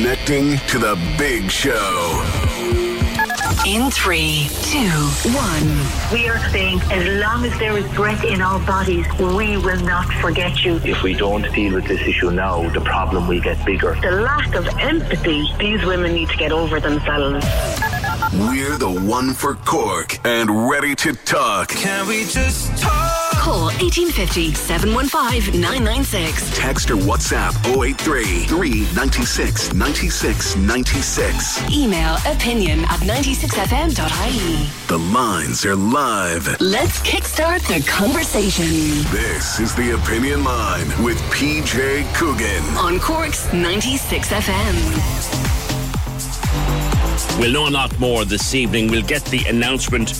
Connecting to the big show. In three, two, one. We are saying as long as there is breath in our bodies, we will not forget you. If we don't deal with this issue now, the problem will get bigger. The lack of empathy, these women need to get over themselves. We're the one for Cork and ready to talk. Can we just talk? Call 1850 715 996. Text or WhatsApp 083 396 96 96. Email opinion at 96fm.ie. The lines are live. Let's kickstart the conversation This is the Opinion Line with PJ Coogan. on Cork's 96FM. We'll know a lot more this evening. We'll get the announcement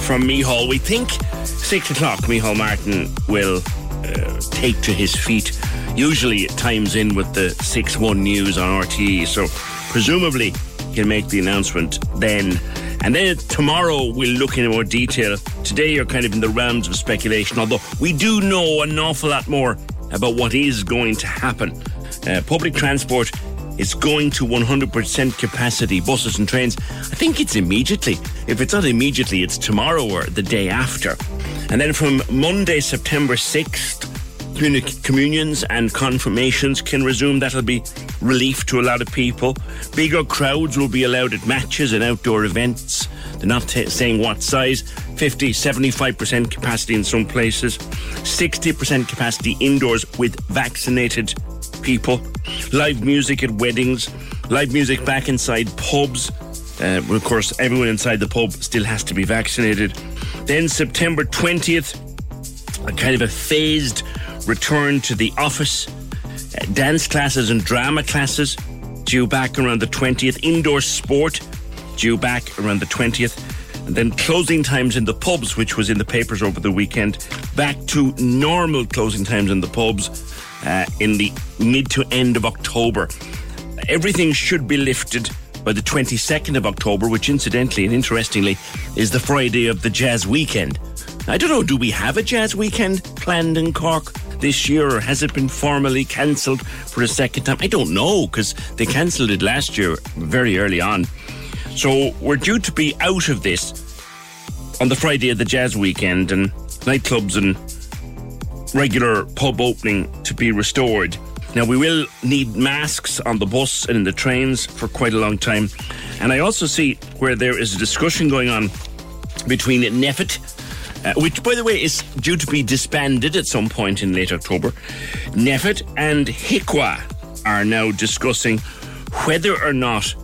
from Micheál. We think six o'clock, Micheál Martin will uh, take to his feet. Usually it times in with the 6 1 news on RTE, so presumably he'll make the announcement then. And then tomorrow we'll look in more detail. Today you're kind of in the realms of speculation, although we do know an awful lot more about what is going to happen. Uh, public transport is going to 100% capacity, buses and trains. I think it's immediately. If it's not immediately, it's tomorrow or the day after. And then from Monday, September 6th, communi- communions and confirmations can resume. That'll be relief to a lot of people. Bigger crowds will be allowed at matches and outdoor events. They're not t- saying what size 50, 75% capacity in some places, 60% capacity indoors with vaccinated people, live music at weddings, live music back inside pubs. Uh, of course, everyone inside the pub still has to be vaccinated. Then September 20th, a kind of a phased return to the office. Uh, dance classes and drama classes due back around the 20th. Indoor sport due back around the 20th. And then closing times in the pubs, which was in the papers over the weekend, back to normal closing times in the pubs uh, in the mid to end of October. Everything should be lifted by the 22nd of October, which incidentally and interestingly is the Friday of the Jazz Weekend. I don't know, do we have a Jazz Weekend planned in Cork this year, or has it been formally cancelled for a second time? I don't know, because they cancelled it last year very early on. So we're due to be out of this on the Friday of the Jazz Weekend, and nightclubs and regular pub opening to be restored. Now, we will need masks on the bus and in the trains for quite a long time. And I also see where there is a discussion going on between NPHET, uh, which, by the way, is due to be disbanded at some point in late October. NPHET and HIQA are now discussing whether or not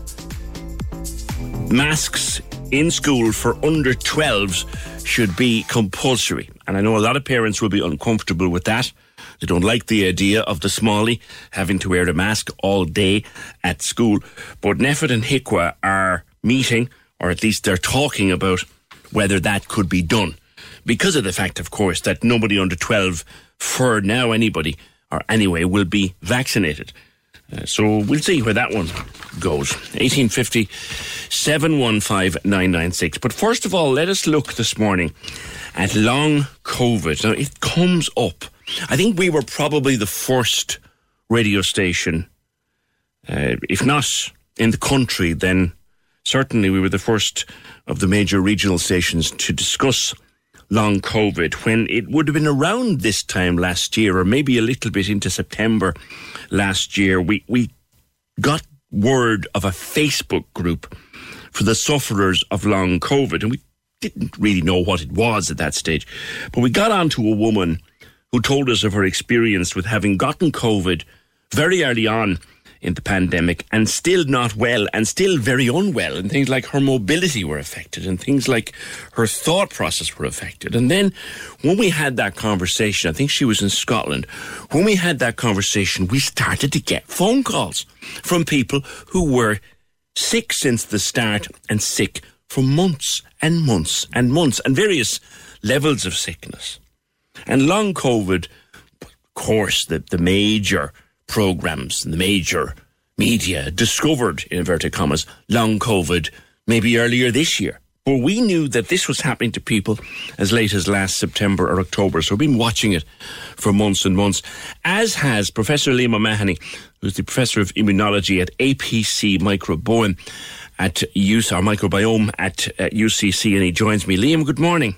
masks in school for under 12s should be compulsory. And I know a lot of parents will be uncomfortable with that. They don't like the idea of the smallie having to wear a mask all day at school. But NPHET and HIQA are meeting, or at least they're talking about whether that could be done. Because of the fact, of course, that nobody under 12, for now anybody, or anyway, will be vaccinated. Uh, so we'll see where that one goes. 1850 715 996. But first of all, let us look this morning at long COVID. Now, it comes up. I think we were probably the first radio station, uh, if not in the country, then certainly we were the first of the major regional stations to discuss long COVID when it would have been around this time last year, or maybe a little bit into September last year. We we got word of a Facebook group for the sufferers of long COVID, and we didn't really know what it was at that stage. But we got onto a woman who told us of her experience with having gotten COVID very early on in the pandemic and still not well and still very unwell. And things like her mobility were affected and things like her thought process were affected. And then when we had that conversation i think she was in scotland when we had that conversation we started to get phone calls from people who were sick since the start and sick for months and months and months and various levels of sickness. And long covid of course the, the major programs and the major media discovered, in inverted commas, long COVID maybe earlier this year. But we knew that this was happening to people as late as last September or October. So we've been watching it for months and months, as has Professor Liam O'Mahony, who's the Professor of Immunology at APC Microbiome at UC, or Microbiome at, uh, at UCC, and he joins me. Liam, good morning.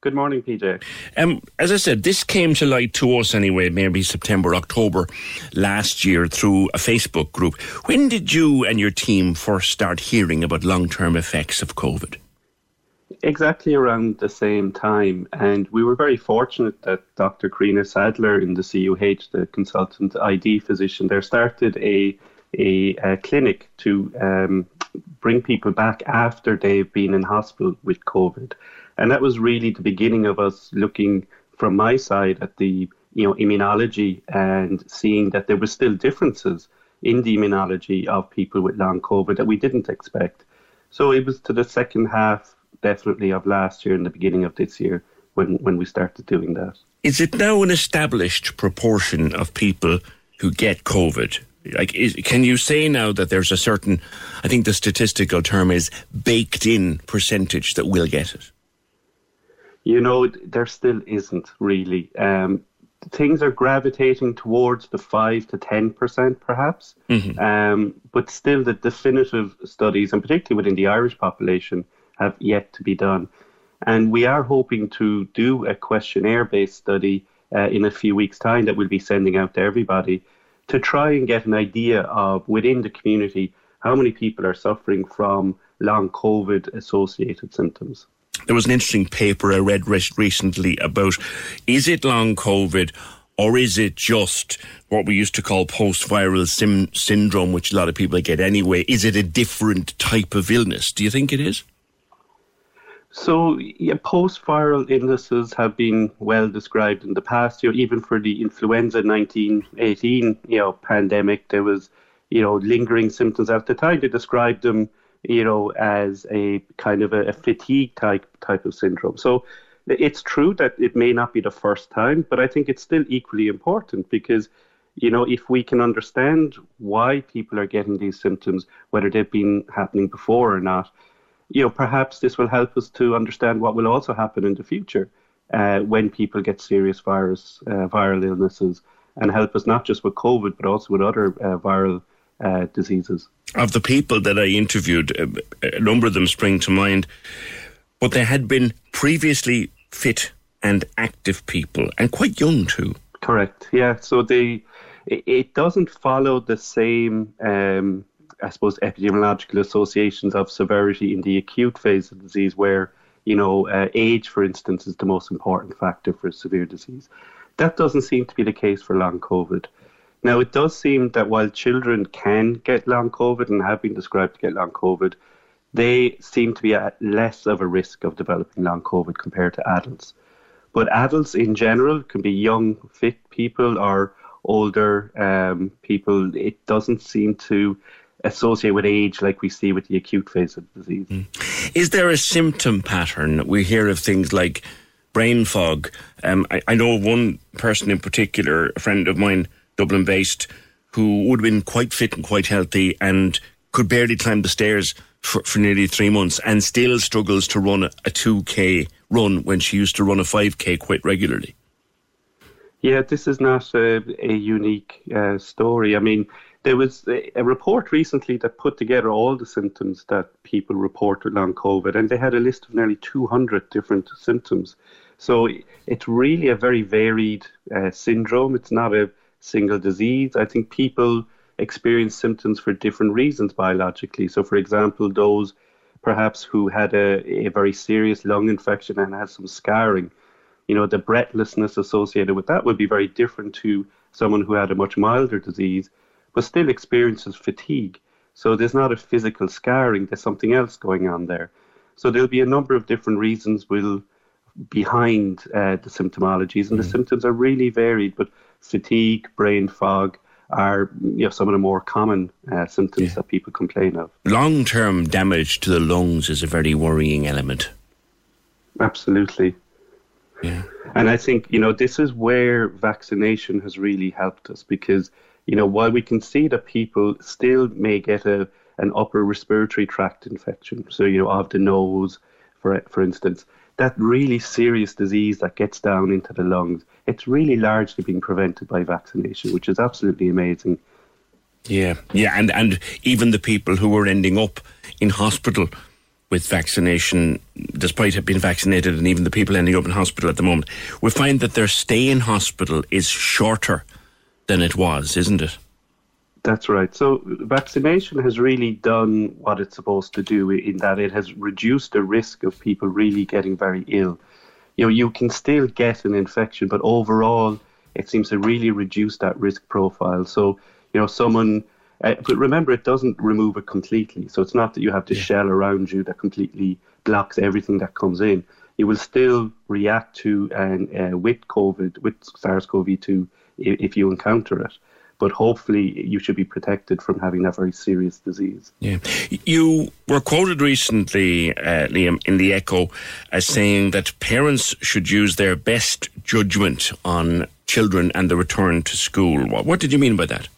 Good morning, PJ. Um, as I said, this came to light to us anyway, maybe September, October last year through a Facebook group. When did you and your team first start hearing about long term effects of COVID? Exactly around the same time. And we were very fortunate that Dr. Corinna Sadlier in the CUH, the consultant ID physician there, started a, a, a clinic to um, bring people back after they've been in hospital with COVID. And that was really the beginning of us looking from my side at the you know immunology and seeing that there were still differences in the immunology of people with long COVID that we didn't expect. So it was to the second half, definitely of last year and the beginning of this year when, when we started doing that. Is it now an established proportion of people who get COVID? Like, is, can you say now that there's a certain, I think the statistical term is baked in percentage that will get it? You know, there still isn't really. Um, things are gravitating towards the five to ten percent, perhaps. Mm-hmm. Um, but still, the definitive studies, and particularly within the Irish population, have yet to be done. And we are hoping to do a questionnaire-based study uh, in a few weeks' time that we'll be sending out to everybody to try and get an idea of within the community how many people are suffering from long COVID associated symptoms. There was an interesting paper I read recently about is it long COVID or is it just what we used to call post viral sim- syndrome, which a lot of people get anyway? Is it a different type of illness? Do you think it is? So, yeah, post viral illnesses have been well described in the past. You know, even for the influenza 1918 you know, pandemic, there was you know lingering symptoms at the time. They described them you know, as a kind of a, a fatigue type type of syndrome. So it's true that it may not be the first time, but I think it's still equally important because, you know, if we can understand why people are getting these symptoms, whether they've been happening before or not, you know, perhaps this will help us to understand what will also happen in the future uh, when people get serious virus uh, viral illnesses and help us not just with COVID but also with other uh, viral uh, diseases. Of the people that I interviewed, a number of them spring to mind, but they had been previously fit and active people, and quite young too. Correct. Yeah. So they, it doesn't follow the same, um, I suppose, epidemiological associations of severity in the acute phase of disease, where you know uh, age, for instance, is the most important factor for severe disease. That doesn't seem to be the case for long COVID. Now, it does seem that while children can get long COVID and have been described to get long COVID, they seem to be at less of a risk of developing long COVID compared to adults. But adults in general can be young, fit people or older um, people. It doesn't seem to associate with age like we see with the acute phase of the disease. Mm. Is there a symptom pattern? We hear of things like brain fog. Um, I, I know one person in particular, a friend of mine, Dublin based, who would have been quite fit and quite healthy and could barely climb the stairs for, for nearly three months and still struggles to run a, a 2K run when she used to run a 5K quite regularly. Yeah, this is not a, a unique uh, story. I mean, there was a, a report recently that put together all the symptoms that people reported on COVID, and they had a list of nearly 200 different symptoms. So it's really a very varied uh, syndrome. It's not a single disease. I think people experience symptoms for different reasons biologically. So, for example, those perhaps who had a, a very serious lung infection and had some scarring, you know, the breathlessness associated with that would be very different to someone who had a much milder disease, but still experiences fatigue. So there's not a physical scarring, there's something else going on there. So there'll be a number of different reasons will behind uh, the symptomologies, and mm. the symptoms are really varied, but fatigue, brain fog, are you know, some of the more common uh, symptoms yeah. that people complain of. Long term damage to the lungs is a very worrying element. Absolutely. Yeah. And I think, you know, this is where vaccination has really helped us because, you know, while we can see that people still may get a an upper respiratory tract infection, so, you know, of the nose, for for instance, that really serious disease that gets down into the lungs, it's really largely being prevented by vaccination, which is absolutely amazing. Yeah, yeah, and and even the people who are ending up in hospital with vaccination, despite been vaccinated, and even the people ending up in hospital at the moment, we find that their stay in hospital is shorter than it was, isn't it? That's right. So vaccination has really done what it's supposed to do in that it has reduced the risk of people really getting very ill. You know, you can still get an infection, but overall, it seems to really reduce that risk profile. So, you know, someone, uh, but remember, it doesn't remove it completely. So it's not that you have this yeah. shell around you that completely blocks everything that comes in. You will still react to and uh, with COVID, with SARS-CoV-2, if you encounter it but hopefully you should be protected from having that very serious disease. Yeah. You were quoted recently, uh, Liam, in the Echo as saying that parents should use their best judgment on children and the return to school. What, what did you mean by that?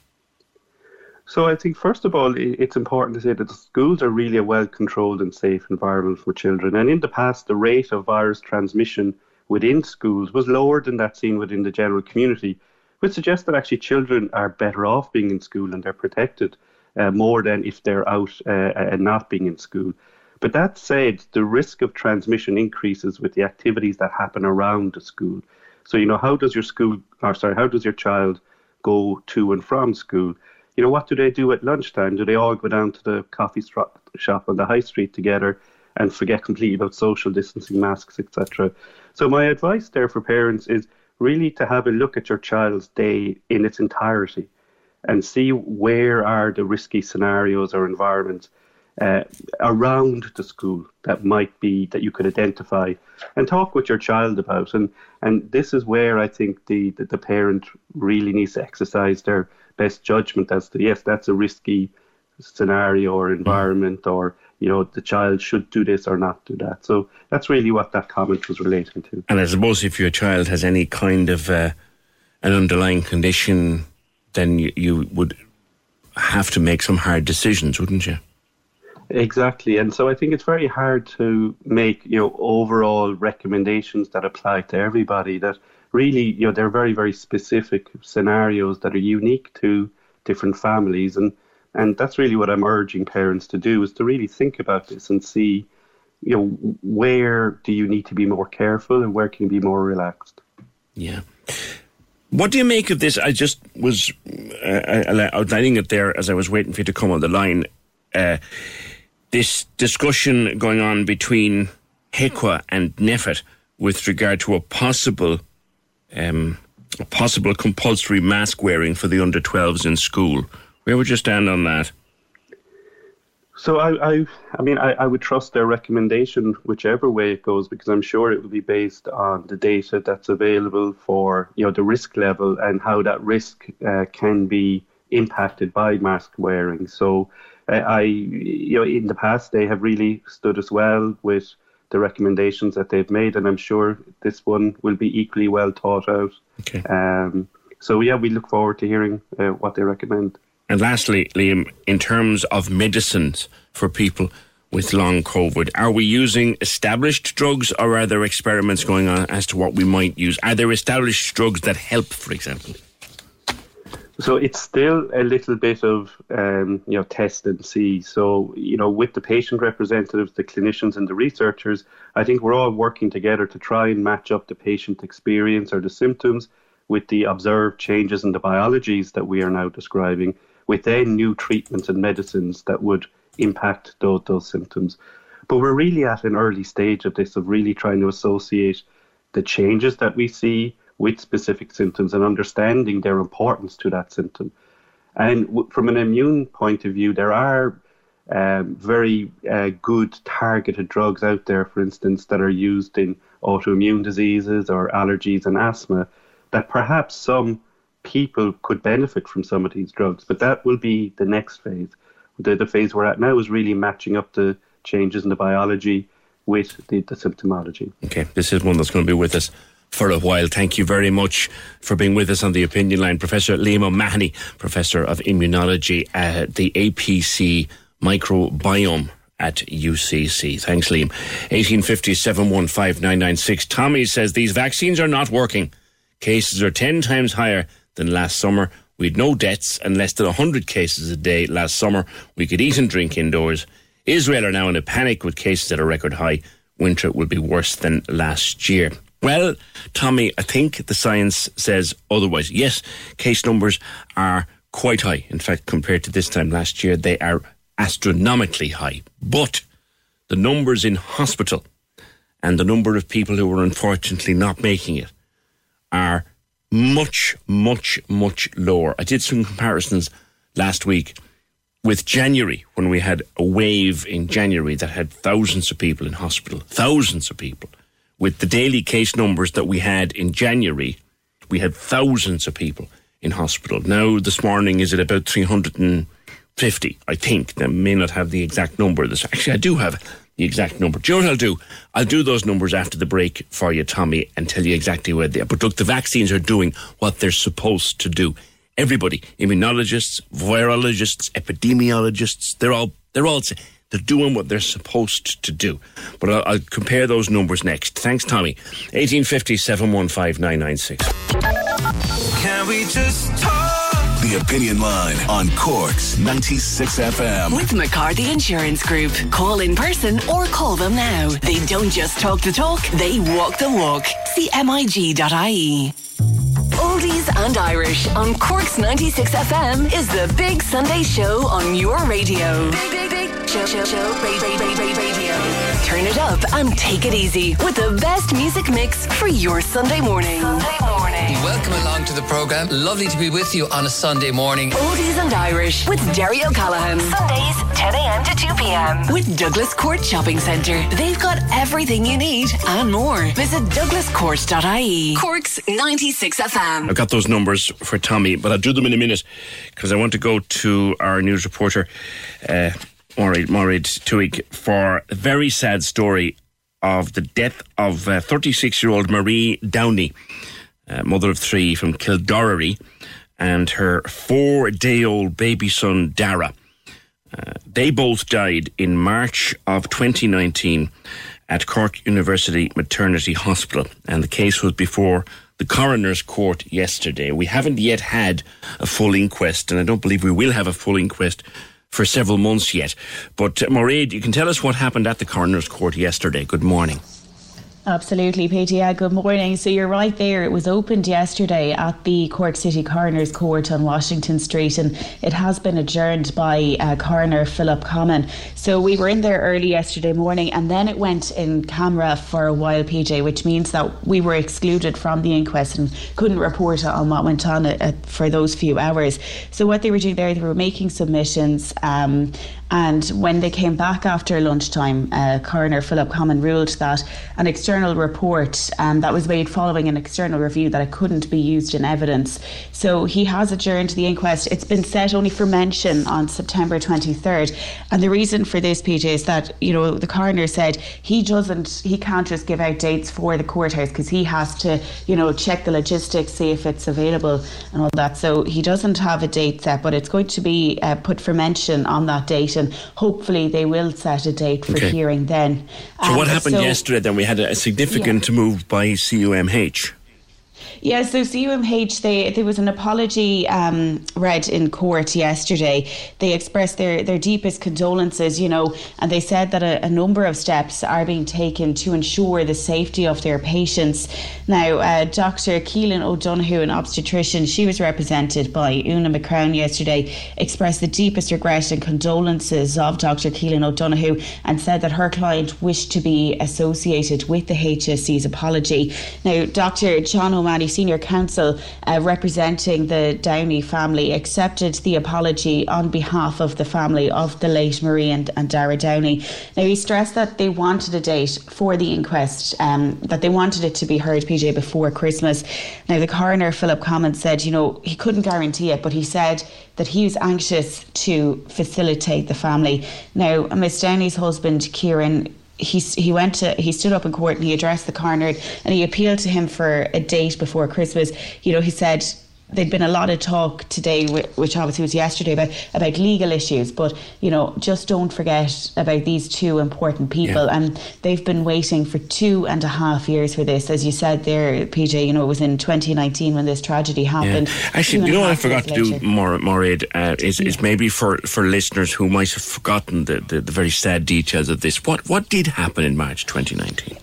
So I think first of all, it's important to say that the schools are really a well-controlled and safe environment for children. And in the past, the rate of virus transmission within schools was lower than that seen within the general community which suggests that actually children are better off being in school and they're protected uh, more than if they're out uh, and not being in school. But that said, the risk of transmission increases with the activities that happen around the school. So, you know, how does your school, or sorry, how does your child go to and from school? You know, what do they do at lunchtime? Do they all go down to the coffee shop on the high street together and forget completely about social distancing, masks, etc.? So, my advice there for parents is really to have a look at your child's day in its entirety and see where are the risky scenarios or environments uh, around the school that might be that you could identify and talk with your child about. And and this is where I think the, the, the parent really needs to exercise their best judgment as to yes that's a risky scenario or environment or you know, the child should do this or not do that. So that's really what that comment was relating to. And I suppose if your child has any kind of uh, an underlying condition, then you, you would have to make some hard decisions, wouldn't you? Exactly, and so I think it's very hard to make you know overall recommendations that apply to everybody. That really, you know, they're very very specific scenarios that are unique to different families, and and that's really what I'm urging parents to do is to really think about this and see, you know, where do you need to be more careful and where can you be more relaxed. Yeah. What do you make of this? I just was uh, outlining it there as I was waiting for you to come on the line. Uh, this discussion going on between HIQA and NPHET with regard to a possible um, a possible compulsory mask wearing for the under 12s in school. Where would you stand on that? So I, I, I mean, I, I would trust their recommendation whichever way it goes because I'm sure it will be based on the data that's available for you know the risk level and how that risk uh, can be impacted by mask wearing. So uh, I, you know, in the past they have really stood as well with the recommendations that they've made, and I'm sure this one will be equally well thought out. Okay. Um, so yeah, we look forward to hearing uh, what they recommend. And lastly, Liam, in terms of medicines for people with long COVID, are we using established drugs or are there experiments going on as to what we might use? Are there established drugs that help, for example? So it's still a little bit of um, you know test and see. So you know with the patient representatives, the clinicians, and the researchers, I think we're all working together to try and match up the patient experience or the symptoms with the observed changes in the biologies that we are now describing, with then new treatments and medicines that would impact those, those symptoms. But we're really at an early stage of this, of really trying to associate the changes that we see with specific symptoms and understanding their importance to that symptom. And w- from an immune point of view, there are um, very uh, good targeted drugs out there, for instance, that are used in autoimmune diseases or allergies and asthma, that perhaps some people could benefit from some of these drugs. But that will be the next phase. The, the phase we're at now is really matching up the changes in the biology with the, the symptomology. Okay, this is one that's going to be with us for a while. Thank you very much for being with us on the opinion line. Professor Liam O'Mahony, Professor of Immunology at the APC Microbiome at UCC. Thanks, Liam. 1850 Tommy says these vaccines are not working. Cases are 10 times higher than last summer. We had no deaths and less than 100 cases a day last summer. We could eat and drink indoors. Israel are now in a panic with cases at a record high. Winter will be worse than last year. Well, Tommy, I think the science says otherwise. Yes, case numbers are quite high. In fact, compared to this time last year, they are astronomically high. But the numbers in hospital and the number of people who are unfortunately not making it are much, much, much lower. I did some comparisons last week with January when we had a wave in January that had thousands of people in hospital, thousands of people with the daily case numbers that we had in January, we had thousands of people in hospital. Now, this morning, is it about 350? I think. I may not have the exact number. This Actually, I do have the exact number. Do you know what I'll do? I'll do those numbers after the break for you, Tommy, and tell you exactly where they are. But look, the vaccines are doing what they're supposed to do. Everybody, immunologists, virologists, epidemiologists, they're all, they're all they're doing what they're supposed to do. But I'll, I'll compare those numbers next. Thanks, Tommy. 1850 715 996. Can we just talk? Opinion Line on Cork's 96 FM. With McCarthy Insurance Group. Call in person or call them now. They don't just talk the talk, they walk the walk. CMIG.ie. Oldies and Irish on Cork's 96 FM is the big Sunday show on your radio. Big, big, big show, show, show, radio. Turn it up and take it easy with the best music mix for your Sunday morning. Sunday morning. Welcome along to the programme. Lovely to be with you on a Sunday morning. Oldies and Irish with Derry O'Callaghan. Sundays, 10 a.m. to 2 p.m. With Douglas Court Shopping Centre. They've got everything you need and more. Visit douglascourt.ie. Cork's 96 FM. I've got those numbers for Tommy, but I'll do them in a minute because I want to go to our news reporter, uh, Maureen, Maureen Tuig, for a very sad story of the death of 36 year old Marie Downey, uh, mother of three from Kildorrery, and her four day old baby son, Dara. Uh, they both died in March of 2019 at Cork University Maternity Hospital, and the case was before the coroner's court yesterday. We haven't yet had a full inquest, and I don't believe we will have a full inquest for several months yet. But uh, Mairead, you can tell us what happened at the coroner's court yesterday. Good morning. Absolutely. Yeah, good morning. So you're right there. It was opened yesterday at the Cork City Coroner's Court on Washington Street, and it has been adjourned by uh, Coroner Philip Comyn. So we were in there early yesterday morning, and then it went in camera for a while, PJ, which means that we were excluded from the inquest and couldn't report on what went on at, for those few hours. So what they were doing there, they were making submissions. Um, and when they came back after lunchtime, uh, Coroner Philip Comyn ruled that an external report um, that was made following an external review that it couldn't be used in evidence. So he has adjourned the inquest. It's been set only for mention on September 23rd. And the reason for this, PJ, is that, you know, the coroner said he doesn't, he can't just give out dates for the courthouse because he has to, you know, check the logistics, see if it's available and all that. So he doesn't have a date set, but it's going to be uh, put for mention on that date and hopefully they will set a date for Okay. hearing then. So, Um, what happened so- yesterday then? We had a, a significant move by CUMH. Yeah, so CUMH, they, there was an apology um, read in court yesterday. They expressed their, their deepest condolences, you know, and they said that a, a number of steps are being taken to ensure the safety of their patients. Now, uh, Dr. Keelin O'Donoghue, an obstetrician, she was represented by Una McCrown yesterday, expressed the deepest regret and condolences of Dr. Keelin O'Donoghue and said that her client wished to be associated with the HSE's apology. Now, Dr. John O'Malley, Senior Counsel uh, representing the Downey family, accepted the apology on behalf of the family of the late Marie and, and Dara Downey. Now, he stressed that they wanted a date for the inquest, um, that they wanted it to be heard, PJ, before Christmas. Now, the coroner, Philip Comyns, said, you know, he couldn't guarantee it, but he said that he was anxious to facilitate the family. Now, Miss Downey's husband, Kieran, he he went to he stood up in court and he addressed the coroner and he appealed to him for a date before Christmas. You know, he said there'd been a lot of talk today, which obviously was yesterday, about about legal issues. But you know, just don't forget about these two important people, yeah. and they've been waiting for two and a half years for this. As you said there, PJ, you know, it was in 2019 when this tragedy happened. Yeah. Actually, you know what I forgot to later. do, more, Mairead, uh, is, is maybe for, for listeners who might have forgotten the, the, the very sad details of this. What what did happen in March 2019?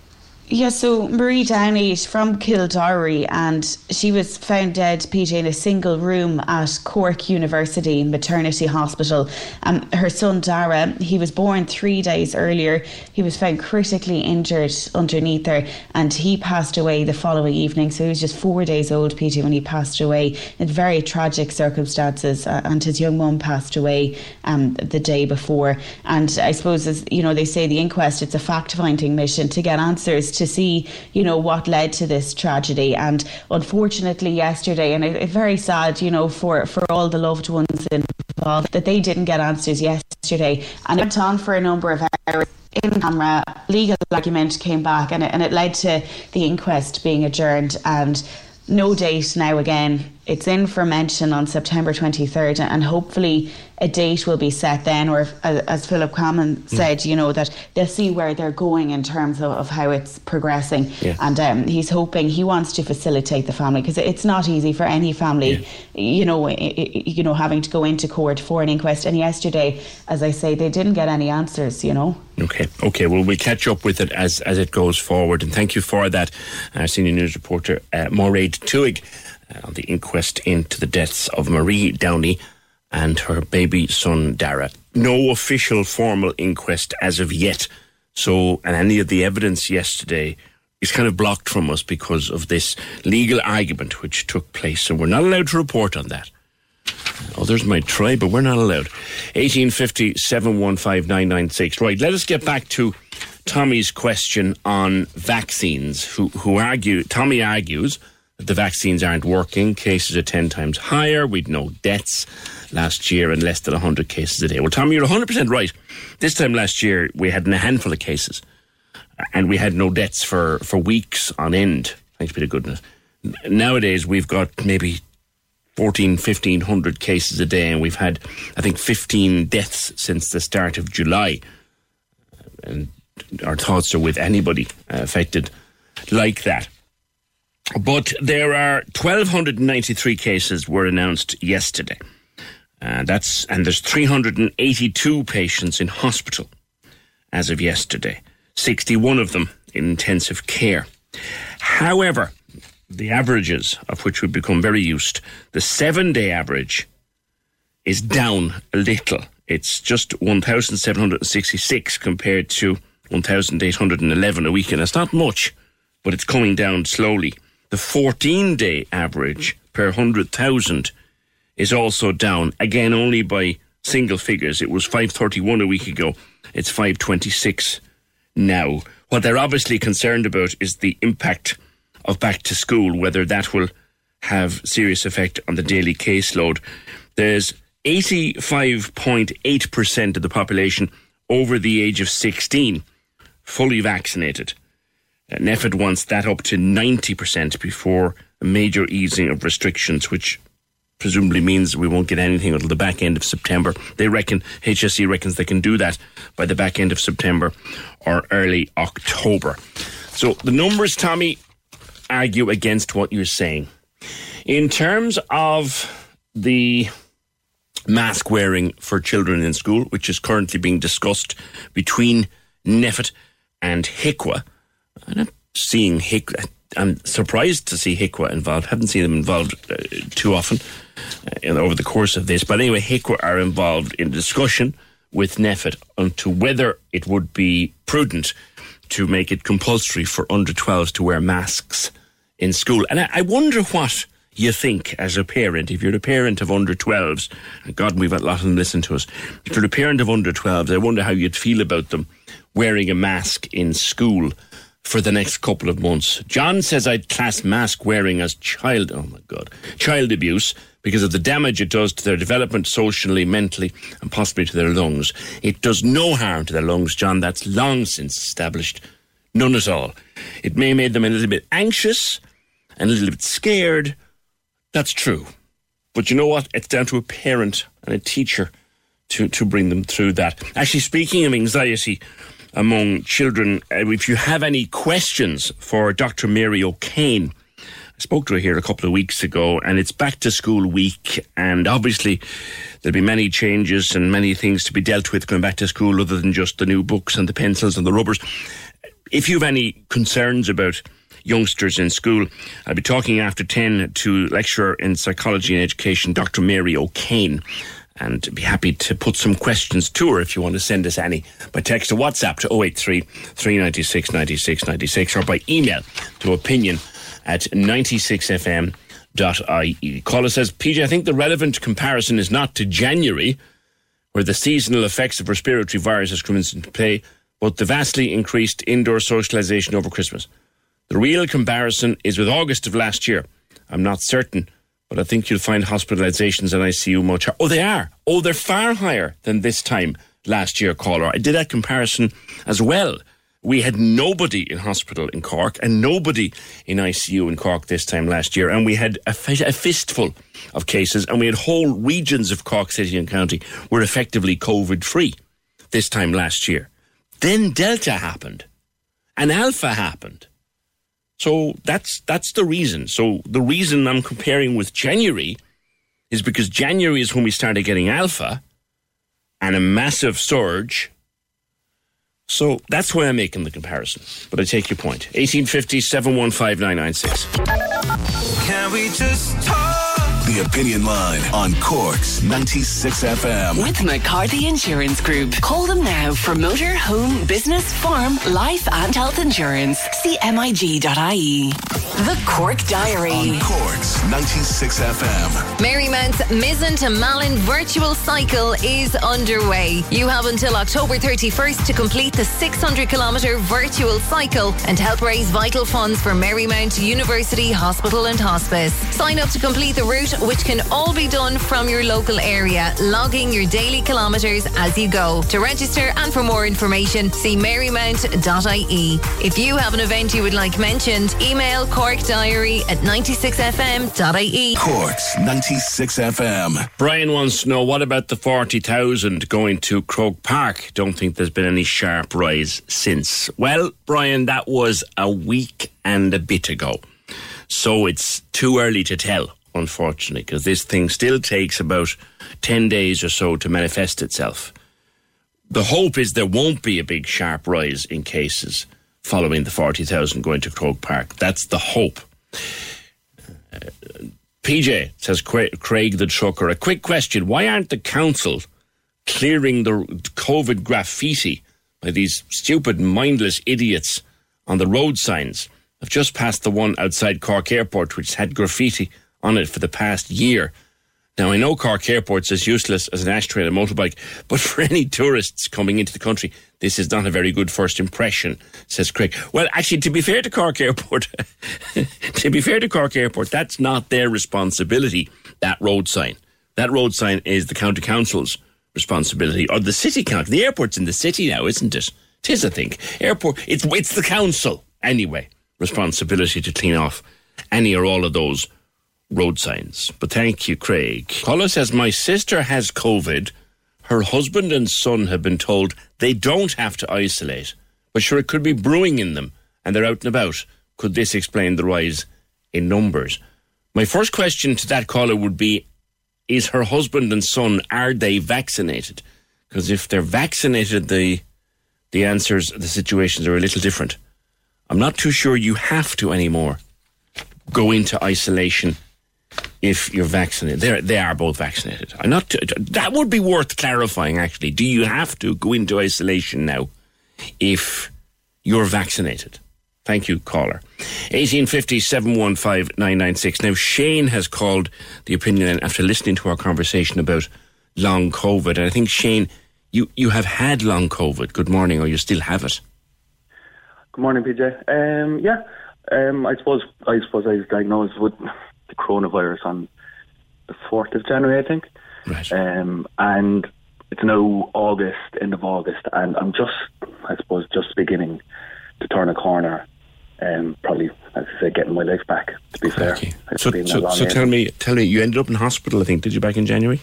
Yeah, so Marie Downey is from Kildorrery and she was found dead, PJ, in a single room at Cork University Maternity Hospital. Um, her son Dara, he was born three days earlier. He was found critically injured underneath her and he passed away the following evening. So he was just four days old, PJ, when he passed away in very tragic circumstances. Uh, and his young mum passed away um, the day before. And I suppose, as you know, they say the inquest, it's a fact finding mission to get answers to see, you know, what led to this tragedy. And unfortunately, yesterday, and it's it very sad, you know, for, for all the loved ones involved, that they didn't get answers yesterday. And it went on for a number of hours in camera legal argument came back and it, and it led to the inquest being adjourned and no date now again it's in for mention on September 23rd, and hopefully a date will be set then, or if, as Philip Comyn mm. said, mm. you know, that they'll see where they're going in terms of, of how it's progressing. Yeah. And um, he's hoping, he wants to facilitate the family because it's not easy for any family, yeah. you know, you know, having to go into court for an inquest. And yesterday, as I say, they didn't get any answers, you know. Okay, okay. Well, we'll catch up with it as, as it goes forward. And thank you for that, uh, senior news reporter, uh, Mairead Tuig on the inquest into the deaths of Marie Downey and her baby son Dara. No official formal inquest as of yet. So, and any of the evidence yesterday is kind of blocked from us because of this legal argument which took place. So we're not allowed to report on that. Uh, others might try, but we're not allowed. 1850 715 Right, let us get back to Tommy's question on vaccines. Who, who argue, Tommy argues the vaccines aren't working. Cases are 10 times higher. We'd no deaths last year and less than 100 cases a day. Well, Tom, you're 100% right. This time last year, we had a handful of cases and we had no deaths for, for weeks on end. Thanks be to goodness. Nowadays, we've got maybe 14, 1500 cases a day, and we've had, I think, 15 deaths since the start of July. And our thoughts are with anybody uh, affected like that. But there are 1,293 cases were announced yesterday. Uh, that's and there's 382 patients in hospital as of yesterday. 61 of them in intensive care. However, the averages of which we've become very used, the seven day average is down a little. It's just 1,766 compared to 1,811 a week, and it's not much, but it's coming down slowly. The 14 day average per 100,000 is also down, again, only by single figures. It was 531 a week ago. It's 526 now. What they're obviously concerned about is the impact of back to school, whether that will have serious effect on the daily caseload. There's 85.8% of the population over the age of 16 fully vaccinated. NPHET wants that up to 90% before a major easing of restrictions, which presumably means we won't get anything until the back end of September. They reckon, HSE reckons they can do that by the back end of September or early October. So the numbers, Tommy, argue against what you're saying. In terms of the mask wearing for children in school, which is currently being discussed between NPHET and HIQA, I'm not seeing. I'm surprised to see HIQA involved. haven't seen them involved uh, too often uh, over the course of this. But anyway, HIQA are involved in discussion with NPHET on to whether it would be prudent to make it compulsory for under 12s to wear masks in school. And I, I wonder what you think as a parent, if you're a parent of under 12s, and God, we've got a lot of them listen to us. If you're a parent of under 12s, I wonder how you'd feel about them wearing a mask in school for the next couple of months. John says I'd class mask wearing as child, oh my God, child abuse because of the damage it does to their development socially, mentally, and possibly to their lungs. It does no harm to their lungs, John. That's long since established. None at all. It may make them a little bit anxious and a little bit scared. That's true. But you know what? It's down to a parent and a teacher to, to bring them through that. Actually, speaking of anxiety among children, uh, if you have any questions for Dr. Mary O'Kane, I spoke to her here a couple of weeks ago, and it's back to school week, and obviously there'll be many changes and many things to be dealt with going back to school other than just the new books and the pencils and the rubbers. If you have any concerns about youngsters in school. I'll be talking after 10 to lecturer in psychology and education, Dr. Mary O'Kane and be happy to put some questions to her if you want to send us any by text or WhatsApp to 083 396 96 96 or by email to opinion at 96fm.ie. Caller says, PJ, I think the relevant comparison is not to January, where the seasonal effects of respiratory viruses come into play, but the vastly increased indoor socialisation over Christmas. The real comparison is with August of last year. I'm not certain, but I think you'll find hospitalizations and ICU much higher. Oh, they are. Oh, they're far higher than this time last year, caller. I did that comparison as well. We had nobody in hospital in Cork and nobody in ICU in Cork this time last year. And we had a, a fistful of cases and we had whole regions of Cork City and County were effectively COVID free this time last year. Then Delta happened and Alpha happened. So that's that's the reason. So the reason I'm comparing with January is because January is when we started getting alpha and a massive surge. So that's why I'm making the comparison. But I take your point. 1850 715 Can we just talk? The Opinion Line on Cork's 96 FM. With McCarthy Insurance Group. Call them now for motor, home, business, farm, life, and health insurance. CMIG.ie. The Cork Diary. On Cork's 96 FM. Marymount's Mizen to Malin virtual cycle is underway. You have until October 31st to complete the 600 kilometre virtual cycle and help raise vital funds for Marymount University Hospital and Hospice. Sign up to complete the route which can all be done from your local area, logging your daily kilometres as you go. To register and for more information, see marymount.ie. If you have an event you would like mentioned, email Cork Diary at 96fm.ie. Cork's 96 FM. Brian wants to know what about the 40,000 going to Croke Park? Don't think there's been any sharp rise since. Well, Brian, that was a week and a bit ago. So it's too early to tell unfortunately, because this thing still takes about 10 days or so to manifest itself. The hope is there won't be a big sharp rise in cases following the 40,000 going to Croke Park. That's the hope. Uh, PJ says Craig the trucker. A quick question: Why aren't the council clearing the COVID graffiti by these stupid, mindless idiots on the road signs? I've just passed the one outside Cork Airport, which had graffiti on it for the past year. Now, I know Cork Airport's as useless as an ashtray and a motorbike, but for any tourists coming into the country, this is not a very good first impression, says Craig. Well, actually, to be fair to Cork Airport, to be fair to Cork Airport, that's not their responsibility, that road sign. That road sign is the county council's responsibility, or the city council. The airport's in the city now, isn't it? It is, I think. Airport, it's, it's the council, anyway, responsibility to clean off any or all of those road signs. But thank you, Craig. Paula says, My sister has COVID. Her husband and son have been told they don't have to isolate, but sure, it could be brewing in them and they're out and about. could this explain the rise in numbers? My first question to that caller would be Is her husband and son, are they vaccinated? Because if they're vaccinated, the, the answers, the situations are a little different. I'm not too sure you have to anymore go into isolation if you're vaccinated. They're, they are both vaccinated. I'm not. That would be worth clarifying. Actually, do you have to go into isolation now if you're vaccinated? Thank you, caller. 1850 715 996. Now, Shane has called the opinion after listening to our conversation about long COVID. And I think, Shane, you, you have had long COVID. Good morning, or you still have it. Good morning, PJ. Um, yeah, um, I suppose I suppose I was diagnosed with the coronavirus on the fourth of January, I think. Right. Um, and it's now August, end of August, and I'm just, I suppose, just beginning to turn a corner. Um, probably, as I say, getting my life back. To be fair, So, so, so tell me, tell me, you ended up in hospital. I think did you back in January?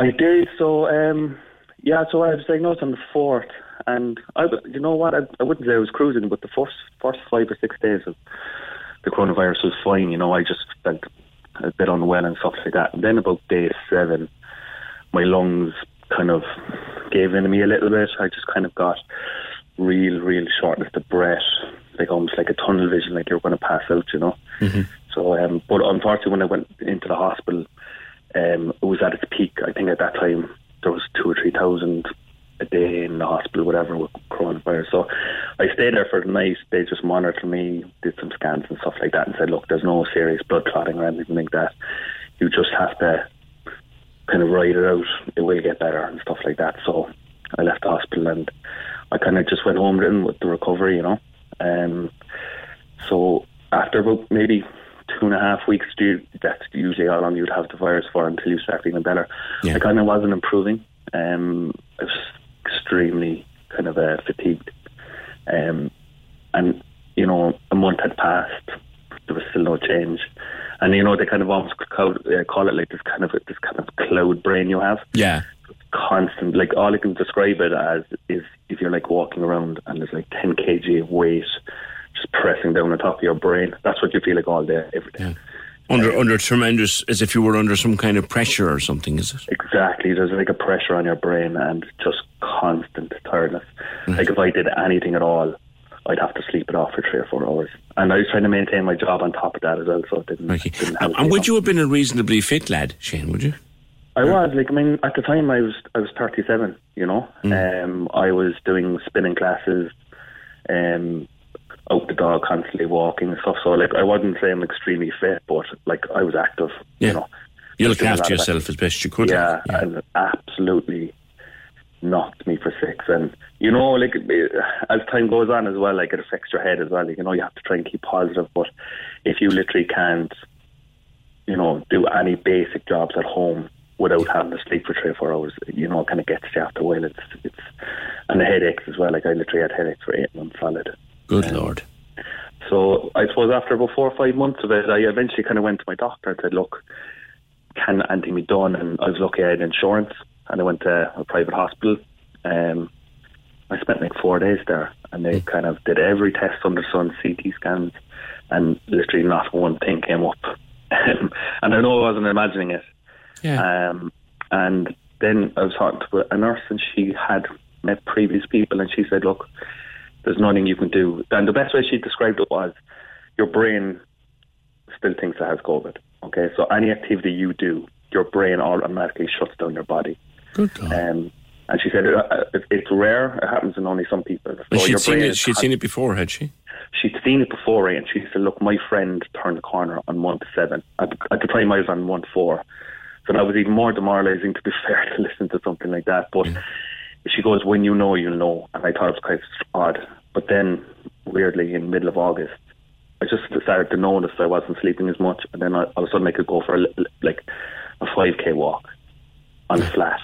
I did. So, um, yeah, so I was diagnosed on the fourth, and I, you know what? I, I wouldn't say I was cruising, but the first first five or six days of the coronavirus was fine. You know, I just felt a bit unwell and stuff like that. And then about day seven, my lungs kind of gave in to me a little bit. I just kind of got real, real shortness of breath, like almost like a tunnel vision, like you're going to pass out. You know. So, um, but unfortunately, when I went into the hospital, um, it was at its peak. I think at that time there was two or three thousand a day in the hospital, whatever, with coronavirus. So I stayed there for the night. They just monitored me, did some scans and stuff like that, and said, "Look, there's no serious blood clotting or anything like that. You just have to kind of ride it out. It will get better and stuff like that." So I left the hospital and I kind of just went home with the recovery, you know. Um, so after about maybe two and a half weeks, do- that's usually how long you'd have the virus for until you start feeling better. I kind of wasn't improving. Um, I was extremely kind of uh, fatigued. Um, and, you know, a month had passed. There was still no change. And, you know, they kind of almost call, uh, call it like this kind of this kind of cloud brain you have Yeah. constant. Like all I can describe it as is if you're like walking around and there's like 10 kg of weight just pressing down on top of your brain. That's what you feel like all day, every day. Under under tremendous, as if you were under some kind of pressure or something. Is it? Exactly. There's like a pressure on your brain and just constant tiredness. Like if I did anything at all, I'd have to sleep it off for three or four hours. And I was trying to maintain my job on top of that as well, so it didn't, didn't help. And would you have been a reasonably fit lad, Shane? Would you? I was like, I mean, at the time I was I was 37. You know, um, I was doing spinning classes, um, out the dog, constantly walking and stuff. So like, I wasn't saying I'm extremely fit, but like I was active. Yeah. You know, You looked after yourself as best you could. yeah, and absolutely knocked me for six. And you know, like as time goes on as well, like it affects your head as well. Like, you know, you have to try and keep positive. But if you literally can't, you know, do any basic jobs at home without having to sleep for three or four hours, you know, it kind of gets you after a while. It's it's and the headaches as well. Like I literally had headaches for eight months solid. Good lord. So I suppose after about four or five months of it, I eventually kind of went to my doctor and said, "Look, can anything be done?" And I was lucky I had insurance, and I went to a private hospital. Um, I spent like four days there, and they kind of did every test under the sun, CT scans, and literally not one thing came up. and I know I wasn't imagining it. Yeah. Um, and then I was talking to a nurse, and she had met previous people, and she said, "Look, there's nothing you can do." And the best way she described it was, your brain still thinks it has COVID. Okay, so any activity you do, your brain automatically shuts down your body. Good God. Um, and she said uh, it, it's rare. It happens in only some people. So she'd your seen brain it. is She'd seen it before, had she? she'd seen it before, right? And she said, "Look, my friend turned the corner on month seven. At the, at the time, I was on month four, so that was even more demoralising. To be fair, to listen to something like that. But she goes, "When you know, you'll know." And I thought it was quite odd. But then, weirdly, in middle of August, I just started to notice I wasn't sleeping as much, and then I, all of a sudden I could go for a, like a five k walk on the flat.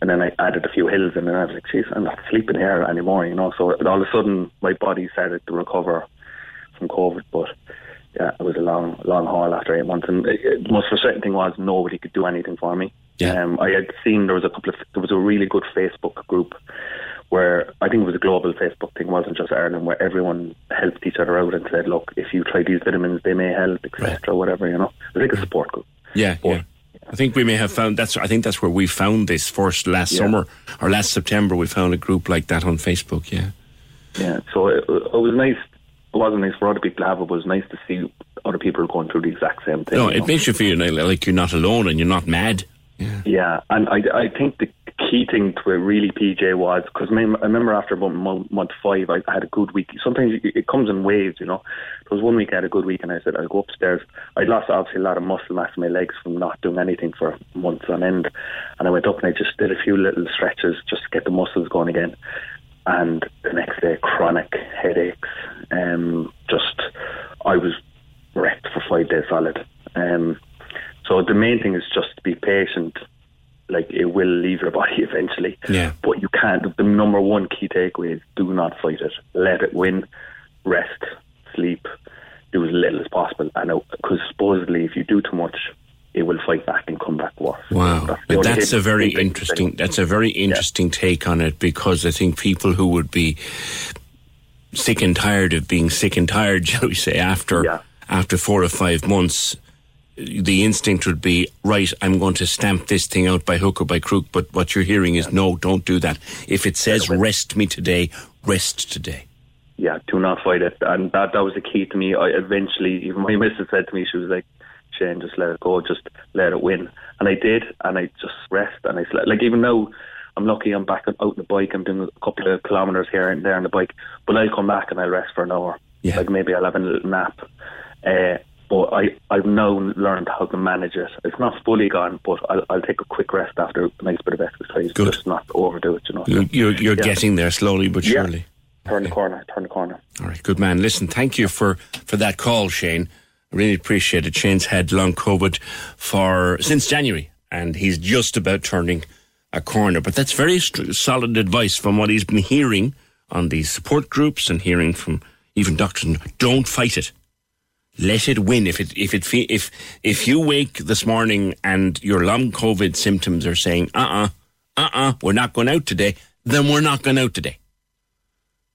And then I added a few hills, and then I was like, "Jeez, I'm not sleeping here anymore," you know. So all of a sudden, my body started to recover from COVID. But yeah, it was a long, long haul after eight months. And it, it, the most frustrating thing was nobody could do anything for me. Yeah. Um, I had seen there was a couple of there was a really good Facebook group where I think it was a global Facebook thing, wasn't just Ireland, where everyone helped each other out and said, "Look, if you try these vitamins, they may help, etc." Whatever you know, it's like a mm. support group. Yeah, yeah. I think we may have found that's. I think that's where we found this first last Yeah. summer or last September. We found a group like that on Facebook. Yeah, Yeah, so it, it was nice. It wasn't nice for other people to have it, but it was nice to see other people going through the exact same thing. no, you it know? makes you feel like, like you're not alone and you're not mad. Yeah, Yeah, and I, I think the key thing to it really, PJ, was because I remember after about month, five, I, had a good week. Sometimes it, comes in waves, you know. There was one week I had a good week, and I said I'd go upstairs. I'd lost obviously a lot of muscle mass in my legs from not doing anything for months on end, and I went up and I just did a few little stretches just to get the muscles going again. And the next day, chronic headaches. Um, just I was wrecked for five days solid. Um, so the main thing is just to be patient. Like it will leave your body eventually. Yeah. But you can't. The number one key takeaway is do not fight it. Let it win. Rest, sleep, do as little as possible. And because supposedly, if you do too much, it will fight back and come back worse. Wow, the but that's a very interesting. That's a very interesting take on it because I think people who would be sick and tired of being sick and tired, shall we say, after after four or five months, the instinct would be right. I'm going to stamp this thing out by hook or by crook. But what you're hearing is no, don't do that. If it says rest me today, rest today. yeah, do not fight it. And that that was the key to me. I eventually, even my missus said to me, she was like, Shane, just let it go, just let it win. And I did, and I just rest, and I slept. Like even now, I'm lucky I'm back out on the bike. I'm doing a couple of kilometres here and there on the bike, but I'll come back and I'll rest for an hour. Yeah. Like maybe I'll have a little nap. Uh, but I, I've now learned how to manage it. It's not fully gone, but I'll, I'll take a quick rest after a nice bit of exercise. Good. Just not overdo it, you know. You're, you're, you're Yeah. getting there slowly but Yeah. surely. Turn the corner, turn the corner. All right, good man. Listen, thank you for, for that call, Shane. I really appreciate it. Shane's had long COVID for since January, and he's just about turning a corner. But that's very st- solid advice from what he's been hearing on these support groups and hearing from even doctors. Don't fight it. Let it win. If it if it fe- if if you wake this morning and your long COVID symptoms are saying, uh uh-uh, uh, uh, we're not going out today, then we're not going out today.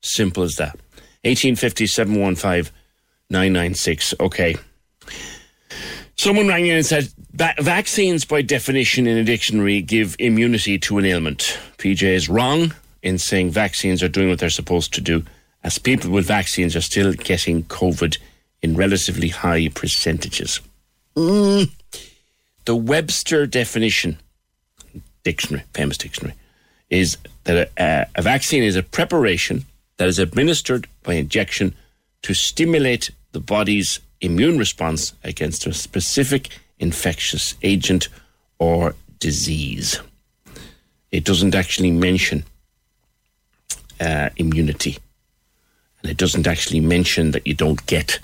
Simple as that. 1850 715 996. Okay. Someone rang in and said, "Va- vaccines by definition in a dictionary give immunity to an ailment. PJ is wrong in saying vaccines are doing what they're supposed to do, as people with vaccines are still getting COVID in relatively high percentages. Mm. The Webster definition, dictionary, famous dictionary, is that a, a vaccine is a preparation that is administered by injection to stimulate the body's immune response against a specific infectious agent or disease. It doesn't actually mention uh, immunity, and it doesn't actually mention that you don't get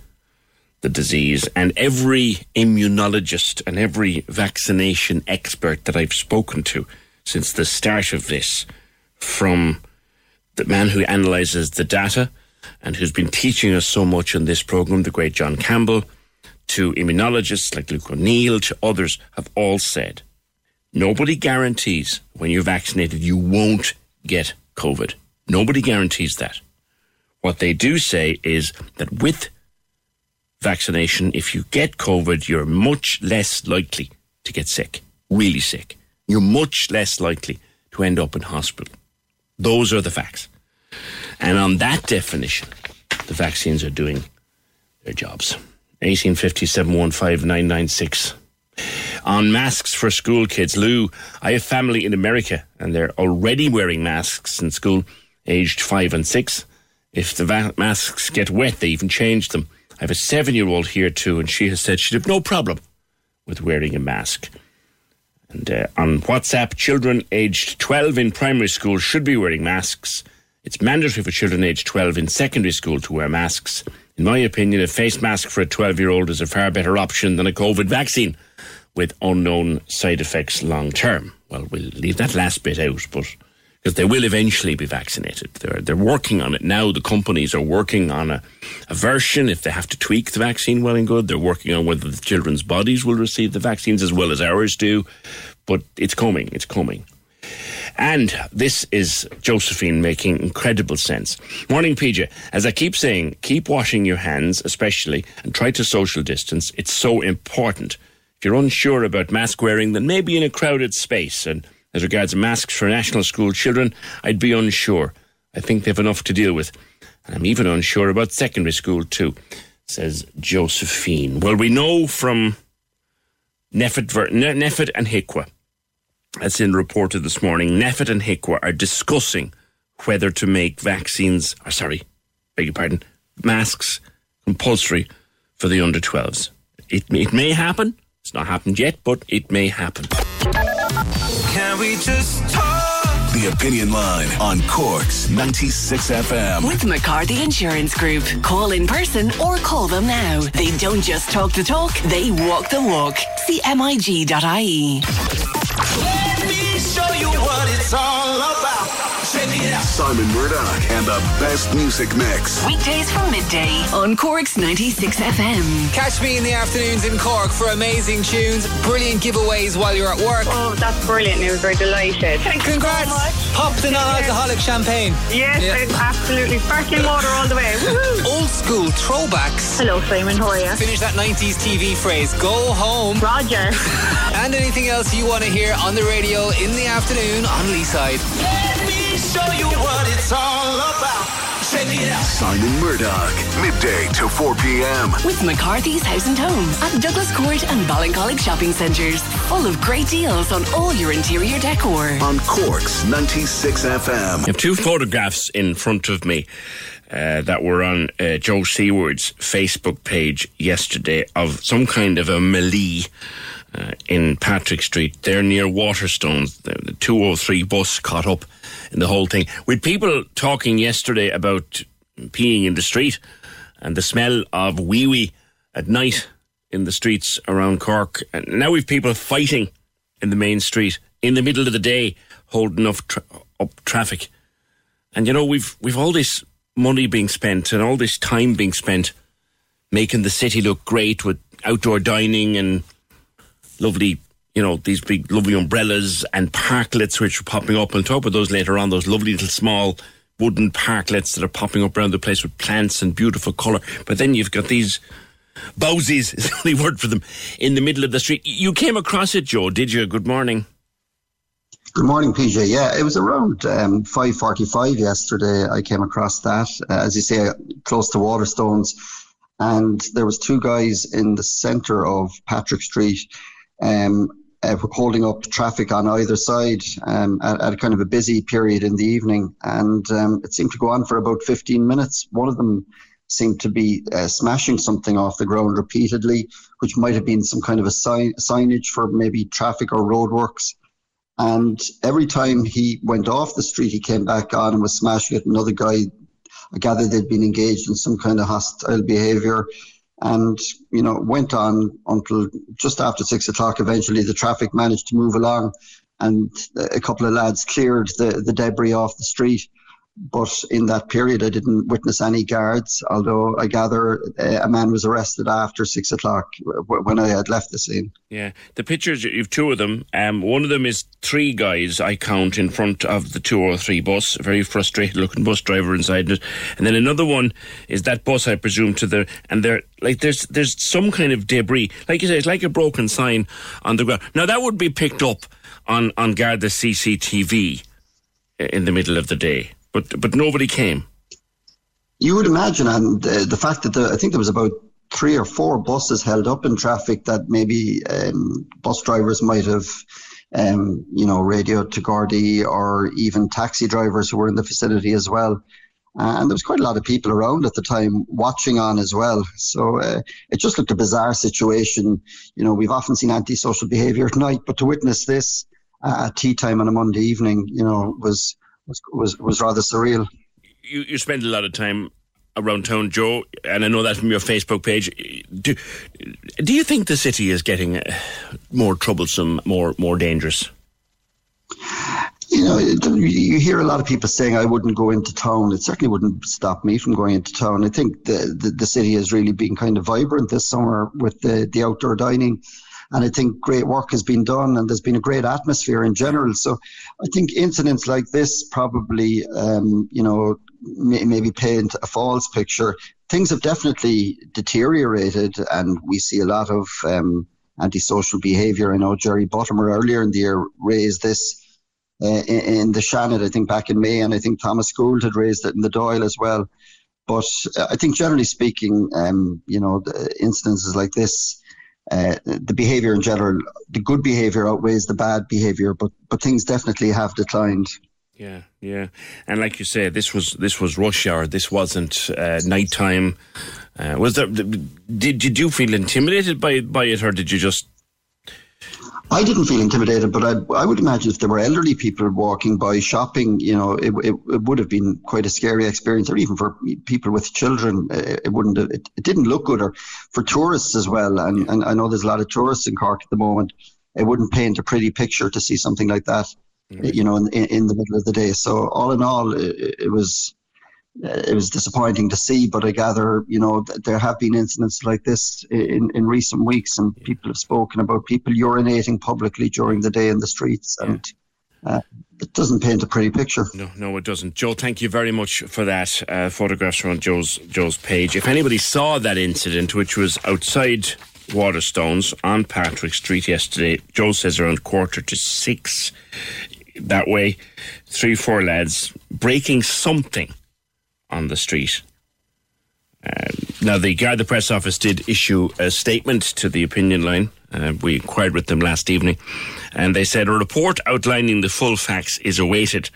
the disease. And every immunologist and every vaccination expert that I've spoken to since the start of this, from the man who analyzes the data and who's been teaching us so much on this program, the great John Campbell, to immunologists like Luke O'Neill, to others, have all said nobody guarantees when you're vaccinated you won't get COVID. Nobody guarantees that. What they do say is that with vaccination, if you get COVID, you're much less likely to get sick, really sick. You're much less likely to end up in hospital. Those are the facts. And on that definition, the vaccines are doing their jobs. 1850 715 996. On masks for school kids, Lou, I have family in America and they're already wearing masks in school, aged five and six. If the va- masks get wet, they even change them. I have a seven year old here too, and she has said she'd have no problem with wearing a mask. And uh, on WhatsApp, children aged 12 in primary school should be wearing masks. It's mandatory for children aged 12 in secondary school to wear masks. In my opinion, a face mask for a 12 year old is a far better option than a COVID vaccine with unknown side effects long term. Well, we'll leave that last bit out, but because they will eventually be vaccinated. They're, they're working on it now. The companies are working on a, a version. If they have to tweak the vaccine, well and good. They're working on whether the children's bodies will receive the vaccines as well as ours do. But it's coming. It's coming. And this is Josephine making incredible sense. Morning, PJ. As I keep saying, keep washing your hands, especially, and try to social distance. It's so important. If you're unsure about mask wearing, then maybe in a crowded space. And as regards masks for national school children, I'd be unsure. I think they've enough to deal with. And I'm even unsure about secondary school too, says Josephine. Well, we know from NPHET, and HIQA, as in reported this morning, NPHET and HIQA are discussing whether to make vaccines, or sorry, beg your pardon, masks compulsory for the under 12s. It, it may happen. It's not happened yet, but it may happen. Can we just talk? The Opinion Line on Cork's 96 FM. With McCarthy Insurance Group. Call in person or call them now. They don't just talk the talk, they walk the walk. See MIG.ie. Let me show you what it's all about. Check it out. Simon Murdoch and the best music mix. Weekdays from midday on Cork's 96 FM. Catch me in the afternoons in Cork for amazing tunes, brilliant giveaways while you're at work. Oh, that's brilliant news. We're delighted. Thank Congrats. you so much. Pop the non-alcoholic champagne. Yes, it's absolutely. Sparkling water all the way. Woohoo. Old school throwbacks. Hello, Simon. How are you? Finish that 90s TV phrase, go home. Roger. and anything else you want to hear on the radio in the afternoon on Leeside. Let me show you what it's all about. Check it out. Simon Murdoch, midday to 4 p.m. With McCarthy's House and Home at Douglas Court and Ballincollig shopping centres. Full of great deals on all your interior decor. On Cork's 96 FM. I have two photographs in front of me uh, that were on uh, Joe Seaward's Facebook page yesterday of some kind of a melee uh, in Patrick Street. They're near Waterstones. The, the 203 bus caught up in the whole thing. With people talking yesterday about peeing in the street and the smell of wee wee at night in the streets around Cork. And now we've people fighting in the main street in the middle of the day, holding up, tra- up traffic. And you know, we've we've all this money being spent and all this time being spent making the city look great with outdoor dining and lovely, you know, these big lovely umbrellas and parklets which are popping up. on top of those later on, those lovely little small wooden parklets that are popping up around the place with plants and beautiful colour. But then you've got these bowsies, is the only word for them, in the middle of the street. You came across it, Joe, did you? Good morning. Good morning, PJ. Yeah, it was around um, 5.45 yesterday I came across that, uh, as you say, close to Waterstones. And there was two guys in the centre of Patrick Street um, uh, holding up traffic on either side um, at, at, kind of a busy period in the evening. And um, it seemed to go on for about 15 minutes. One of them seemed to be uh, smashing something off the ground repeatedly, which might have been some kind of a sign- signage for maybe traffic or roadworks. And every time he went off the street, he came back on and was smashing it. Another guy, I gathered they'd been engaged in some kind of hostile behaviour. And, you know, went on until just after six o'clock. Eventually, the traffic managed to move along and a couple of lads cleared the, the debris off the street. But in that period, I didn't witness any guards, although I gather uh, a man was arrested after six o'clock when I had left the scene. Yeah, the pictures, you've two of them. Um, one of them is three guys, I count, in front of the 203 bus, a very frustrated looking bus driver inside it. And then another one is that bus, I presume, to the, and there, like, there's, there's some kind of debris. Like you say, it's like a broken sign on the ground. Now, that would be picked up on, on Garda CCTV in the middle of the day but but nobody came. You would imagine, and uh, the fact that the, I think there was about three or four buses held up in traffic that maybe um, bus drivers might have, um, you know, radioed to Gardaí or even taxi drivers who were in the facility as well. And there was quite a lot of people around at the time watching on as well. So uh, it just looked a bizarre situation. You know, we've often seen antisocial behaviour at night, but to witness this uh, at tea time on a Monday evening, you know, was was was, was rather surreal. You you spend a lot of time around town, Joe, and I know that from your Facebook page. Do, do you think the city is getting uh, more troublesome, more more dangerous? You know, you hear a lot of people saying, "I wouldn't go into town." It certainly wouldn't stop me from going into town. I think the the, the city has really been kind of vibrant this summer with the the outdoor dining and I think great work has been done, and there's been a great atmosphere in general. So I think incidents like this probably, um, you know, may, maybe paint a false picture. Things have definitely deteriorated, and we see a lot of um, antisocial behaviour. I know Jerry Buttimer earlier in the year raised this. Uh, in, in the Seanad, I think back in May, and I think Thomas Gould had raised it in the Dáil as well. But uh, I think generally speaking, um, you know, instances like this, uh, the behaviour in general, the good behaviour outweighs the bad behaviour, but but things definitely have declined. Yeah, yeah, and like you say, this was this was rush hour. This wasn't uh, nighttime. Uh, was there? Did did you feel intimidated by by it, or did you just I didn't feel intimidated, but I, I would imagine if there were elderly people walking by shopping, you know, it, it, it would have been quite a scary experience, or even for people with children, it wouldn't. Have, it, it didn't look good, or for tourists as well. And, and I know there's a lot of tourists in Cork at the moment. It wouldn't paint a pretty picture to see something like that, mm-hmm. you know, in, in the middle of the day. So all in all, it, it was it was disappointing to see, but I gather, you know, there have been incidents like this in, in recent weeks, and people have spoken about people urinating publicly during the day in the streets, and uh, it doesn't paint a pretty picture. No, no, it doesn't. Joe, thank you very much for that. Uh, photographs are on Joe's Joe's page. If anybody saw that incident, which was outside Waterstones on Patrick Street yesterday, Joe says around quarter to six. That way, three, four lads breaking something on the street. Um, now, the Garda Press Office did issue a statement to the opinion line. Uh, we inquired with them last evening, and they said a report outlining the full facts is awaited.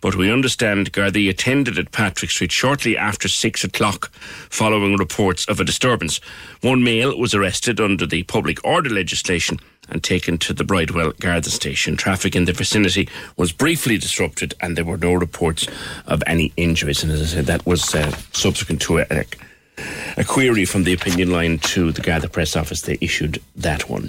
But we understand Gardaí attended at Patrick Street shortly after six o'clock following reports of a disturbance. One male was arrested under the public order legislation and taken to the Bridewell Garda station. Traffic in the vicinity was briefly disrupted and there were no reports of any injuries. And as I said, that was uh, subsequent to a, a query from the opinion line to the Garda Press Office. They issued that one.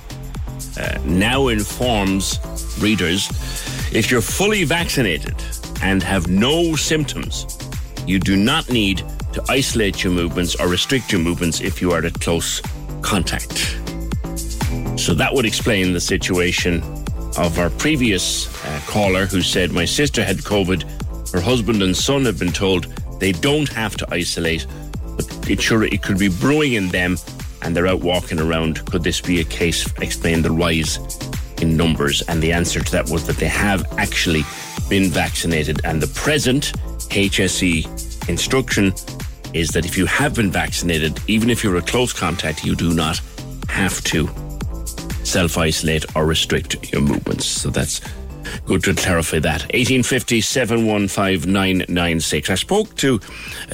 uh, now informs readers if you're fully vaccinated and have no symptoms you do not need to isolate your movements or restrict your movements if you are at close contact. So that would explain the situation of our previous uh, caller who said, My sister had COVID. Her husband and son have been told they don't have to isolate, but it sure it could be brewing in them and they're out walking around. Could this be a case explain the rise in numbers? And the answer to that was that they have actually been vaccinated and the present HSE instruction is that if you have been vaccinated, even if you're a close contact, you do not have to self isolate or restrict your movements. So that's good to clarify that. 1850 715 I spoke to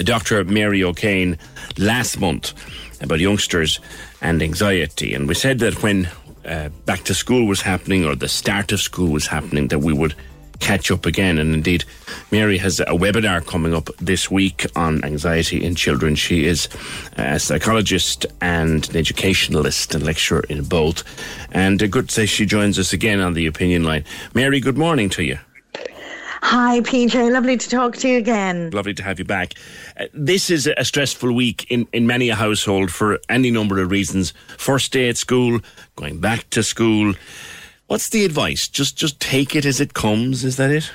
Dr. Mary O'Kane last month about youngsters and anxiety, and we said that when uh, back to school was happening or the start of school was happening, that we would catch up again. And indeed, Mary has a webinar coming up this week on anxiety in children. She is a psychologist and an educationalist and lecturer in both. And good to say she joins us again on the opinion line. Mary, good morning to you. Hi, PJ. Lovely to talk to you again. Lovely to have you back. This is a stressful week in, in many a household for any number of reasons. First day at school, going back to school. What's the advice? Just just take it as it comes. Is that it?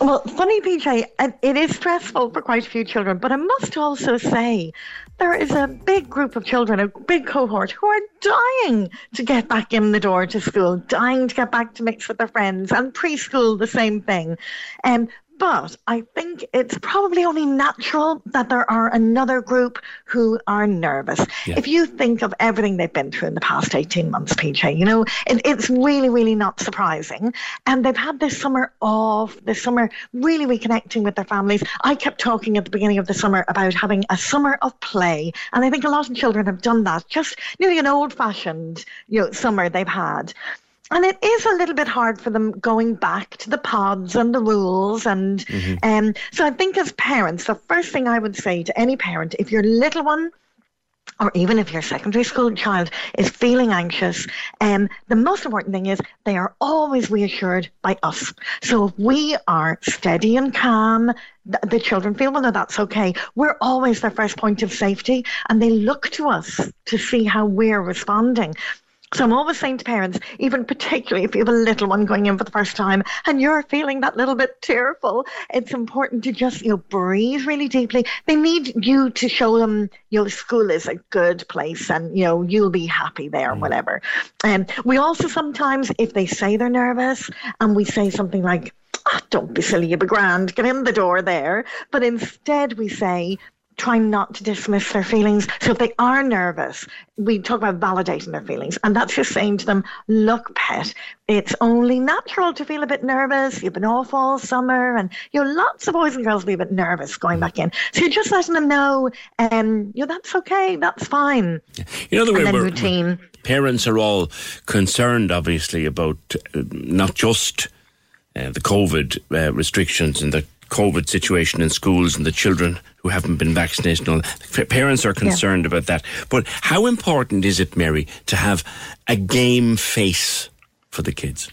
Well, funny, PJ, it is stressful for quite a few children, but I must also say there is a big group of children, a big cohort, who are dying to get back in the door to school, dying to get back to mix with their friends, and preschool, the same thing. Um, but I think it's probably only natural that there are another group who are nervous. Yeah. If you think of everything they've been through in the past 18 months, PJ, you know, it, it's really, really not surprising. And they've had this summer off, this summer really reconnecting with their families. I kept talking at the beginning of the summer about having a summer of play. And I think a lot of children have done that, just nearly an old fashioned you know, summer they've had. And it is a little bit hard for them going back to the pods and the rules. And Mm-hmm. um, so I think as parents, the first thing I would say to any parent, if your little one or even if your secondary school child is feeling anxious, um, the most important thing is they are always reassured by us. So if we are steady and calm, th- the children feel, well, no, that's okay. We're always their first point of safety, and they look to us to see how we're responding. So I'm always saying to parents, even particularly if you have a little one going in for the first time and you're feeling that little bit tearful, it's important to just, you know, breathe really deeply. They need you to show them, you know, school is a good place and, you know, you'll be happy there, whatever. And we also sometimes, if they say they're nervous and we say something like, "Ah, don't be silly, you'll be grand, get in the door there. But instead we say, try not to dismiss their feelings. So if they are nervous, we talk about validating their feelings. And that's just saying to them, look, pet, it's only natural to feel a bit nervous. You've been off all summer and you know, lots of boys and girls will be a bit nervous going back in. So you're just letting them know, um, you know, that's okay, that's fine. You know the way we're- routine. parents are all concerned, obviously, about uh, not just uh, the COVID uh, restrictions and the COVID situation in schools and the children who haven't been vaccinated. And all that. Parents are concerned about that. But how important is it, Mary, to have a game face for the kids?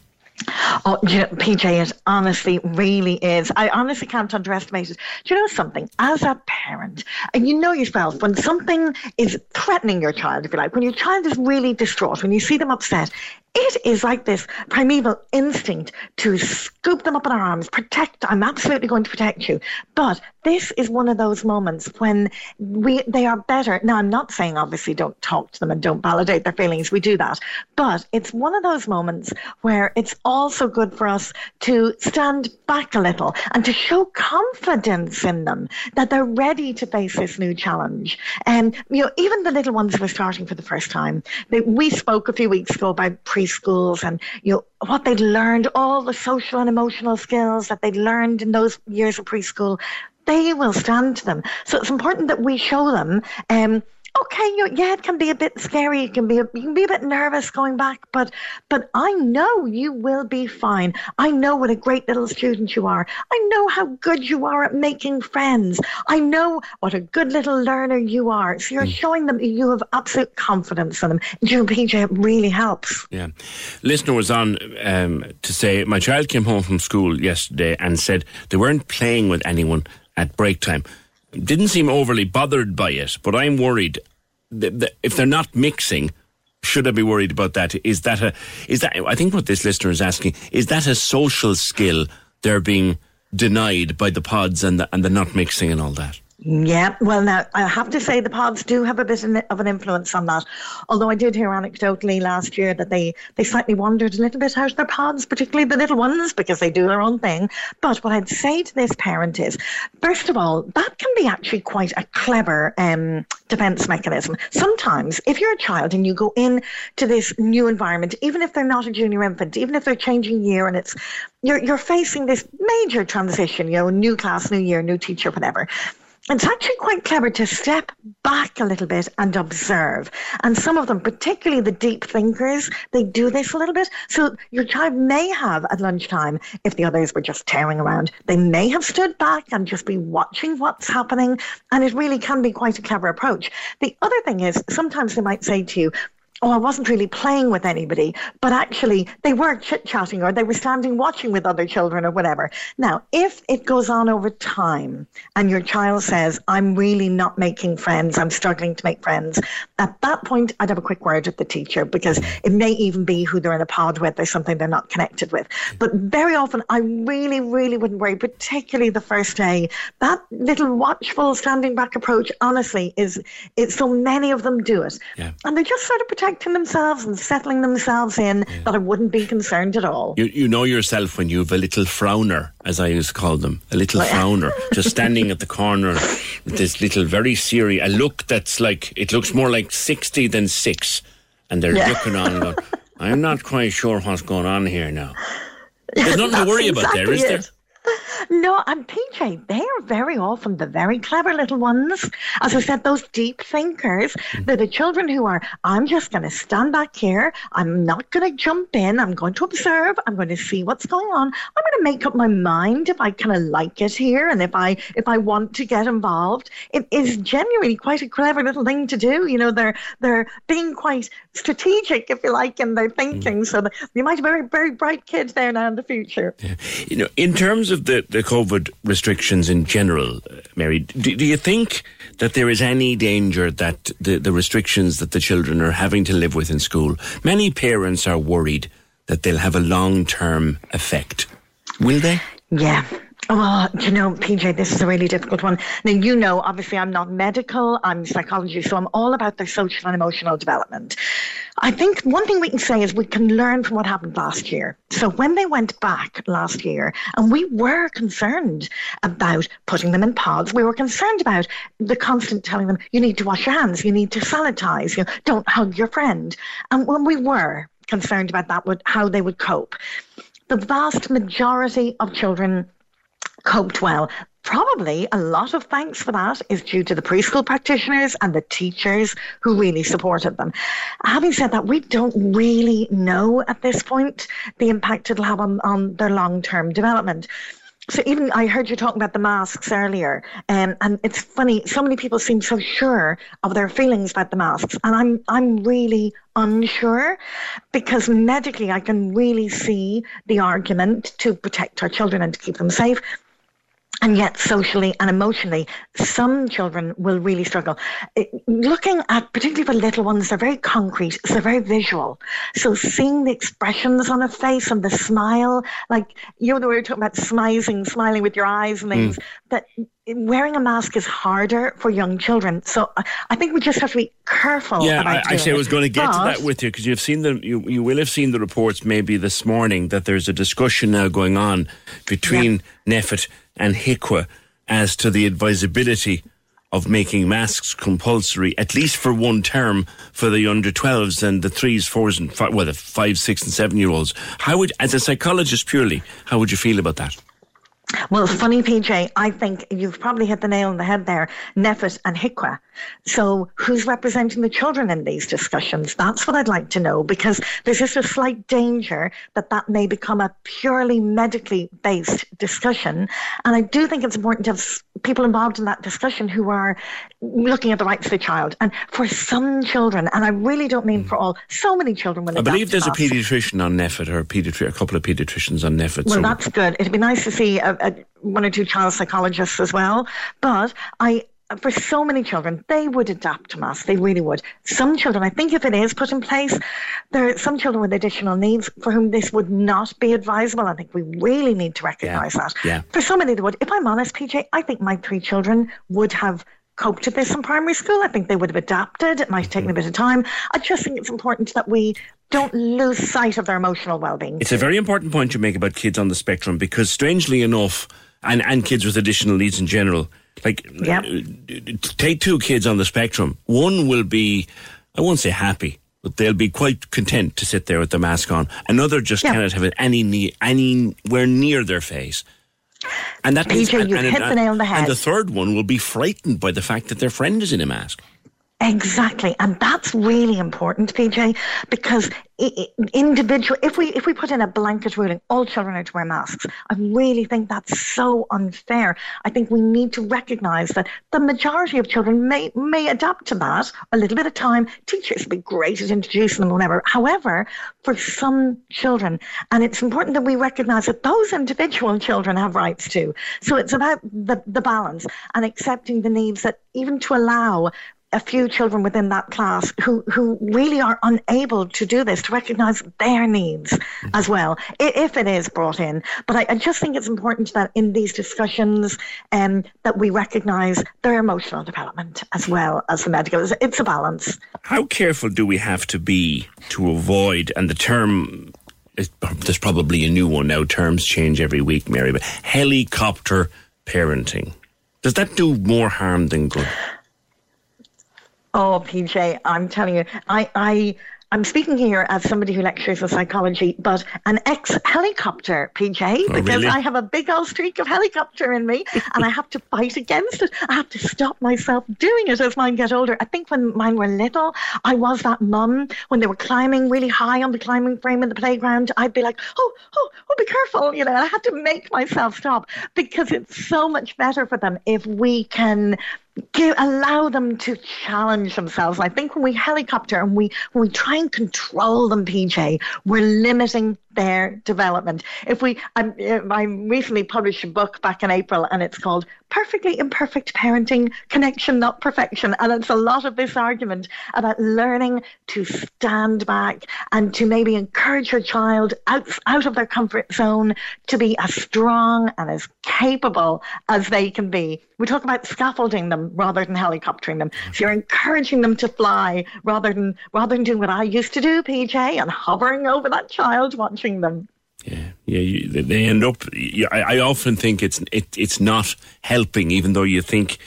Oh, you know, PJ, it honestly really is. I honestly can't underestimate it. Do you know something? As a parent, and you know yourself, when something is threatening your child, if you like, when your child is really distraught, when you see them upset, it is like this primeval instinct to scoop them up in our arms, protect. I'm absolutely going to protect you. But this is one of those moments when we they are better. Now, I'm not saying obviously don't talk to them and don't validate their feelings. We do that, but it's one of those moments where it's also good for us to stand back a little and to show confidence in them that they're ready to face this new challenge. And you know, even the little ones who are starting for the first time. They, we spoke a few weeks ago about preschools and you know what they'd learned, all the social and emotional skills that they'd learned in those years of preschool. They will stand to them. So it's important that we show them. Um, okay, you yeah, it can be a bit scary. It can be a, you can be a bit nervous going back, but but I know you will be fine. I know what a great little student you are. I know how good you are at making friends. I know what a good little learner you are. So you're showing them you have absolute confidence in them. And you know, PJ, it really helps. Yeah. Listener was on um, to say, my child came home from school yesterday and said they weren't playing with anyone at break time. Didn't seem overly bothered by it, but I'm worried that, if they're not mixing, should I be worried about that? Is that a, is that, I think what this listener is asking, is that a social skill they're being denied by the pods and the, and the not mixing and all that? Yeah, well, now I have to say the pods do have a bit of an influence on that. Although I did hear anecdotally last year that they, they slightly wandered a little bit out of their pods, particularly the little ones, because they do their own thing. But what I'd say to this parent is, first of all, that can be actually quite a clever um, defense mechanism. Sometimes, if you're a child and you go in to this new environment, even if they're not a junior infant, even if they're changing year and it's you're you're facing this major transition, you know, new class, new year, new teacher, whatever it's actually quite clever to step back a little bit and observe. And some of them, particularly the deep thinkers, they do this a little bit. So your child may have at lunchtime, if the others were just tearing around, they may have stood back and just be watching what's happening. And it really can be quite a clever approach. The other thing is sometimes they might say to you, oh, I wasn't really playing with anybody, but actually they were chit chatting or they were standing watching with other children or whatever. Now, if it goes on over time and your child says, I'm really not making friends, I'm struggling to make friends, at that point, I'd have a quick word with the teacher because mm-hmm. it may even be who they're in a pod with or something they're not connected with. But very often, I really, really wouldn't worry, particularly the first day. That little watchful standing back approach, honestly, is it's so many of them do it. Yeah. And they're just sort of protecting themselves and settling themselves in that I wouldn't be concerned at all. You, you know yourself when you have a little frowner, as I used to call them, a little frowner, just standing at the corner with this little very serious, a look that's like, it looks more like 60 than 6. And they're Yeah. looking on going, I'm not quite sure what's going on here now. There's nothing to worry about there, is exactly there? No, and PJ, they are very often the very clever little ones. As I said, those deep thinkers. Mm. They're the children who are, I'm just going to stand back here. I'm not going to jump in. I'm going to observe. I'm going to see what's going on. I'm going to make up my mind if I kind of like it here and if I if I want to get involved. It is genuinely quite a clever little thing to do. You know, they're they're being quite strategic, if you like, in their thinking. So that you might have very very bright kids there now in the future. You know, in terms of the, the COVID restrictions in general, uh, Mary, do, do you think that there is any danger that the, the restrictions that the children are having to live with in school, many parents are worried that they'll have a long term effect. Will they? Yeah. Well, you know, PJ, this is a really difficult one. Now, you know, obviously, I'm not medical, I'm psychology, so I'm all about their social and emotional development. I think one thing we can say is we can learn from what happened last year. So, when they went back last year, and we were concerned about putting them in pods, we were concerned about the constant telling them, you need to wash your hands, you need to sanitize, you know, don't hug your friend. And when we were concerned about that, would how they would cope, the vast majority of children coped well. Probably a lot of thanks for that is due to the preschool practitioners and the teachers who really supported them. Having said that, we don't really know at this point the impact it'll have on, on their long term development. So even I heard you talking about the masks earlier, um, and it's funny. So many people seem so sure of their feelings about the masks, and I'm I'm really unsure because medically I can really see the argument to protect our children and to keep them safe. And yet, socially and emotionally, some children will really struggle. It, looking at, particularly for little ones, they're very concrete, so they're very visual. So, seeing the expressions on a face and the smile, like you know, we were talking about smizing, smiling with your eyes and things, mm. that wearing a mask is harder for young children. So I think we just have to be careful. Yeah, I, actually, I was going to get but, to that with you because you've seen the you, you will have seen the reports maybe this morning that there's a discussion now going on between yeah. NPHET and HIQA as to the advisability of making masks compulsory, at least for one term, for the under 12s and the threes, fours, and five, well, the five, six, and seven year olds. How would, as a psychologist purely, how would you feel about that? Well, funny, PJ, I think you've probably hit the nail on the head there. NPHET and HIQA. So, who's representing the children in these discussions? That's what I'd like to know because there's just a slight danger that that may become a purely medically based discussion. And I do think it's important to have people involved in that discussion who are looking at the rights of the child. And for some children, and I really don't mean hmm. for all, so many children will. I believe there's a paediatrician on NPHET or a, pediatri- a couple of paediatricians on NPHET. Well, so that's good. It'd be nice to see a, a, one or two child psychologists as well. But I for so many children, they would adapt to mass. They really would. Some children, I think if it is put in place, there are some children with additional needs for whom this would not be advisable. I think we really need to recognise yeah. that. Yeah. For so many, they would. If I'm honest, PJ, I think my three children would have coped with this in primary school. I think they would have adapted. It might have taken a mm-hmm. bit of time. I just think it's important that we don't lose sight of their emotional well-being. It's a very important point you make about kids on the spectrum because, strangely enough, and, and kids with additional needs in general, like yep. Uh, take two kids on the spectrum. One will be, I won't say happy, but they'll be quite content to sit there with the mask on. Another just Yeah. cannot have it any anywhere near their face. And that means, PJ, and, you've and- hit the nail on the head. And the third one will be frightened by the fact that their friend is in a mask. Exactly, and that's really important, PJ, because individual. If we if we put in a blanket ruling, all children are to wear masks. I really think that's so unfair. I think we need to recognise that the majority of children may may adapt to that. A little bit of time. Teachers would be great at introducing them, whatever. However, for some children, and it's important that we recognise that those individual children have rights too. So it's about the the balance and accepting the needs that even to allow a few children within that class who, who really are unable to do this, to recognise their needs as well, if it is brought in. But I, I just think it's important that in these discussions um, that we recognise their emotional development as well as the medical. It's, it's a balance. How careful do we have to be to avoid, and the term, there's probably a new one now, terms change every week, Mary, but helicopter parenting. Does that do more harm than good? Oh, PJ, I'm telling you, I, I, I'm speaking here as somebody who lectures in psychology, but an ex helicopter, PJ, Oh, because really? I have a big old streak of helicopter in me and I have to fight against it. I have to stop myself doing it as mine get older. I think when mine were little, I was that mum when they were climbing really high on the climbing frame in the playground. I'd be like, oh, oh, oh, be careful. You know, I had to make myself stop because it's so much better for them if we can give, allow them to challenge themselves. I think when we helicopter and we when we try and control them, PJ, we're limiting their development. If we, I'm, I recently published a book back in April, and it's called "Perfectly Imperfect Parenting: Connection, Not Perfection," and it's a lot of this argument about learning to stand back and to maybe encourage your child out out of their comfort zone to be as strong and as capable as they can be. We talk about scaffolding them rather than helicoptering them. So you're encouraging them to fly rather than rather than doing what I used to do, PJ, and hovering over that child watching them. Yeah, you, they- end up. you- I, I often think it's it, it's not helping, even though you think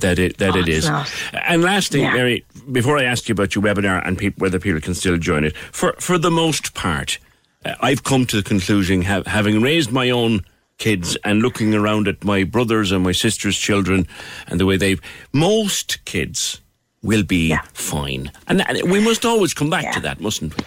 that it that Oh, it's not. And lastly, Yeah. Mary, before I ask you about your webinar and peop whether people can still join it, for for the most part, uh, I've come to the conclusion, ha- having raised my own kids and looking around at my brothers and my sisters' children and the way they, most kids will be fine, and, and we must always come back to that, mustn't we?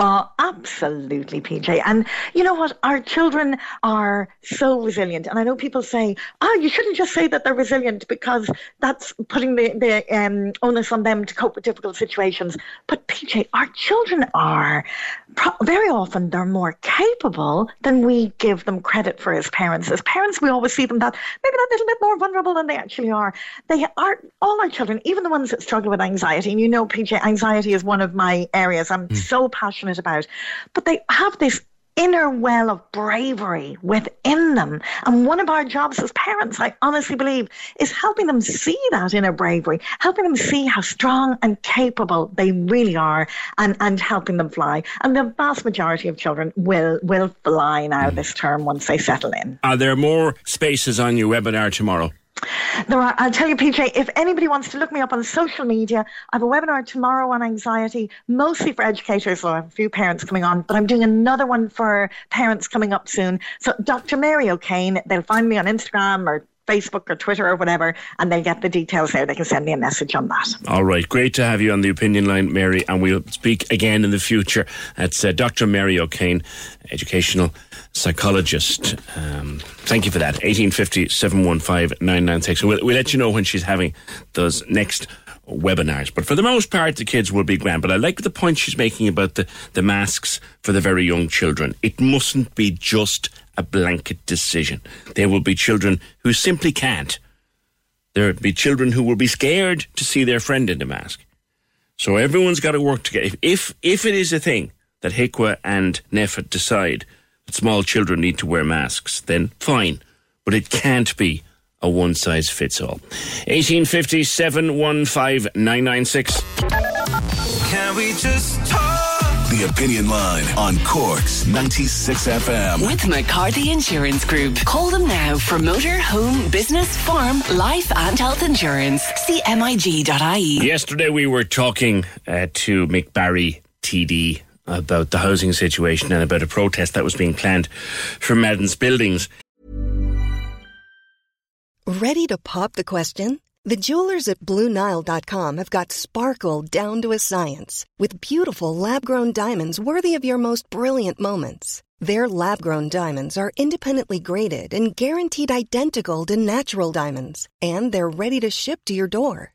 Oh, absolutely, PJ. And you know what? Our children are so resilient. And I know people say, oh, you shouldn't just say that they're resilient because that's putting the, the um, onus on them to cope with difficult situations. But PJ, our children are pro- very often they're more capable than we give them credit for as parents. As parents, we always see them that maybe that little bit more vulnerable than they actually are. They are all our children, even the ones that struggle with anxiety. And you know, PJ, anxiety is one of my areas I'm hmm. so passionate about. But they have this inner well of bravery within them. And one of our jobs as parents, I honestly believe, is helping them see that inner bravery, helping them see how strong and capable they really are and, and helping them fly. And the vast majority of children will will fly now mm. this term once they settle in. Are there more spaces on your webinar tomorrow? There are, I'll tell you, PJ, if anybody wants to look me up on social media, I have a webinar tomorrow on anxiety, mostly for educators. So I have a few parents coming on, but I'm doing another one for parents coming up soon. So Dr. Mary O'Kane, they'll find me on Instagram or Facebook or Twitter or whatever, and they'll get the details there. They can send me a message on that. All right, great to have you on the opinion line, Mary, and we'll speak again in the future. That's uh, Dr. Mary O'Kane, educational psychologist. Um, thank you for that. 1850 715 996. We'll, we'll let you know when she's having those next webinars. But for the most part, the kids will be grand. But I like the point she's making about the, the masks for the very young children. It mustn't be just a blanket decision. There will be children who simply can't. There will be children who will be scared to see their friend in a mask. So everyone's got to work together. If, if, if it is a thing that HIQA and NPHET decide that small children need to wear masks, then fine. But it can't be a one size fits all. 1850 715 996. Can we just talk? The Opinion Line on Cork's 96 FM. With McCarthy Insurance Group. Call them now for motor, home, business, farm, life, and health insurance. See MIG.ie. Yesterday we were talking uh, to Mick Barry, TD, about the housing situation and about a protest that was being planned for Madden's buildings. Ready to pop the question? The jewelers at BlueNile.com have got sparkle down to a science with beautiful lab grown diamonds worthy of your most brilliant moments. Their lab grown diamonds are independently graded and guaranteed identical to natural diamonds, and they're ready to ship to your door.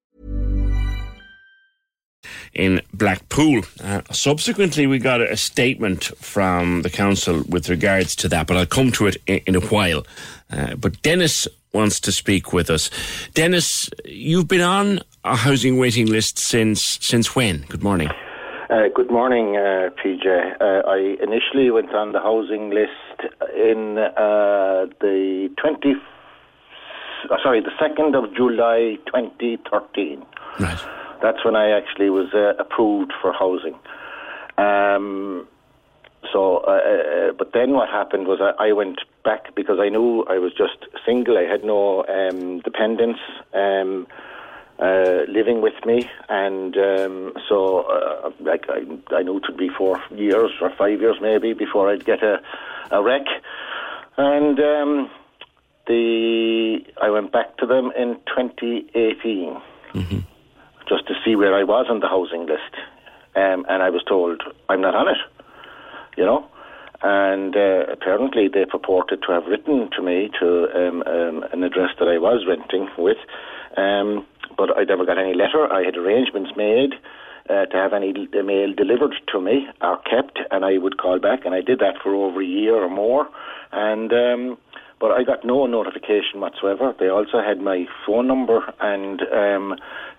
In Blackpool. Uh, subsequently, we got a statement from the council with regards to that, but I'll come to it in, in a while. Uh, but Dennis wants to speak with us. Dennis, you've been on a housing waiting list since since when? Good morning. Uh, good morning, uh, PJ. Uh, I initially went on the housing list in uh, the 20, uh, sorry, the 2nd of July 2013. Right. That's when I actually was uh, approved for housing. Um, so, uh, uh, but then what happened was I, I went back because I knew I was just single. I had no um, dependents um, uh, living with me, and um, so uh, like I, I knew it would be four years or five years maybe before I'd get a, a wreck, and um, the I went back to them in 2018 just to see where I was on the housing list. Um, and I was told I'm not on it, you know. And uh, apparently they purported to have written to me to um, um, an address that I was renting with, um, but I never got any letter. I had arrangements made uh, to have any mail delivered to me or kept, and I would call back, and I did that for over a year or more. And um, but I got no notification whatsoever. They also had my phone number, and um,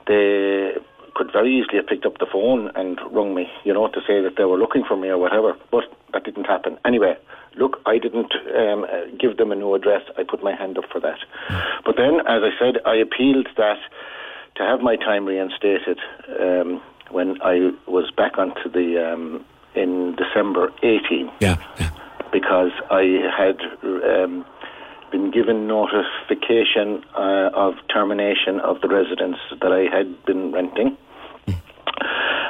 they could very easily have picked up the phone and rung me, you know, to say that they were looking for me or whatever. But that didn't happen. Anyway, look, I didn't um, give them a new address. I put my hand up for that. But then, as I said, I appealed that to have my time reinstated um, when I was back onto the um, in December 18 Yeah. because I had um, been given notification uh, of termination of the residence that I had been renting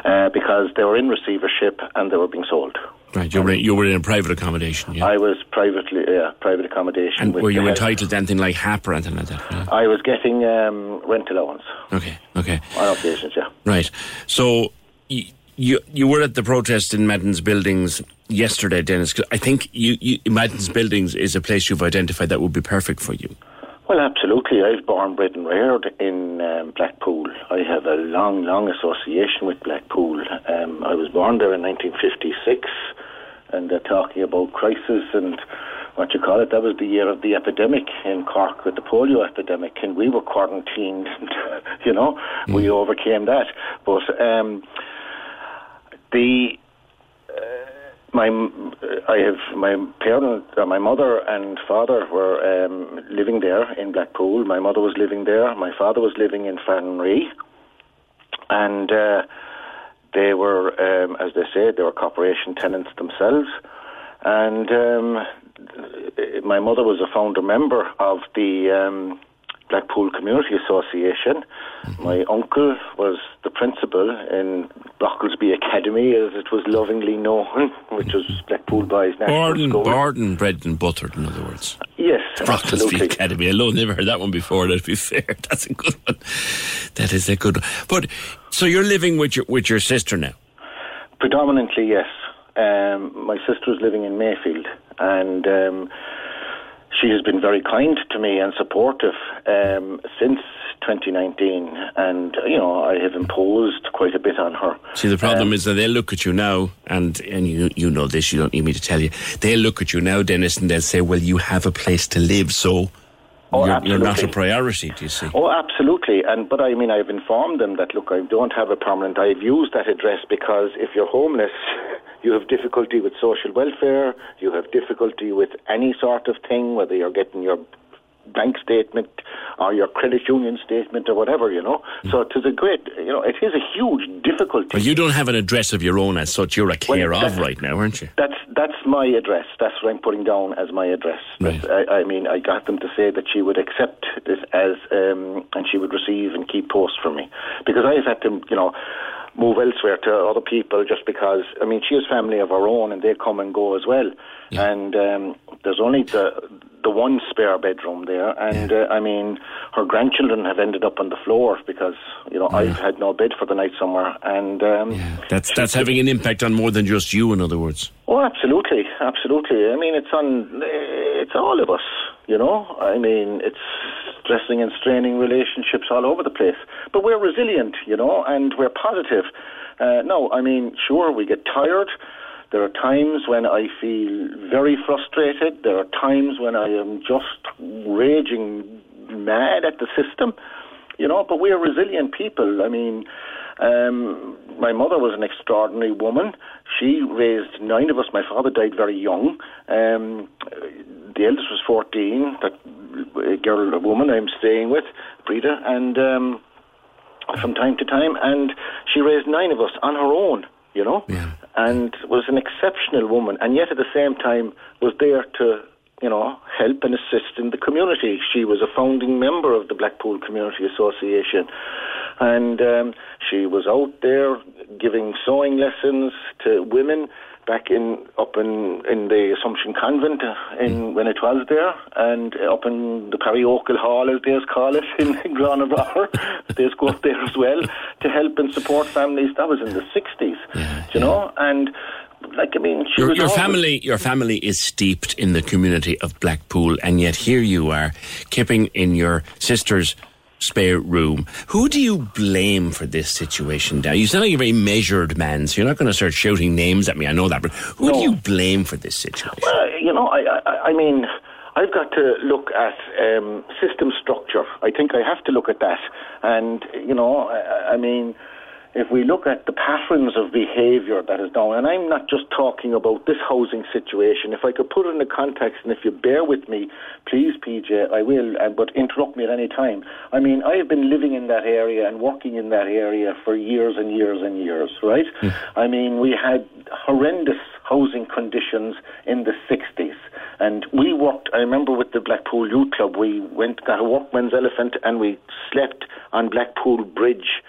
uh, because they were in receivership and they were being sold. Right. You were you were in a private accommodation. Yeah. I was privately, yeah, private accommodation. and with were you entitled to anything like HAP or anything like that? Yeah. I was getting um, rent allowance Okay. Okay. on occasions, yeah. Right. So you, you you were at the protest in Madden's buildings yesterday, Dennis. 'cause I think you, you Madden's buildings is a place you've identified that would be perfect for you. Well, absolutely. I was born, bred, and reared in um, Blackpool. I have a long, long association with Blackpool. Um, I was born there in 1956, and they're talking about crisis and what you call it. That was the year of the epidemic in Cork with the polio epidemic, and we were quarantined. you know, we overcame that. But um, the my I have my parent, uh, my mother and father were um, living there in Blackpool. My mother was living there. My father was living in Farranree, and uh, they were, um, as they say, they were corporation tenants themselves. And um, my mother was a founder member of the um, Blackpool Community Association. My uncle was the principal in Brocklesby Academy, as it was lovingly known, which was Blackpool Boys National Born, School. born, bread and buttered, in other words. Yes, Brocklesby absolutely. Academy. Alone, never heard that one before. Let's be fair. That's a good one. That is a good one. But so you're living with your with your sister now. Predominantly, yes. Um, my sister is living in Mayfield, and um, she has been very kind to me and supportive um, since 2019. And you know, I have imposed quite a bit on her. See, the problem Um, is that they'll look at you now, and and you you know this. You don't need me to tell you. They'll look at you now, Dennis, and they'll say, "Well, you have a place to live, so Oh, you're, you're not a priority." Do you see? Oh, absolutely. And but I mean, I've informed them that look, I don't have a permanent. I've used that address because if you're homeless, you have difficulty with social welfare. You have difficulty with any sort of thing, whether you're getting your bank statement or your credit union statement or whatever, you know. So it is a great, you know, it is a huge difficulty. Well, you don't have an address of your own as such. You're a care of right now, aren't you? That's that's my address. That's what I'm putting down as my address. That's- I, I mean, I got them to say that she would accept this as, um, and she would receive and keep posts for me, because I've had to, you know, move elsewhere to other people just because I mean she has family of her own and they come and go as well. And um, there's only the the one spare bedroom there, and uh, I mean her grandchildren have ended up on the floor because you know I've had no bed for the night somewhere, and um, That's that's having an impact on more than just you. In other words, Oh, absolutely, absolutely. I mean, it's on, it's all of us, you know. I mean, it's stressing and straining relationships all over the place. But we're resilient, you know, and we're positive. Uh, no, I mean, sure, we get tired. There are times when I feel very frustrated. There are times when I am just raging mad at the system, you know. But we are resilient people. I mean, um, my mother was an extraordinary woman. She raised nine of us. My father died very young. Um, the eldest was 14, that girl, a woman I'm staying with, Breda, and um, from time to time, and she raised nine of us on her own, you know, and was an exceptional woman, and yet at the same time was there to, you know, help and assist in the community. She was a founding member of the Blackpool Community Association, and um, she was out there giving sewing lessons to women back in up in in the Assumption Convent uh, in when it was there, and up in the Parochial Hall, as they call it, in Granavar. they go up there as well to help and support families. That was in the sixties, you know, and like I mean, she your, was your family your family is steeped in the community of Blackpool, and yet here you are, kipping in your sister's spare room. Who do you blame for this situation? Now you sound like a very measured man, so you're not going to start shouting names at me. I know that, but who do you blame for this situation? Well, you know, I, I, I mean, I've got to look at um, system structure. I think I have to look at that. And, you know, I, I mean, if we look at the patterns of behaviour that is down, and I'm not just talking about this housing situation, if I could put it in the context, and if you bear with me, please, PJ, I will, uh, but interrupt me at any time. I mean, I have been living in that area and working in that area for years and years and years, right? I mean, we had horrendous housing conditions in the 60s. And we worked, I remember with the Blackpool Youth Club, we went, got a workman's elephant and we slept on Blackpool Bridge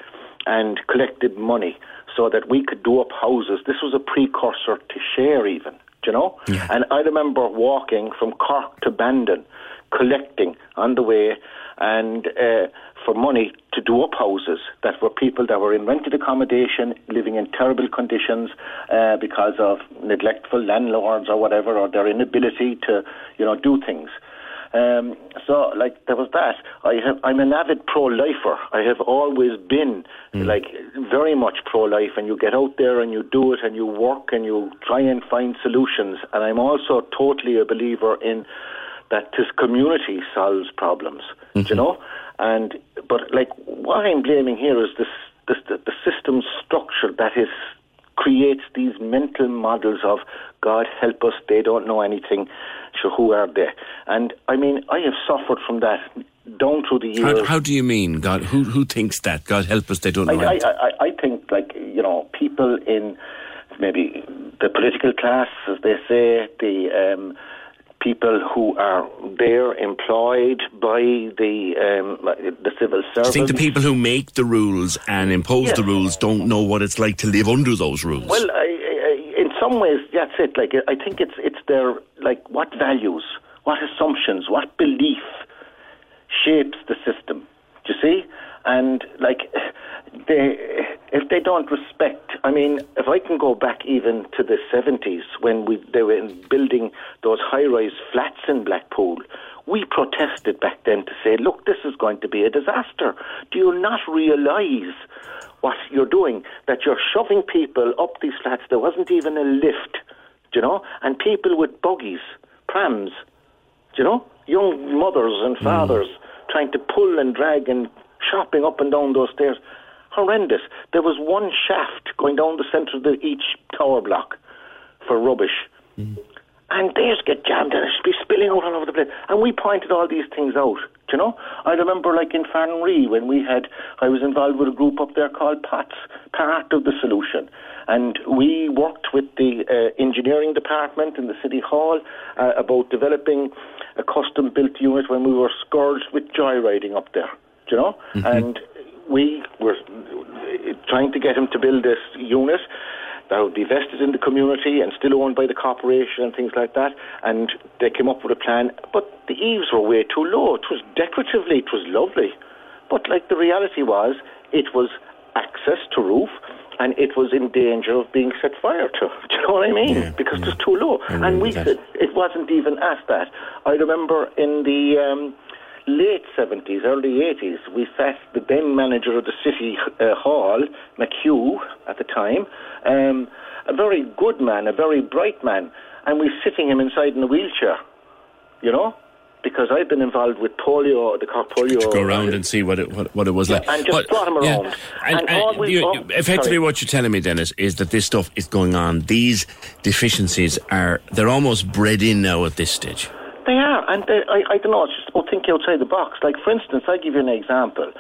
and collected money so that we could do up houses. This was a precursor to share even, do you know? And I remember walking from Cork to Bandon, collecting on the way and uh, for money to do up houses that were people that were in rented accommodation, living in terrible conditions uh, because of neglectful landlords or whatever, or their inability to, you know, do things. Um, so, like, there was that. I have, I'm an avid pro-lifer. I have always been, like, very much pro-life. And you get out there and you do it and you work and you try and find solutions. And I'm also totally a believer in that this community solves problems. Do you know? And but like, what I'm blaming here is this, this the, the system structure that is creates these mental models of God help us, they don't know anything. So who are they? And I mean, I have suffered from that down through the years. How, how do you mean, God? Who who thinks that? God help us, they don't know. I. I, I, I think, like, you know, people in maybe the political class, as they say, the um, people who are there employed by the um, the civil service. think the people who make the rules and impose Yes. the rules don't know what it's like to live under those rules? Well, I, I, some ways, that's it. Like, I think it's it's their like what values, what assumptions, what belief shapes the system. Do you see? And like, they if they don't respect, I mean, if I can go back even to the seventies when we they were building those high-rise flats in Blackpool. We protested back then to say, look, this is going to be a disaster. Do you not realise what you're doing? That you're shoving people up these flats. There wasn't even a lift, do you know? And people with buggies, prams, do you know? Young mothers and hmm. fathers trying to pull and drag and shopping up and down those stairs. Horrendous. There was one shaft going down the centre of the, each tower block for rubbish. Hmm. And they just get jammed and it should be spilling out all over the place. And we pointed all these things out. Do you know? I remember like in Farranree when we had, I was involved with a group up there called POTS, part of the solution. And we worked with the uh, engineering department in the city hall uh, about developing a custom built unit when we were scourged with joyriding up there. Do you know? And we were trying to get him to build this unit that would be vested in the community and still owned by the corporation and things like that. And they came up with a plan, but the eaves were way too low. It was decoratively, it was lovely. But like the reality was, it was access to roof and it was in danger of being set fire to. Do you know what I mean? Yeah, because yeah. it was too low. And we that. said it wasn't even at that. I remember in the um, late 70s, early 80s, we sat the then manager of the city uh, hall, McHugh at the time, um, a very good man, a very bright man, and we sitting him inside in a wheelchair, you know? Because I've been involved with polio, the Cork polio. to go around and see what it what, what it was like. and just But- brought him yeah. And, And and all we- you- all- effectively, sorry. what you're telling me, Dennis, is that this stuff is going on. These deficiencies are they're almost bred in now at this stage. They are, and they, I, I don't know, it's just about thinking outside the box. Like, for instance, I'll give you an example.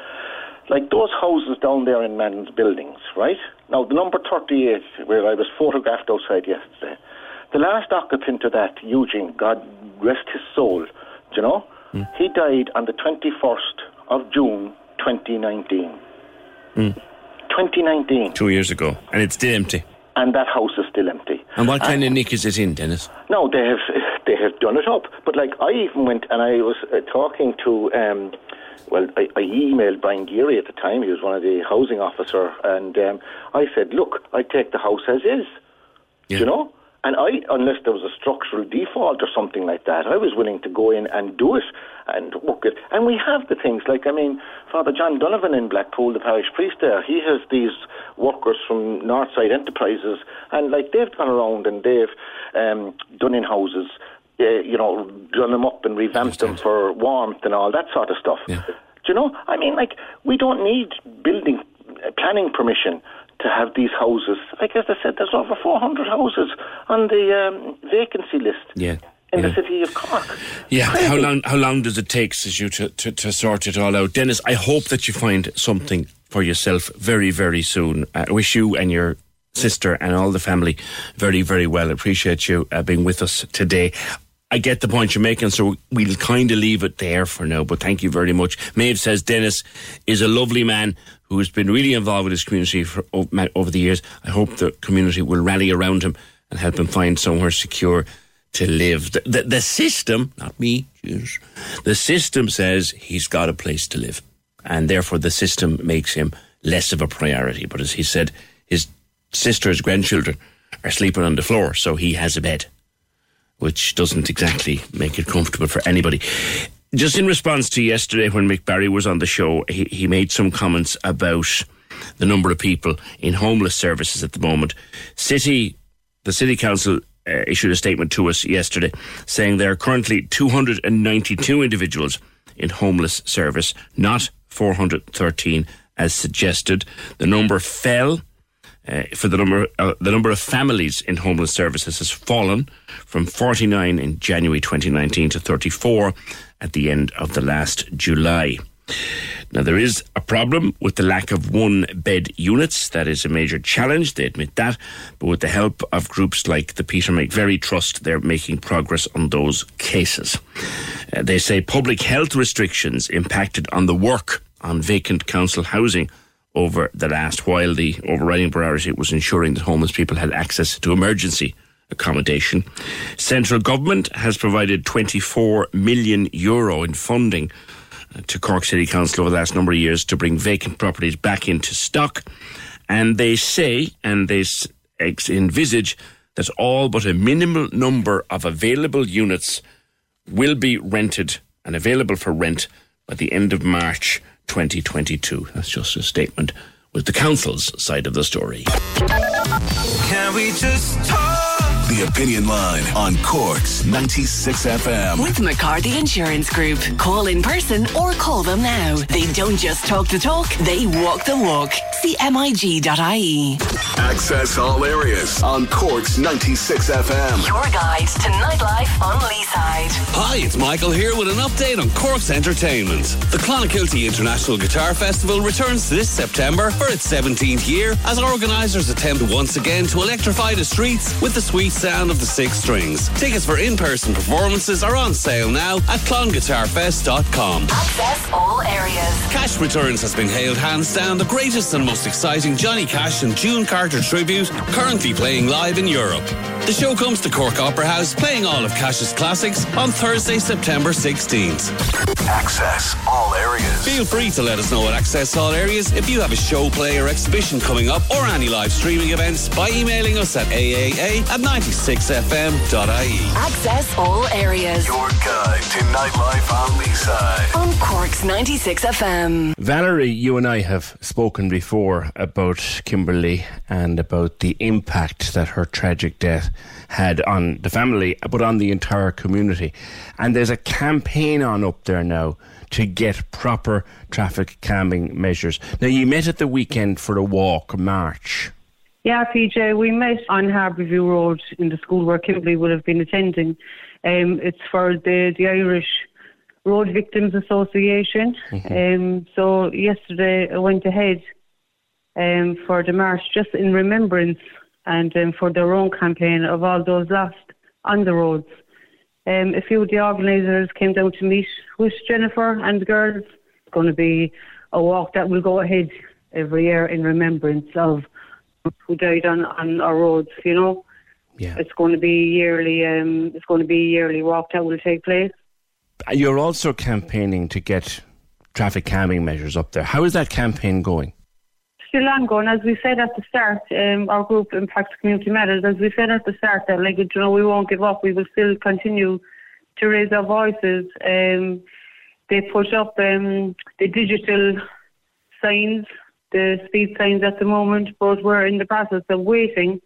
Like those houses down there in Madden's buildings, right? Now, the number 38, where I was photographed outside yesterday, the last occupant of that, Eugene, God rest his soul, do you know? He died on the 21st of June, 2019. Mm. 2019. Two years ago, and it's still empty. And that house is still empty. And what kind of nick is it in, Dennis? No, they have they have done it up. But like I even went and I was uh, talking to. Um, well, I, I emailed Brian Geary at the time. He was one of the housing officer, and um, I said, "Look, I take the house as is." You know, and I, unless there was a structural default or something like that, I was willing to go in and do it and work it. And we have the things like, I mean, Father John Donovan in Blackpool, the parish priest there, he has these workers from Northside Enterprises, and like they've gone around and they've um, done in houses. Uh, you know, done them up and revamped them for warmth and all that sort of stuff. Do you know? I mean, like we don't need building uh, planning permission to have these houses. Like as I said, there's over 400 houses on the um, vacancy list Yeah. in yeah. the city of Cork. Yeah, how long how long does it take, says you, to, to, to sort it all out? Dennis, I hope that you find something for yourself very, very soon. I wish you and your sister and all the family very, very well. Appreciate you uh, being with us today. I get the point you're making, so we'll kind of leave it there for now, but thank you very much. Maeve says Dennis is a lovely man who's been really involved with his community for, over the years. I hope the community will rally around him and help him find somewhere secure to live. The, the, the system, not me, the system says he's got a place to live. And therefore the system makes him less of a priority. But as he said, his sister's grandchildren are sleeping on the floor, so he has a bed, which doesn't exactly make it comfortable for anybody. Just in response to yesterday when Mick Barry was on the show, he, he made some comments about the number of people in homeless services at the moment. City, the City Council uh, issued a statement to us yesterday saying there are currently 292 individuals in homeless service, not 413 as suggested. The number fell uh, for the number uh, the number of families in homeless services has fallen from 49 in January 2019 to 34 at the end of the last July. Now there is a problem with the lack of one bed units. That is a major challenge. They admit that, but with the help of groups like the Peter McVerry Trust, they're making progress on those cases. Uh, they say public health restrictions impacted on the work on vacant council housing over the last while. The overriding priority was ensuring that homeless people had access to emergency accommodation. Central government has provided 24 million euro in funding uh, to Cork City Council over the last number of years to bring vacant properties back into stock. And they say, and they envisage, that all but a minimal number of available units will be rented and available for rent by the end of March 2022. That's just a statement with the council's side of the story. Can we just talk? The Opinion Line on Cork's 96 FM. With McCarthy Insurance Group. Call in person or call them now. They don't just talk the talk, they walk the walk. CMIG.ie. Access all areas on Cork's 96 FM. Your guide to nightlife on Leeside. Hi, it's Michael here with an update on Cork's entertainment. The Clonakilty International Guitar Festival returns this September for its 17th year as organisers attempt once again to electrify the streets with the sweet sound of the six strings. Tickets for in-person performances are on sale now at clonguitarfest.com. Access all areas. Cash Returns has been hailed hands down the greatest and most exciting Johnny Cash and June Carter tribute currently playing live in Europe. The show comes to Cork Opera House playing all of Cash's classics on Thursday, September 16th. Access all areas. Feel free to let us know at Access All Areas if you have a show, play, or exhibition coming up or any live streaming events by emailing us at aaa at 96fm.ie. Access all areas. Your guide to nightlife on Leeside. On Cork's 96 FM. Valerie, you and I have spoken before about Kimberly and about the impact that her tragic death had on the family, but on the entire community. And there's a campaign on up there now to get proper traffic calming measures. Now, you met at the weekend for a walk, a march. Yeah, PJ, we met on Harbourview Road in the school where Kimberly would have been attending. Um, it's for the, the Irish Road Victims Association. Um, so yesterday I went ahead um, for the march just in remembrance and um, for their own campaign of all those lost on the roads. Um, a few of the organisers came down to meet with Jennifer and the girls. It's going to be a walk that will go ahead every year in remembrance of who died on, on our roads, you know. Yeah. It's going to be yearly um it's going to be a yearly walk that will take place. You're also campaigning to get traffic calming measures up there. How is that campaign going? Still ongoing, as we said at the start, um, our group Impact Community Matters, as we said at the start that like you know, we won't give up, we will still continue to raise our voices. Um they put up um the digital signs, the speed signs at the moment, but we're in the process of waiting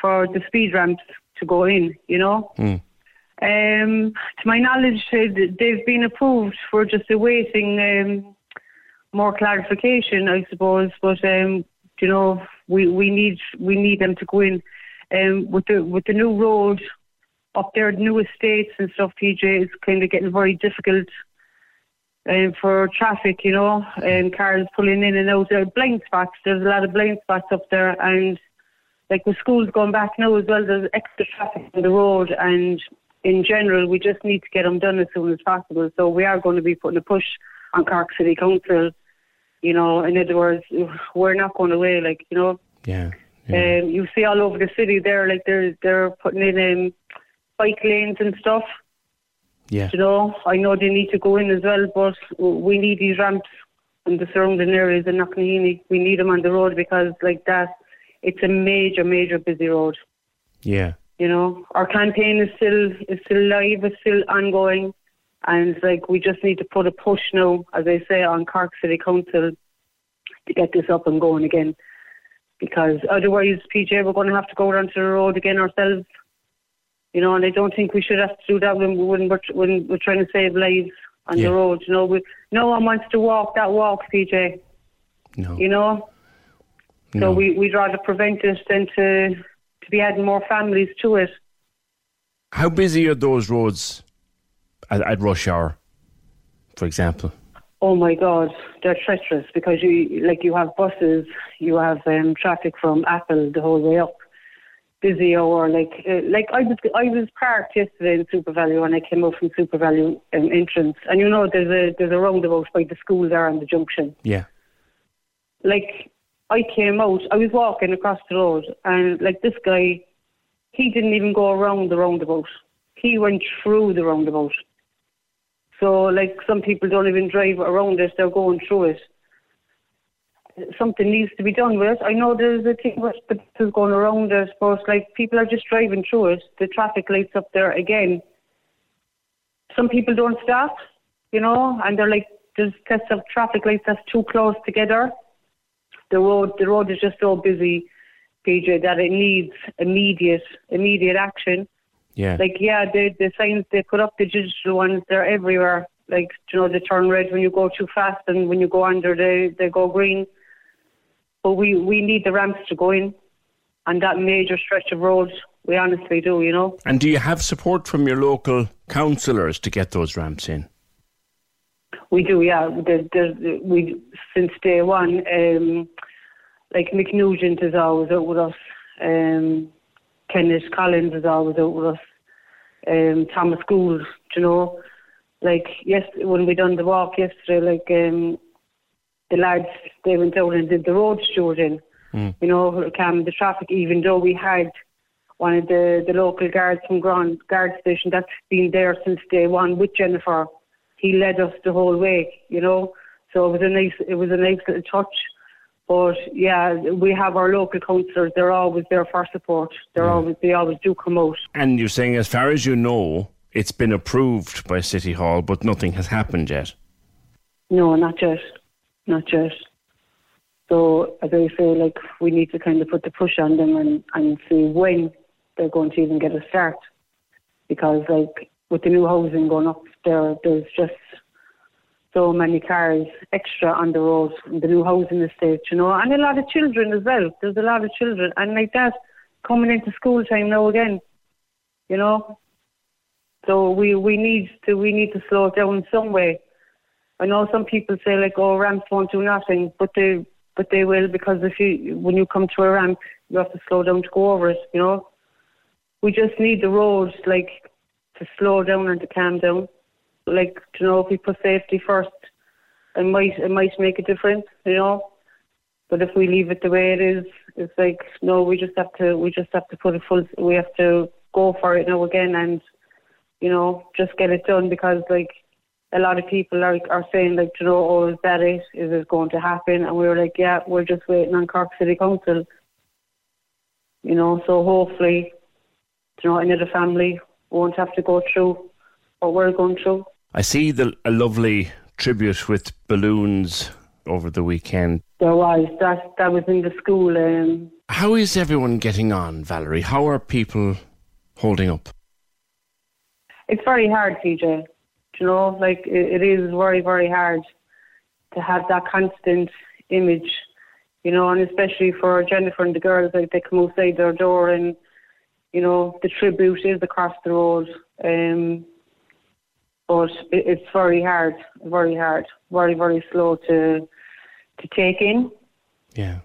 for the speed ramps to go in, you know. Hmm. Um, to my knowledge, they've been approved. We're just awaiting um, more clarification, I suppose. But um, you know, we, we need we need them to go in. Um, with the with the new road up there, the new estates and stuff. PJ is kind of getting very difficult. Um, for traffic, you know, and cars pulling in and out. There are blind spots. There's a lot of blind spots up there, and like with schools going back now as well, there's extra traffic on the road, and in general, we just need to get them done as soon as possible. So we are going to be putting a push on Cork City Council. You know, in other words, we're not going away. Like you know, Yeah. um, you see all over the city there, like they're they're putting in um, bike lanes and stuff. Yeah. You know, I know they need to go in as well, but we need these ramps in the surrounding areas in Knocknaheeny. We need them on the road because, like that, it's a major, major busy road. Yeah. You know, our campaign is still is still live, it's still ongoing, and like we just need to put a push now, as I say, on Cork City Council to get this up and going again. Because otherwise, PJ, we're going to have to go down to the road again ourselves. You know, and I don't think we should have to do that when, when, we're, when we're trying to save lives on Yeah. the road. You know, we, no one wants to walk that walk, PJ. No. You know? So No. we, we'd rather prevent it than to, to be adding more families to it. How busy are those roads at, at rush hour, for example? Oh my God, they're treacherous because you like you have buses, you have um, traffic from Apple the whole way up, busy or like uh, like I was I was parked yesterday in SuperValu and I came out from SuperValu um, entrance and you know there's a there's a roundabout by the school there on the junction. Yeah. Like I came out, I was walking across the road and like this guy, he didn't even go around the roundabout. He went through the roundabout. So, like, some people don't even drive around it, they're going through it. Something needs to be done with it. I know there's a thing with the buses going around it, but, like, people are just driving through it. The traffic lights up there again. Some people don't stop, you know, and they're like, there's sets of traffic lights that's too close together. The road, the road is just so busy, PJ, that it needs immediate, immediate action. Yeah. Like, yeah, the the signs they put up, the digital ones, they're everywhere. Like, you know, they turn red when you go too fast, and when you go under, they they go green. But we we need the ramps to go in, and that major stretch of road. We honestly do, you know. And do you have support from your local councillors to get those ramps in? We do, yeah. The, the, we since day one, um, like Mick Nugent is always out with us. Um, Kenneth Collins is always out with us. Um, Thomas Gould, you know, like yes, when we done the walk yesterday, like um, the lads they went out and did the road stewarding. Mm. You know, calm the traffic. Even though we had one of the the local guards from Grand Guard Station that's been there since day one with Jennifer. He led us the whole way. You know, so it was a nice it was a nice little touch. But yeah, we have our local councillors. They're always there for support. They're always they always do come out. And you're saying, as far as you know, it's been approved by City Hall, but nothing has happened yet. No, not yet, not yet. So as I say, like we need to kind of put the push on them and and see when they're going to even get a start, because like with the new housing going up there, there's just so many cars extra on the road the new housing estate, you know, and a lot of children as well. There's a lot of children, and like that coming into school time now again, you know. So we we need to we need to slow it down some way. I know some people say like, oh, ramps won't do nothing, but they but they will because if you when you come to a ramp, you have to slow down to go over it. You know, we just need the roads like to slow down and to calm down. Like you know, if we put safety first, it might it might make a difference. You know, but if we leave it the way it is, it's like no, we just have to we just have to put a full. We have to go for it now again and you know just get it done because like a lot of people are are saying like, you know, oh, is that it? Is it going to happen? And we were like, yeah, we're just waiting on Cork City Council. You know, so hopefully, you know, another family won't have to go through what we're going through. I see the, a lovely tribute with balloons over the weekend. There was that that was in the school. Um, How is everyone getting on, Valerie? How are people holding up? it's very hard, TJ. You know, like it, it is very, very hard to have that constant image. You know, and especially for Jennifer and the girls, like they come outside their door and you know the tribute is across the road. Um, but it, it's very hard, very hard, very, very slow to to take in. Yeah.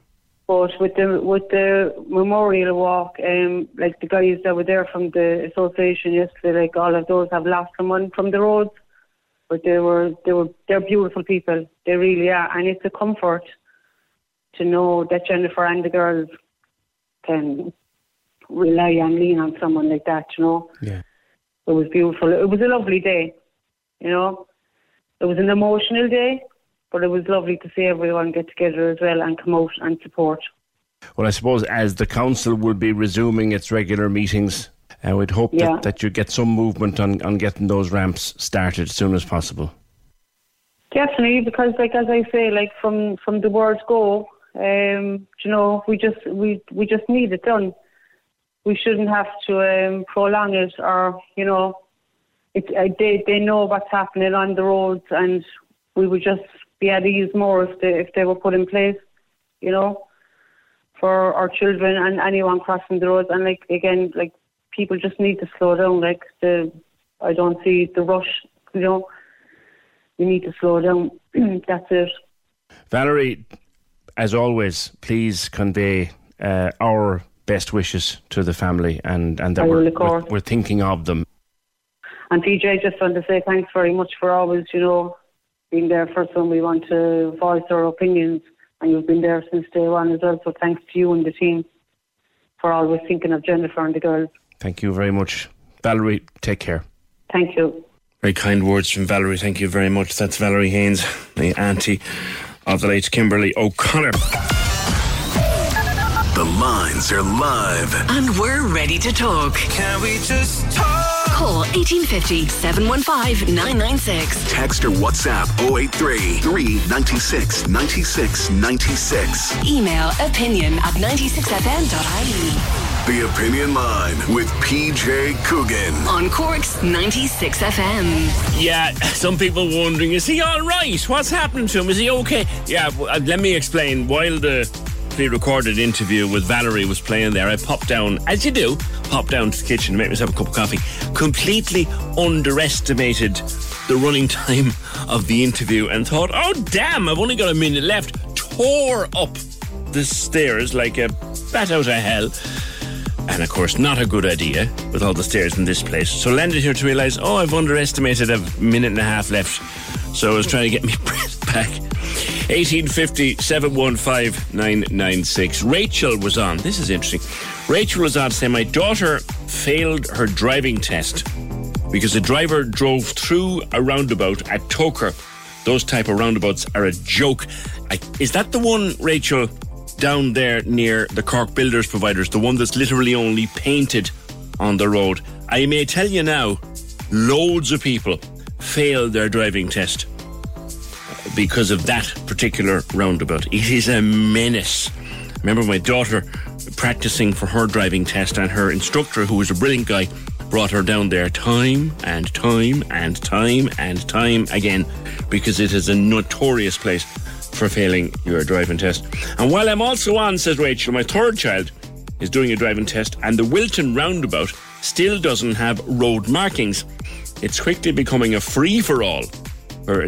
But with the with the memorial walk, um, like the guys that were there from the association yesterday, like all of those have lost someone from the roads. But they were they were they're beautiful people. They really are, and it's a comfort to know that Jennifer and the girls can rely and lean on someone like that. You know. Yeah. It was beautiful. It was a lovely day. You know, it was an emotional day, but it was lovely to see everyone get together as well and come out and support. Well, I suppose as the council will be resuming its regular meetings, uh, we'd hope Yeah. that, that you get some movement on, on getting those ramps started as soon as possible. Definitely, because like as I say, like from from the word go, um, you know, we just we we just need it done. We shouldn't have to um, prolong it, or you know, it, uh, they they know what's happening on the roads, and we would just be at ease more if they if they were put in place, you know, for our children and anyone crossing the roads. And like again, like people just need to slow down. Like the I don't see the rush, you know. We need to slow down. That's it. Valerie, as always, please convey uh, our best wishes to the family and, and that we're, we're, we're thinking of them. And PJ, just want to say thanks very much for always, you know, being there for us when we want to voice our opinions. And you've been there since day one as well. So thanks to you and the team for always thinking of Jennifer and the girls. Thank you very much. Valerie, take care. Thank you. Very kind words from Valerie. Thank you very much. That's Valerie Haynes, the auntie of the late Kimberly O'Connor. The lines are live. And we're ready to talk. Can we just talk? Call 1850 715 996. Text or WhatsApp 083 396 96 96. Email opinion at 96fm.ie. The Opinion Line with PJ Coogan. On Cork's 96 FM. Yeah, some people wondering, is he all right? What's happened to him? Is he okay? Yeah, uh, let me explain. While the carefully recorded interview with Valerie was playing there. I popped down, as you do, popped down to the kitchen to make myself a cup of coffee. Completely underestimated the running time of the interview and thought, oh damn, I've only got a minute left. Tore up the stairs like a bat out of hell. And of course, not a good idea with all the stairs in this place. So landed here to realise, oh, I've underestimated a minute and a half left. So I was trying to get my breath back. 1850 715 996. Rachel was on. This is interesting. Rachel was on to say, My daughter failed her driving test because the driver drove through a roundabout at Togher. Those type of roundabouts are a joke. I, is that the one, Rachel, down there near the Cork Builders Providers, the one that's literally only painted on the road? I may tell you now, loads of people failed their driving test because of that particular roundabout. It is a menace. Remember my daughter practicing for her driving test, and her instructor, who was a brilliant guy, brought her down there time and time and time and time again because it is a notorious place for failing your driving test. And while I'm also on, says Rachel, my third child is doing a driving test, and the Wilton roundabout still doesn't have road markings. It's quickly becoming a free for all or uh,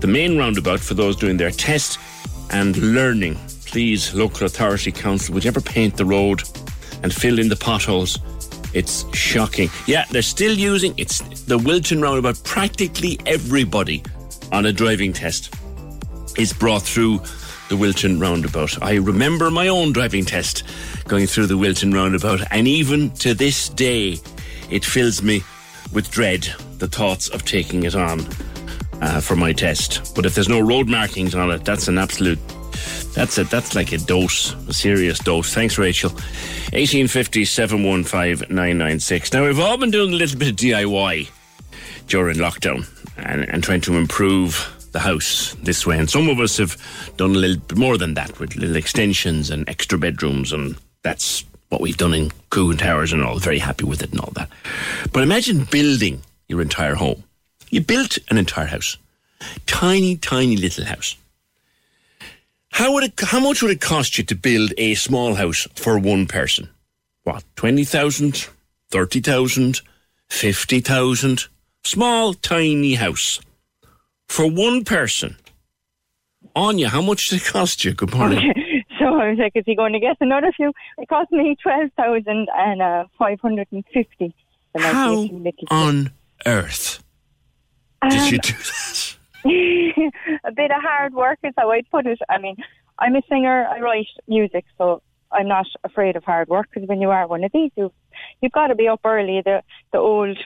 the main roundabout for those doing their test and learning. Please, local authority council, would you ever paint the road and fill in the potholes? It's shocking. Yeah, they're still using it's the Wilton roundabout. Practically everybody on a driving test is brought through the Wilton roundabout. I remember my own driving test going through the Wilton roundabout, and even to this day, it fills me with dread the thoughts of taking it on uh, for my test. But if there's no road markings on it, that's an absolute. That's it. That's like a dose, a serious dose. Thanks, Rachel. 1850 715 996. Now, we've all been doing a little bit of DIY during lockdown and, and trying to improve the house this way. And some of us have done a little bit more than that with little extensions and extra bedrooms. And that's what we've done in Coogan Towers and all. Very happy with it and all that. But imagine building your entire home. You built an entire house, tiny, tiny little house. How would it? How much would it cost you to build a small house for one person? What, 20,000, 30,000, 50,000? Small, tiny house for one person. Anya, how much did it cost you? Good morning. Okay. So I was like, is he going to get another few? It cost me twelve thousand and uh, five hundred and fifty. How on earth did Um, you do that? a bit of hard work is how I'd put it. I mean, I'm a singer. I write music, so I'm not afraid of hard work. Because when you are one of these, you you've got to be up early. The the old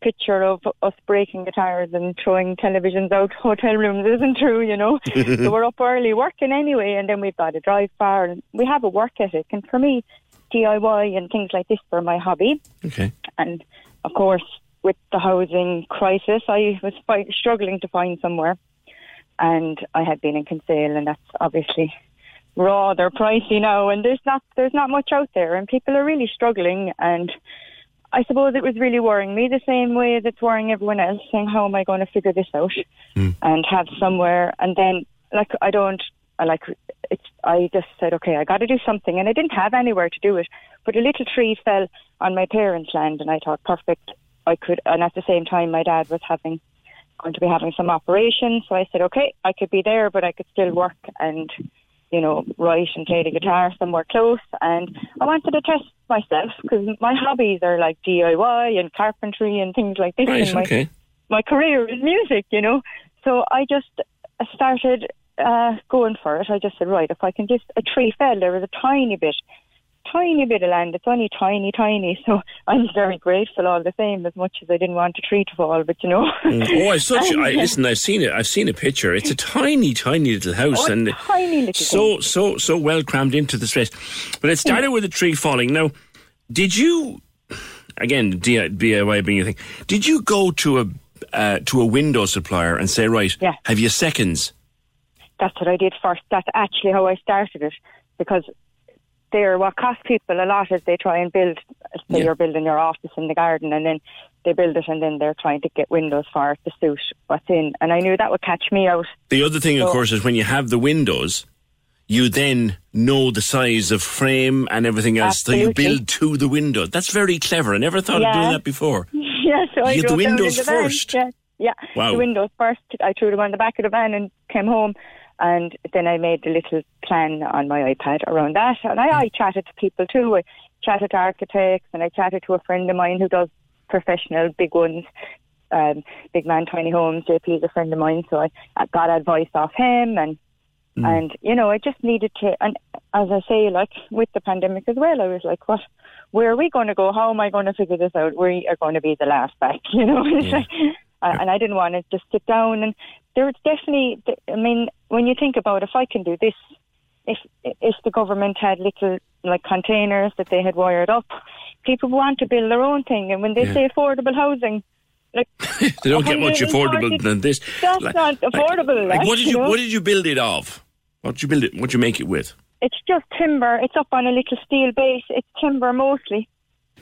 picture of us breaking guitars and throwing televisions out hotel rooms isn't true, you know. so we're up early working anyway, and then we've got to drive far, and we have a work ethic. And for me, DIY and things like this are my hobby. Okay. And of course, with the housing crisis, I was fi- struggling to find somewhere. And I had been in Kinsale, and that's obviously rather pricey now. And there's not there's not much out there, and people are really struggling. And I suppose it was really worrying me the same way that's worrying everyone else, saying how am I going to figure this out hmm. and have somewhere. And then like I don't, I like it's. I just said okay, I got to do something, and I didn't have anywhere to do it. But a little tree fell on my parents' land, and I thought perfect. I could, and at the same time, my dad was having going to be having some operation, so I said okay, I could be there, but I could still work and you know, write and play the guitar somewhere close. And I wanted to test myself because my hobbies are like DIY and carpentry and things like this. Right, and my, okay. my career is music, you know. So I just started uh, going for it. I just said, right, if I can just, a tree fell, there was a tiny bit, tiny bit of land. It's only tiny, tiny. So I'm very grateful all the same, as much as I didn't want a tree to fall, but you know. Oh, I such. I, uh, listen, I've seen it. I've seen a picture. It's a tiny, tiny little house, Oh, and tiny little so, so, so well crammed into the space. But it started with a tree falling. Now, did you? Again, DIY being a thing. Did you go to a uh, to a window supplier and say, right, Yeah. have you seconds? that's what I did first. That's actually how I started it because they're what costs people a lot is they try and build. Say you're building your office in the garden, and then they build it, and then they're trying to get windows for it to suit what's in. And I knew that would catch me out. The other thing, of course, is when you have the windows, you then know the size of frame and everything else, so you build to the window. That's very clever. I never thought of doing that before. yeah, so I You get the drove down in windows the van. first? Yeah, yeah. Wow. the windows first. I threw them on the back of the van and came home, and then I made a little plan on my iPad around that. And I, I chatted to people too. I chatted to architects, and I chatted to a friend of mine who does professional big ones. Um, big man, tiny homes. JP is a friend of mine, so I, I got advice off him, and and you know, I just needed to. And as I say, like with the pandemic as well, I was like, what? Where are we going to go? How am I going to figure this out? We are going to be the last back, you know. Uh, and I didn't want to just sit down. And there's definitely, I mean, when you think about if I can do this, if if the government had little like containers that they had wired up, people want to build their own thing. And when they Yeah. say affordable housing, like They don't get much 140 affordable than this. that's Like- not affordable. Like, like, what did you know? what did you build it of? What did you build it? What did you make it with? It's just timber. It's up on a little steel base. It's timber mostly.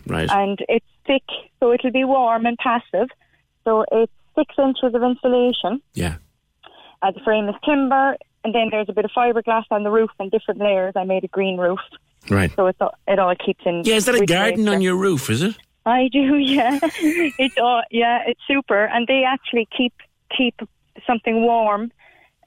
Right. and it's thick, so it'll be warm and passive. So it's six inches of insulation. Yeah. Uh, the frame is timber, and then there's a bit of fiberglass on the roof and different layers. I made a green roof, Right. so it's all, it all keeps in. Yeah, is that a garden nature. on your roof? Is it? I do, yeah. it's all, yeah, it's super, and they actually keep keep something warm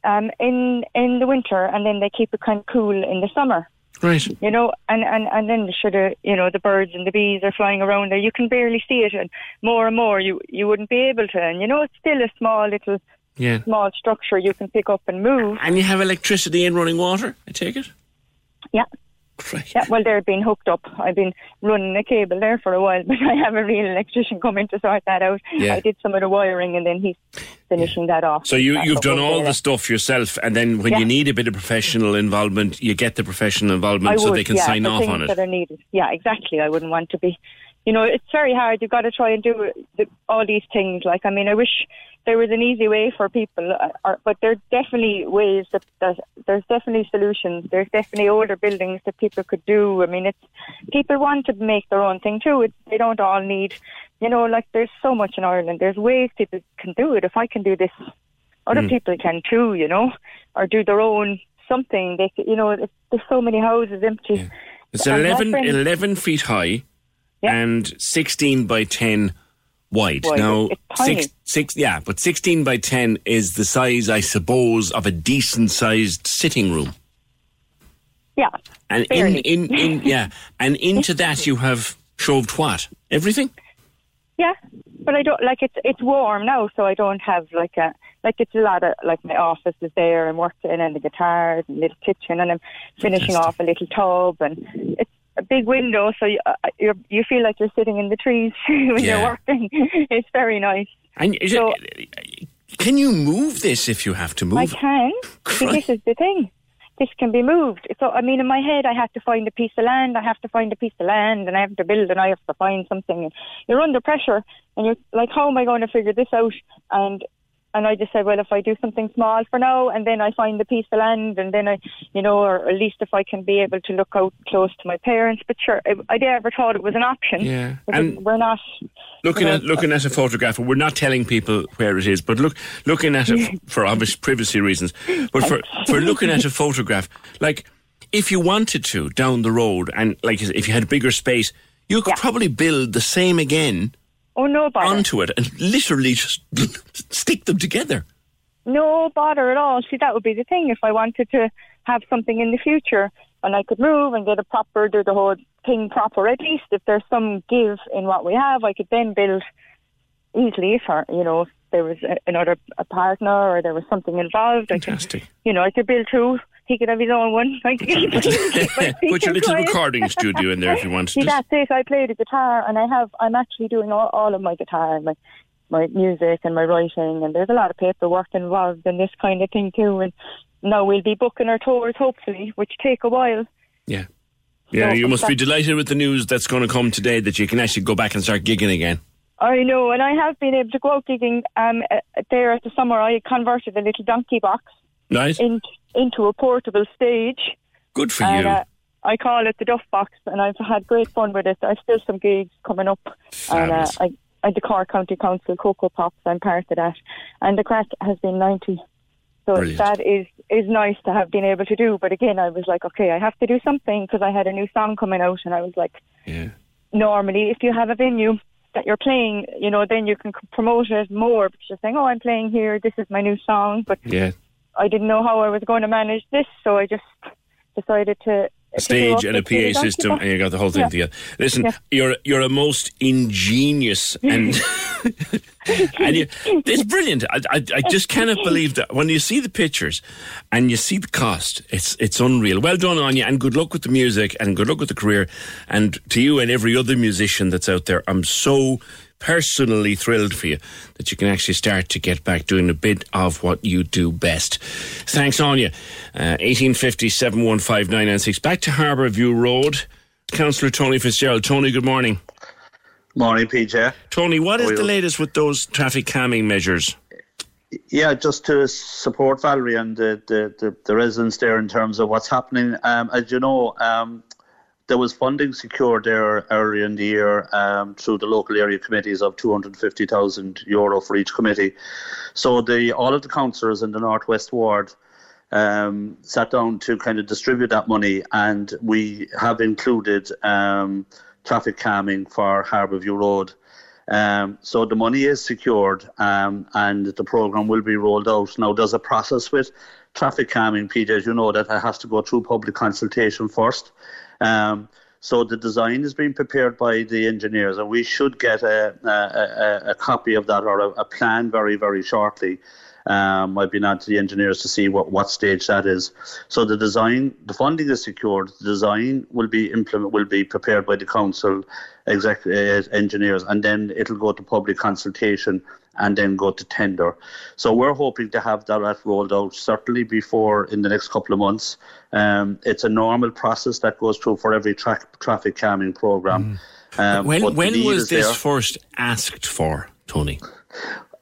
um, in in the winter, and then they keep it kind of cool in the summer. Right. You know, and and and then should have, you know, the birds and the bees are flying around there. You can barely see it, and more and more you you wouldn't be able to. And you know, it's still a small little Yeah. small structure you can pick up and move. And you have electricity and running water. I take it. Yeah. Yeah, well, they're being hooked up. I've been running a cable there for a while, but I have a real electrician coming to sort that out. Yeah. I did some of the wiring, and then he's finishing that off. So you, you've done all doing. the stuff yourself, and then when Yeah. you need a bit of professional involvement, you get the professional I involvement so would, they can yeah, sign off on it. That are needed. Yeah, exactly. I wouldn't want to be. You know, it's very hard. You've got to try and do the, all these things. Like, I mean, I wish there was an easy way for people, uh, or, but there's definitely ways that, that there's definitely solutions. There's definitely older buildings that people could do. I mean, it's people want to make their own thing too. It's, they don't all need, you know, like there's so much in Ireland. There's ways people can do it. If I can do this, other. Mm. people can too. You know, or do their own something. They, you know, it's- there's so many houses empty. It's And 11, friend- 11 feet high and 16 by 10 wide. Wide. Now, It's tiny. six, six, yeah, but 16 by 10 is the size, I suppose, of a decent sized sitting room. Yeah. And in, Barely. in, in, yeah, and into that you have shoved what? Everything? Yeah, but I don't like it's it's warm now, so I don't have like a like it's a lot of like my office is there and working and the guitars and little kitchen and I'm finishing off a little tub and it's a big window, so you uh, you you feel like you're sitting in the trees when Yeah. you're working. It's very nice. And is it, can you move this if you have to move? I can. See, this is the thing. This can be moved. So, I mean, in my head, I have to find a piece of land. I have to find a piece of land, and I have to build, and I have to find something. And you're under pressure, and you're like, how am I going to figure this out? And and I just said, well, if I do something small for now, and then I find the piece of land, and then I, you know, or at least if I can be able to look out close to my parents. But sure, I, I never thought it was an option. Yeah. And- we're not. Looking at looking at a photograph, we're not telling people where it is, but look looking at it for obvious privacy reasons. But for for looking at a photograph, like if you wanted to down the road, and like if you had bigger space, you could probably build the same again Oh no, bother. onto it and literally just stick them together. No bother at all. See, that would be the thing. If I wanted to have something in the future and I could move and get a proper, do the whole thing proper, at least if there's some give in what we have, I could then build easily if, her, you know, if there was a, another a partner or there was something involved. I Fantastic. could, you know, I could build two. He could have his own one. Put your little recording studio in there if you wanted See, to. that's it. I play the guitar, and I have. I'm actually doing all, all of my guitar and my my music and my writing, and there's a lot of paperwork involved in this kind of thing too. And now we'll be booking our tours, hopefully, which take a while. Yeah. Yeah, No, you must be delighted with the news that's going to come today that you can actually go back and start gigging again. I know, and I have been able to go out gigging. Um, uh, there at the summer, I converted a little donkey box nice. in, into a portable stage. Good for and, you. Uh, I call it the Duff Box, and I've had great fun with it. I've still some gigs coming up, and uh, I, I the Cork County Council Cocoa Pops. I'm part of that, and the crack has been ninety So Brilliant. that is is nice to have been able to do. But again, I was like, okay, I have to do something because I had a new song coming out, and I was like, Yeah. normally if you have a venue that you're playing, you know, then you can promote it more because you're saying, oh, I'm playing here, this is my new song. But Yeah. I didn't know how I was going to manage this, so I just decided to A stage and a PA system, and you got the whole thing Yeah. together. Listen, Yeah. you're you're a most ingenious and and you, it's brilliant. I, I I just cannot believe that when you see the pictures and you see the cost, it's it's unreal. Well done on you, and good luck with the music, and good luck with the career, and to you and every other musician that's out there. I'm so personally thrilled for you that you can actually start to get back doing a bit of what you do best. Thanks, Anya. Uh, 1850 715 Back to Harbour View Road. Councillor Tony Fitzgerald. Tony, good morning. Morning, PJ. Tony, what is the latest with those traffic calming measures? Yeah, just to support Valerie and the, the, the, the residents there in terms of what's happening. Um, as you know, um, there was funding secured there earlier in the year um, through the local area committees of 250,000 euro for each committee. So the all of the councillors in the Northwest Ward um, sat down to kind of distribute that money, and we have included um, traffic calming for Harbour View Road. Um, so the money is secured um, and the program will be rolled out. Now, there's a process with traffic calming, PJ, as you know, that it has to go through public consultation first. Um, so the design is being prepared by the engineers, and we should get a, a, a, a copy of that or a, a plan very, very shortly. Um, I've been on to the engineers to see what, what stage that is. So the design, the funding is secured. The design will be implement, will be prepared by the council, exec, uh, engineers, and then it'll go to public consultation and then go to tender. So we're hoping to have that rolled out certainly before in the next couple of months. Um, it's a normal process that goes through for every tra- traffic calming program. Um, when when was this there. first asked for, Tony?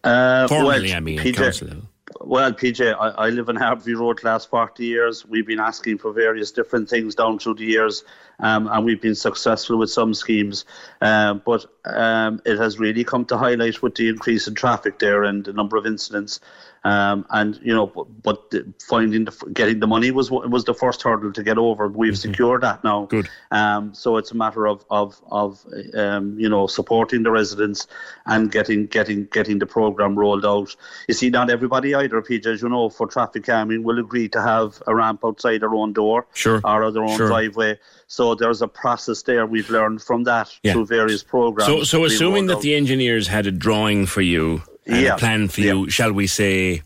Uh, Formally, well, I mean, PJ council level. Well, PJ, I, I live in Harbour View Road last 40 years. We've been asking for various different things down through the years, um, and we've been successful with some schemes. Um, but um, it has really come to highlight with the increase in traffic there and the number of incidents. Um, and you know, but, but finding the, getting the money was was the first hurdle to get over. We've secured that now. Good. Um, so it's a matter of of of um, you know supporting the residents and getting getting getting the program rolled out. You see, not everybody either, PJ, as you know, for traffic calming will agree to have a ramp outside their own door Sure. or their own Sure. driveway. So there's a process there. We've learned from that Yeah. through various programs. So, so assuming that out. the engineers had a drawing for you and Yeah. a plan for you, shall we say,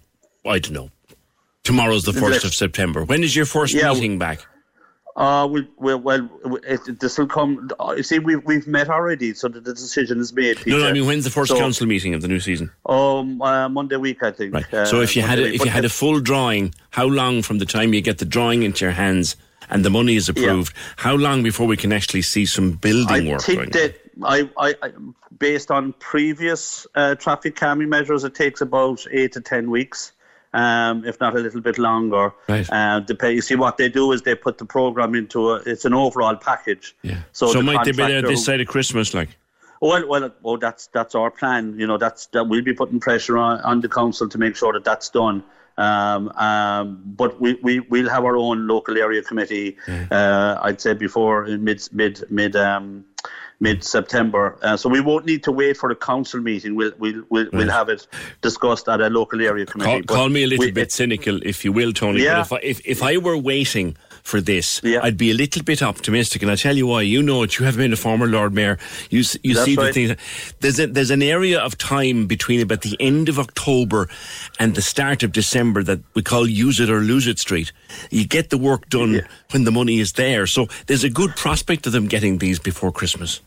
I don't know, tomorrow's the 1st of September. When is your first Yeah, meeting back? Uh, we, we, well, it, this will come. You see, we've we've met already, so that the decision is made. No, no, I mean, when's the first So, council meeting of the new season? Um, uh, Monday week, I think. Right. Uh, so if you had a, if you had a full drawing, how long from the time you get the drawing into your hands and the money is approved, how long before we can actually see some building I work think that I, I, based on previous uh, traffic calming measures, it takes about eight to ten weeks, um, if not a little bit longer. Right. Uh, you see, what they do is they put the program into a. It's an overall package. Yeah. So, So, the might they be there this side of Christmas, like? Well, well, well. That's that's our plan. You know, that's that we'll be putting pressure on, on the council to make sure that that's done. Um, um, but we, we we'll have our own local area committee. Uh, I'd say before mid mid mid um, mid September. Uh, so we won't need to wait for a council meeting. We'll we'll we'll, we'll have it discussed at a local area committee. Call, call me a little we- bit cynical, if you will, Tony. Yeah. But if I, if, if I were waiting for this, I'd be a little bit optimistic, and I'll tell you why. You know it. You have been a former Lord Mayor. You you That's see the right. things. There's a, there's an area of time between about the end of October and the start of December that we call use it or lose it street. You get the work done when the money is there. So there's a good prospect of them getting these before Christmas.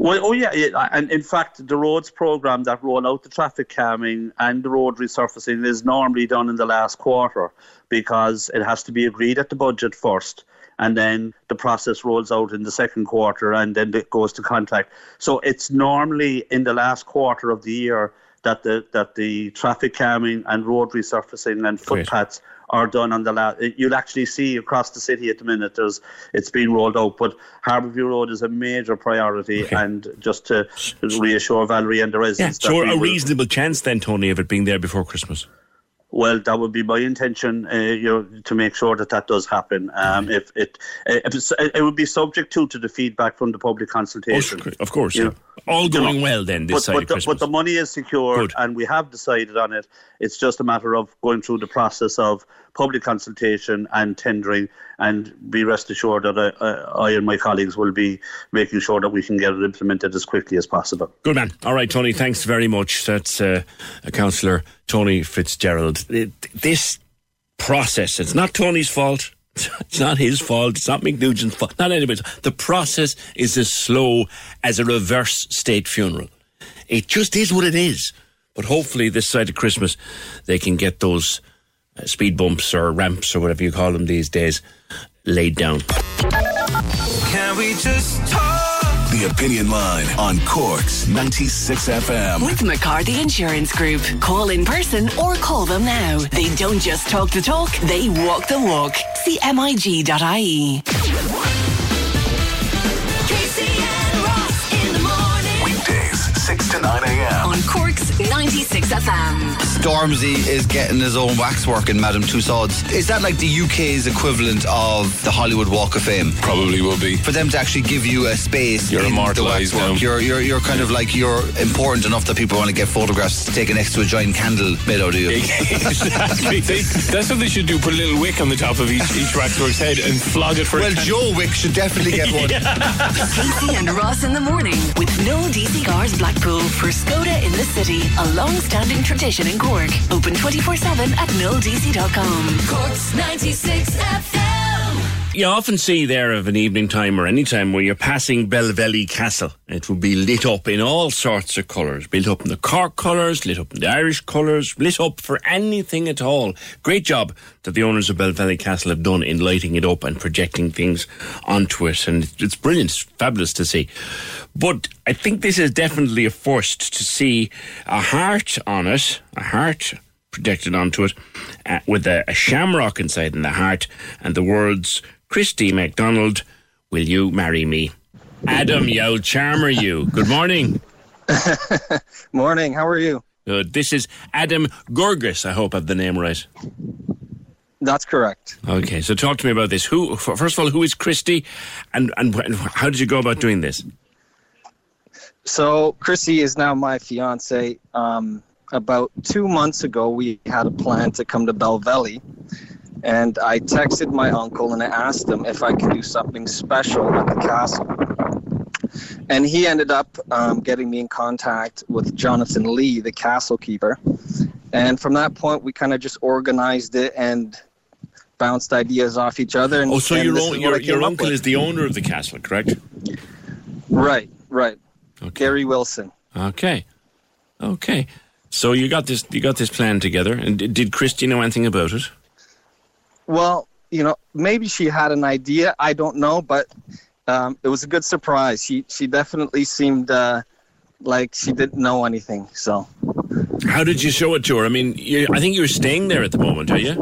Well, oh yeah, yeah, and in fact, the roads program that roll out the traffic calming and the road resurfacing is normally done in the last quarter because it has to be agreed at the budget first, and then the process rolls out in the second quarter, and then it goes to contract. So it's normally in the last quarter of the year that the that the traffic calming and road resurfacing and Great. Are done on the last. You'll actually see across the city at the minute. There's it's being rolled out, but Harbourview Road is a major priority. And just to reassure Valerie and the Yeah, residents, so that a will- reasonable chance then, Tony, of it being there before Christmas. Well, that would be my intention, uh, you know, to make sure that that does happen. Um, if it, if it's, it would be subject to to the feedback from the public consultation. Oh, of course, yeah. know, all you going know, well then this but, side but of the, but the money is secured, Good. and we have decided on it. It's just a matter of going through the process of public consultation and tendering. And be rest assured that I, I, I and my colleagues will be making sure that we can get it implemented as quickly as possible. Good man. All right, Tony. Thanks very much. That's uh, councillor Tony Fitzgerald. This process, it's not Tony's fault. It's not his fault. It's not Mick Nugent's fault. Not anybody's. The process is as slow as a reverse state funeral. It just is what it is. But hopefully, this side of Christmas, they can get those Uh, speed bumps or ramps or whatever you call them these days laid down. Can we just talk? The Opinion Line on Cork's 96 FM. With McCarthy Insurance Group. Call in person or call them now. They don't just talk the talk, they walk the walk. See MIG.ie. Weekdays, 6 to 9 a.m. On Cork's 96 FM. Stormzy is getting his own waxwork in Madame Tussauds. Is that like the UK's equivalent of the Hollywood Walk of Fame? Probably will be. For them to actually give you a space. You're in the immortalised waxwork. now. You're, you're, you're kind of like, you're important enough that people want to get photographs taken next to a giant candle made out of you. exactly. They- that's what they should do. Put a little wick on the top of each each waxwork's head and flog it for. Well, a can- Joe Wick should definitely get one. Casey and Ross in the morning with no DC Cars Blackpool for Skoda in the city. A long standing tradition in Cork. Open 24 7 at milldc.com. Cork's 96 FM. You often see there of an evening time or any time when you're passing Belvelly Castle. It will be lit up in all sorts of colours. Lit up in the Cork colours, lit up in the Irish colours, lit up for anything at all. Great job that the owners of Belvelly Castle have done in lighting it up and projecting things onto it. And it's brilliant, it's fabulous to see. But I think this is definitely a first to see a heart on it, a heart projected onto it uh, with a, a shamrock inside in the heart and the words Christy MacDonald, will you marry me? Adam, you old charmer, you. Good morning. Morning, how are you? Good. This is Adam Gorgas, I hope I have the name right. That's correct. Okay, so talk to me about this. Who, first of all, who is Christy, and and how did you go about doing this? So, Christy is now my fiance. Um, about two months ago, we had a plan to come to Belvelly, and I texted my uncle and I asked him if I could do something special at the castle. And he ended up um, getting me in contact with Jonathan Lee, the castle keeper. And from that point, we kind of just organized it and bounced ideas off each other. And, Oh, so and your own, your, your uncle with. is the owner of the castle, correct? Right, right. Gary Wilson. Okay, okay. So you got this, you got this plan together, and did, did Christy know anything about it? Well, you know, maybe she had an idea. I don't know, but um, it was a good surprise. She she definitely seemed uh, like she didn't know anything. So How did you show it to her? I mean, you, I think you're staying there at the moment, are you?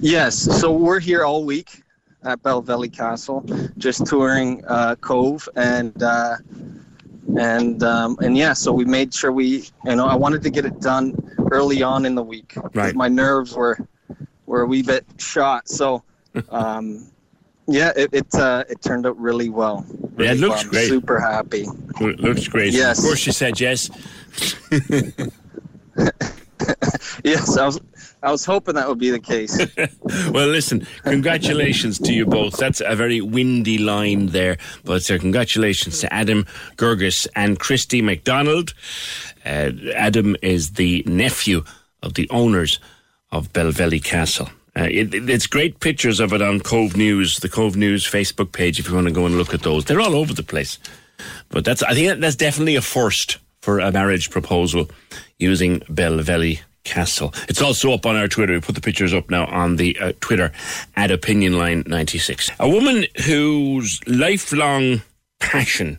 yes, so we're here all week at Belvelly Castle, just touring uh, Cobh and. Uh, and um, and yeah, so we made sure we, you know, I wanted to get it done early on in the week. Right. My nerves were were a wee bit shot. So, um, yeah, it it, uh, it turned out really well. Yeah, it looks. I'm great. Super happy. It looks great. Yes. Of course, she said yes. Yes, I was I was hoping that would be the case. well, listen, congratulations to you both. That's a very windy line there, but uh, congratulations to Adam Gurgis and Christy McDonald. Uh, Adam is the nephew of the owners of Belvelly Castle. Uh, it, it- it's great pictures of it on Cobh News, the Cobh News Facebook page. If you want to go and look at those, they're all over the place. But that's I think that's definitely a first for a marriage proposal using Belvelly Castle. It's also up on our Twitter. We put the pictures up now on the uh, Twitter at Opinion Line 96. A woman whose lifelong passion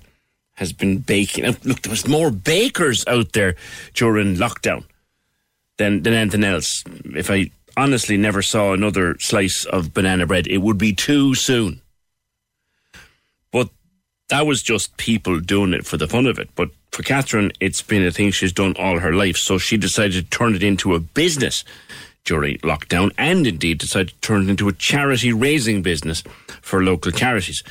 has been baking. Look, there was more bakers out there during lockdown than than anything else. If I honestly never saw another slice of banana bread, it would be too soon. That was just people doing it for the fun of it. But for Catherine, it's been a thing she's done all her life. So she decided to turn it into a business during lockdown and indeed decided to turn it into a charity raising business for local charities.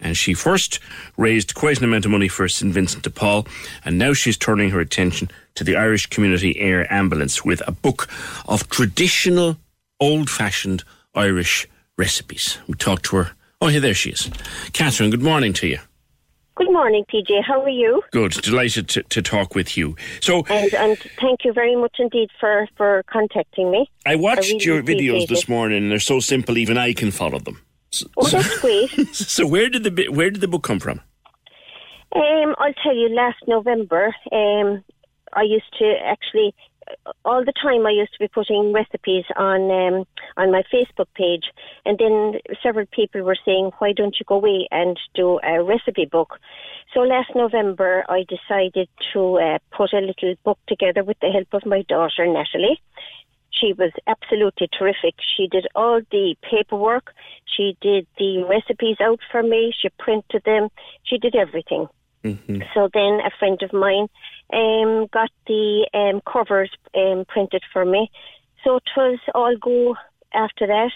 And she first raised quite an amount of money for St. Vincent de Paul, and now she's turning her attention to the Irish Community Air Ambulance with a book of traditional, old fashioned Irish recipes. We talked to her. Oh, yeah, there she is. Catherine, good morning to you. Good morning, PJ. How are you? Good. Delighted to, to talk with you. So, And, and thank you very much indeed for, for contacting me. I watched really your videos this morning, and they're so simple, even I can follow them. So, Oh, that's great. so where did the where did the book come from? Um, I'll tell you, last November, um, I used to actually, all the time I used to be putting recipes on um, on my Facebook page, and then several people were saying, "Why don't you go away and do a recipe book?" So last November, I decided to uh, put a little book together with the help of my daughter Natalie. She was absolutely terrific. She did all the paperwork. She did the recipes out for me. She printed them. She did everything. So then a friend of mine um, got the um, covers um, printed for me. So it was all go after that.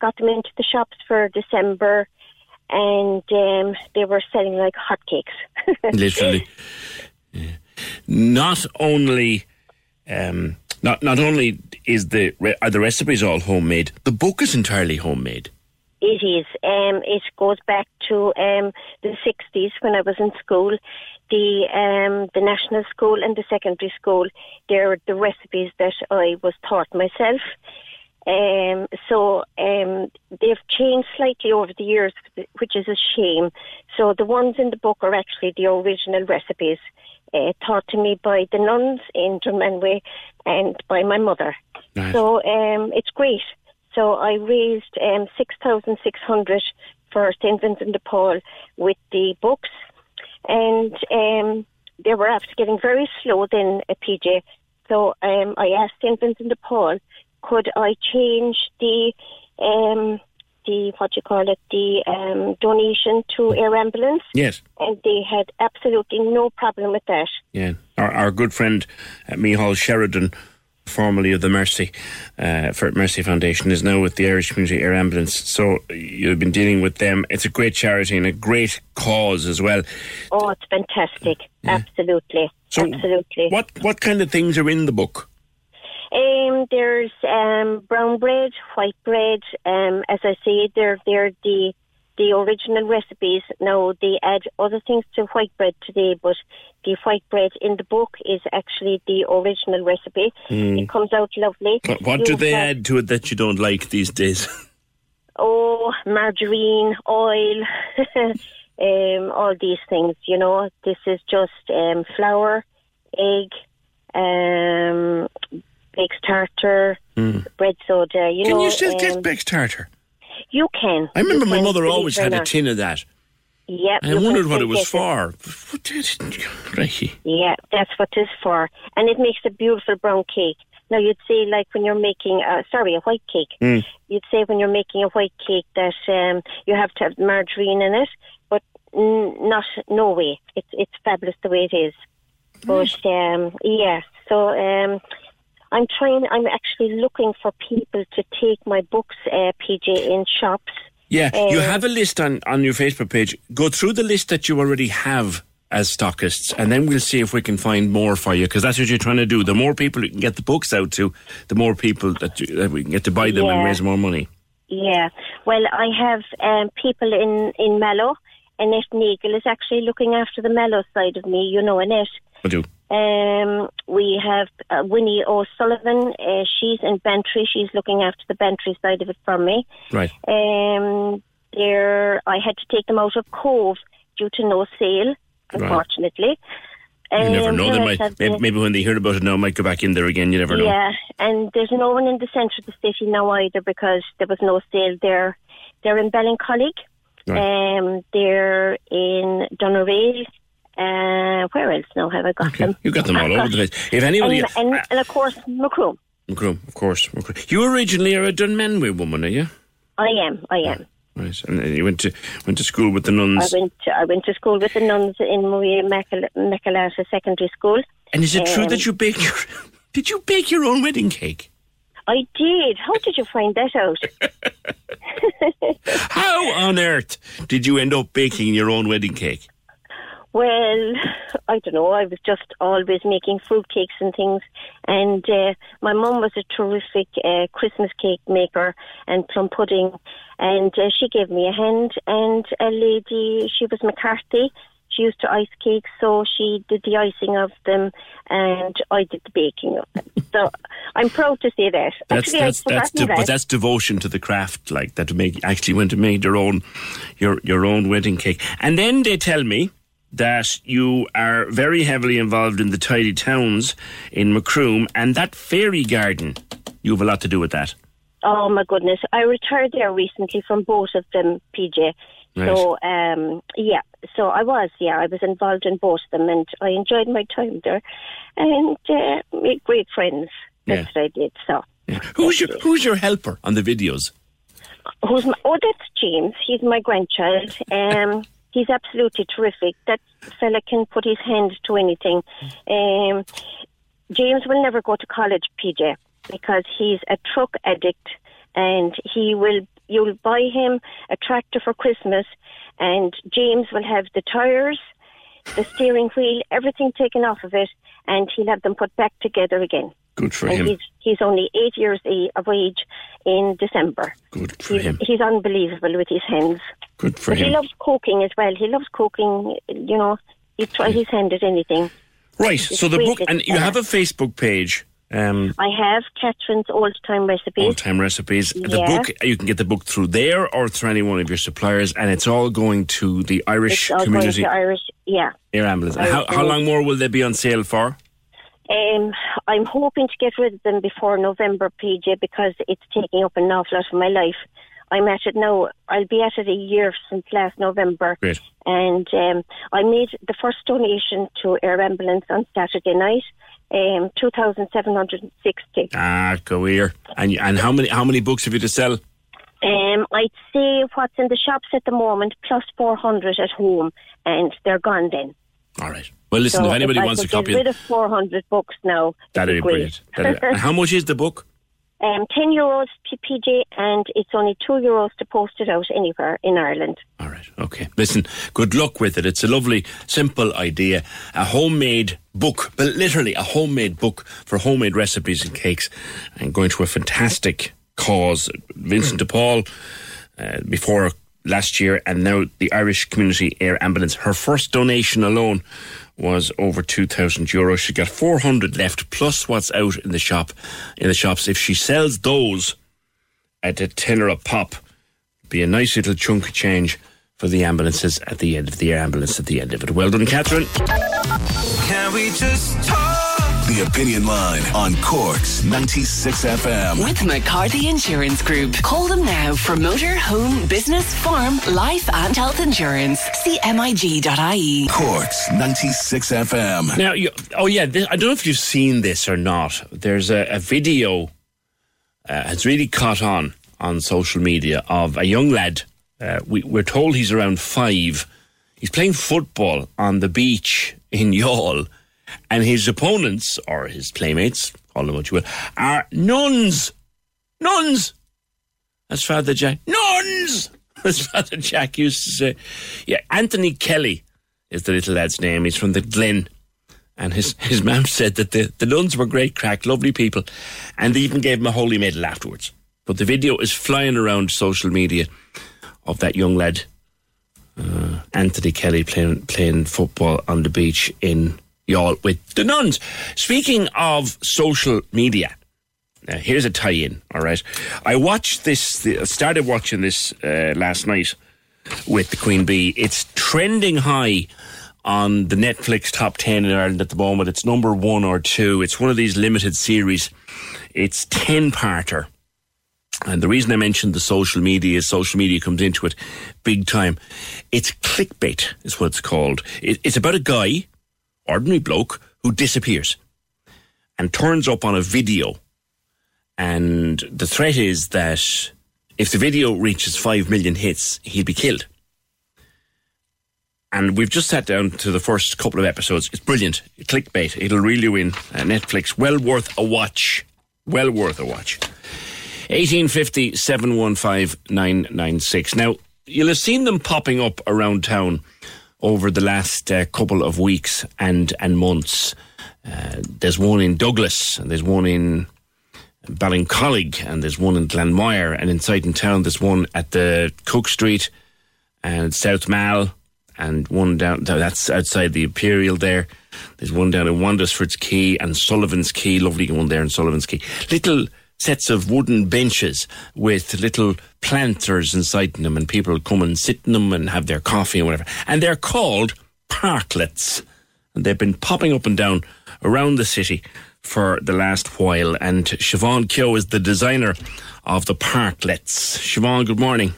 Got them into the shops for December and um, they were selling like hotcakes. Literally. Yeah. Not only, um, not not only is the are the recipes all homemade, the book is entirely homemade. It is. Um, it goes back to um, the 60s when I was in school. The um, the national school and the secondary school, they're the recipes that I was taught myself. Um, so um, they've changed slightly over the years, which is a shame. So the ones in the book are actually the original recipes uh, taught to me by the nuns in Dunmanway and by my mother. Nice. So um, it's great. So I raised um, 6,600 for St. Vincent de Paul with the books. And um, they were after getting very slow then at PJ. So um, I asked St. Vincent de Paul, could I change the, um, the what you call it, the um, donation to Air Ambulance? Yes. And they had absolutely no problem with that. Yeah, our, our good friend uh, Micheál Sheridan, formerly of the Mercy uh, for Mercy Foundation, is now with the Irish Community Air Ambulance. So you've been dealing with them. It's a great charity and a great cause as well. Oh, it's fantastic. Absolutely. So Absolutely. What what kind of things are in the book? Um, there's um, brown bread, white bread. Um, as I say, they're they're the the original recipes. Now they add other things to white bread today, but the white bread in the book is actually the original recipe. Mm. It comes out lovely. What, do they add to it that you don't like these days? Oh, margarine, oil, um, all these things. You know, this is just um, flour, egg, um, baked tartar, Mm. bread soda. You Can know, you still um, get baked tartar? You can. I remember my mother always had a tin of that. Yep. And I wondered what it was for. Crikey. Yeah, that's what it's for, and it makes a beautiful brown cake. Now you'd say like when you're making, uh, sorry, a white cake. Mm. You'd say when you're making a white cake that um, you have to have margarine in it, but n- not no way. It's it's fabulous the way it is. But um, yeah, so um, I'm trying. I'm actually looking for people to take my books, uh, PJ, in shops. Yeah, you Um, have a list on, on your Facebook page. Go through the list that you already have as stockists, and then we'll see if we can find more for you, because that's what you're trying to do. The more people you can get the books out to, the more people that, you, that we can get to buy them and raise more money. Yeah. Well, I have um, people in, in Mallow. Annette Nagel is actually looking after the Mallow side of me, you know, Annette. I do. Um, we have uh, Winnie O'Sullivan. Uh, she's in Bantry. She's looking after the Bantry side of it for me. Right. Um, there, I had to take them out of Cobh due to no sale, Right. unfortunately. You never know. They might, maybe, maybe when they hear about it now, might go back in there again. You never know. Yeah, and there's no one in the centre of the city now either because there was no sale there. They're in Ballincollig. Right. Um, they're in Doneraile. Uh, where else now have I got them? You got them all over the place. If anybody, And, and, and of course, Macroom. Macroom, of course, Macroom. You originally are a Dunmanway woman, are you? I am, I am. Right, and you went to went to school with the nuns. I went to, I went to school with the nuns in Maria Immaculata Secondary School. And is it true Um, that you baked your did you bake your own wedding cake? I did. How did you find that out? How on earth did you end up baking your own wedding cake? Well, I don't know. I was just always making fruit cakes and things. And uh, my mum was a terrific uh, Christmas cake maker and plum pudding. And uh, she gave me a hand. And a lady, she was McCarthy. She used to ice cakes, so she did the icing of them, and I did the baking of them. So I'm proud to say that. That's Actually, that's that's de- but that's devotion to the craft, like that. To make actually went and made your own your your own wedding cake, and then they tell me that you are very heavily involved in the tidy towns in Macroom and that fairy garden. You have a lot to do with that. Oh my goodness! I retired there recently from both of them, PJ. Right. So um, yeah, so I was yeah, I was involved in both of them, and I enjoyed my time there, and uh, made great friends. That's what I did. So Who's your Who's your helper on the videos? who's my, oh that's James. He's my grandchild. Um, he's absolutely terrific. That fella can put his hand to anything. Um, James will never go to college, PJ, because he's a truck addict, and he will. You'll buy him a tractor for Christmas, and James will have the tires, the steering wheel, everything taken off of it, and he'll have them put back together again. Good for and him. he's he's only eight years of age in December. Good for He's, him. he's unbelievable with his hands. Good for but he loves cooking as well. He loves cooking. You know, he try his hand at anything. Right. He's So the book, and you have a Facebook page. Um, I have Catherine's old time recipes. Old time recipes. The book you can get the book through there or through any one of your suppliers, and it's all going to the Irish It's all going community to Irish. Yeah. air ambulance. And how, how long more will they be on sale for? Um, I'm hoping to get rid of them before November, PJ, because it's taking up an awful lot of my life. I'm at it now. I'll be at it a year since last November. Great. And um, I made the first donation to Air Ambulance on Saturday night, um, 2,760. Ah, go here. And and how many how many books have you to sell? Um, I'd say what's in the shops at the moment, plus 400 at home, and they're gone then. All right. Well, listen, So if anybody I wants a copy, get rid of 400 books now. that'd be great. brilliant. That'd how much is the book? Um, 10 euros to PJ, and it's only 2 euros to post it out anywhere in Ireland. All right, okay. Listen, good luck with it. It's a lovely, simple idea. A homemade book, but literally a homemade book for homemade recipes and cakes, and going to a fantastic cause. Vincent de Paul, uh, before last year, and now the Irish Community Air Ambulance. Her first donation alone was over 2,000 euros. She got 400 left, plus what's out in the shop, in the shops. If she sells those at a tenner a pop, be a nice little chunk of change for the ambulances at the end of the ambulance at the end of it. Well done, Catherine. Can we just talk? The Opinion Line on Cork's 96 FM. With McCarthy Insurance Group. Call them now for motor, home, business, farm, life, and health insurance. CMIG.ie. Cork's 96 FM. Now, you, oh yeah, this, I don't know if you've seen this or not. There's a, a video uh, has really caught on on social media of a young lad. Uh, we, we're told he's around five. He's playing football on the beach in Youghal, and his opponents or his playmates, call them what you will, are nuns. Nuns. That's Father Jack. Nuns. As Father Jack used to say. Yeah, Anthony Kelly is the little lad's name. He's from the Glen. And his, his mum said that the, the nuns were great crack, lovely people, and they even gave him a holy medal afterwards. But the video is flying around social media of that young lad, uh, Anthony Kelly, playing, playing football on the beach in Youghal with the nuns. Speaking of social media, now, here's a tie-in. All right, I watched this. Started watching this uh, last night with the Queen Bee. It's trending high on the Netflix top ten in Ireland at the moment. It's number one or two. It's one of these limited series. It's ten-parter. And the reason I mentioned the social media is social media comes into it big time. It's clickbait, is what it's called. It, it's about a guy, ordinary bloke, who disappears and turns up on a video and the threat is that if the video reaches 5 million hits, he'll be killed. And we've just sat down to the first couple of episodes. It's brilliant. Clickbait. It'll reel you in. Uh, Netflix. Well worth a watch. Well worth a watch. 1850 715 996. Now, you'll have seen them popping up around town over the last uh, couple of weeks and, and months. Uh, there's one in Douglas, and there's one in Ballincollig, and there's one in Glanmire, and inside in town there's one at the Cook Street and South Mall, and one down that's outside the Imperial there. There's one down in Wandesford's Quay and Sullivan's Quay, lovely one there in Sullivan's Quay. Little sets of wooden benches with little planters inside them, and people come and sit in them and have their coffee and whatever. And they're called parklets. And they've been popping up and down around the city for the last while. And Siobhan Keogh is the designer of the parklets. Siobhan, good morning.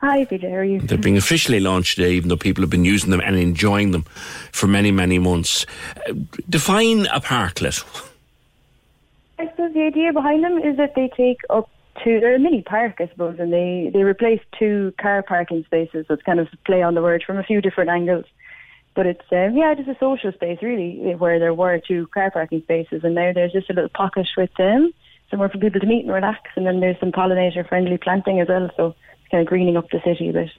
Hi, Peter. How are you? They're being officially launched today, even though people have been using them and enjoying them for many, many months. Uh, define a parklet. I suppose the idea behind them is that they take up to they're a mini park, I suppose, and they they replace two car parking spaces. So it's kind of play on the word from a few different angles. But it's um, yeah, just a social space really, where there were two car parking spaces, and now there's just a little pocket with them, somewhere for people to meet and relax, and then there's some pollinator friendly planting as well. So it's kind of greening up the city a bit.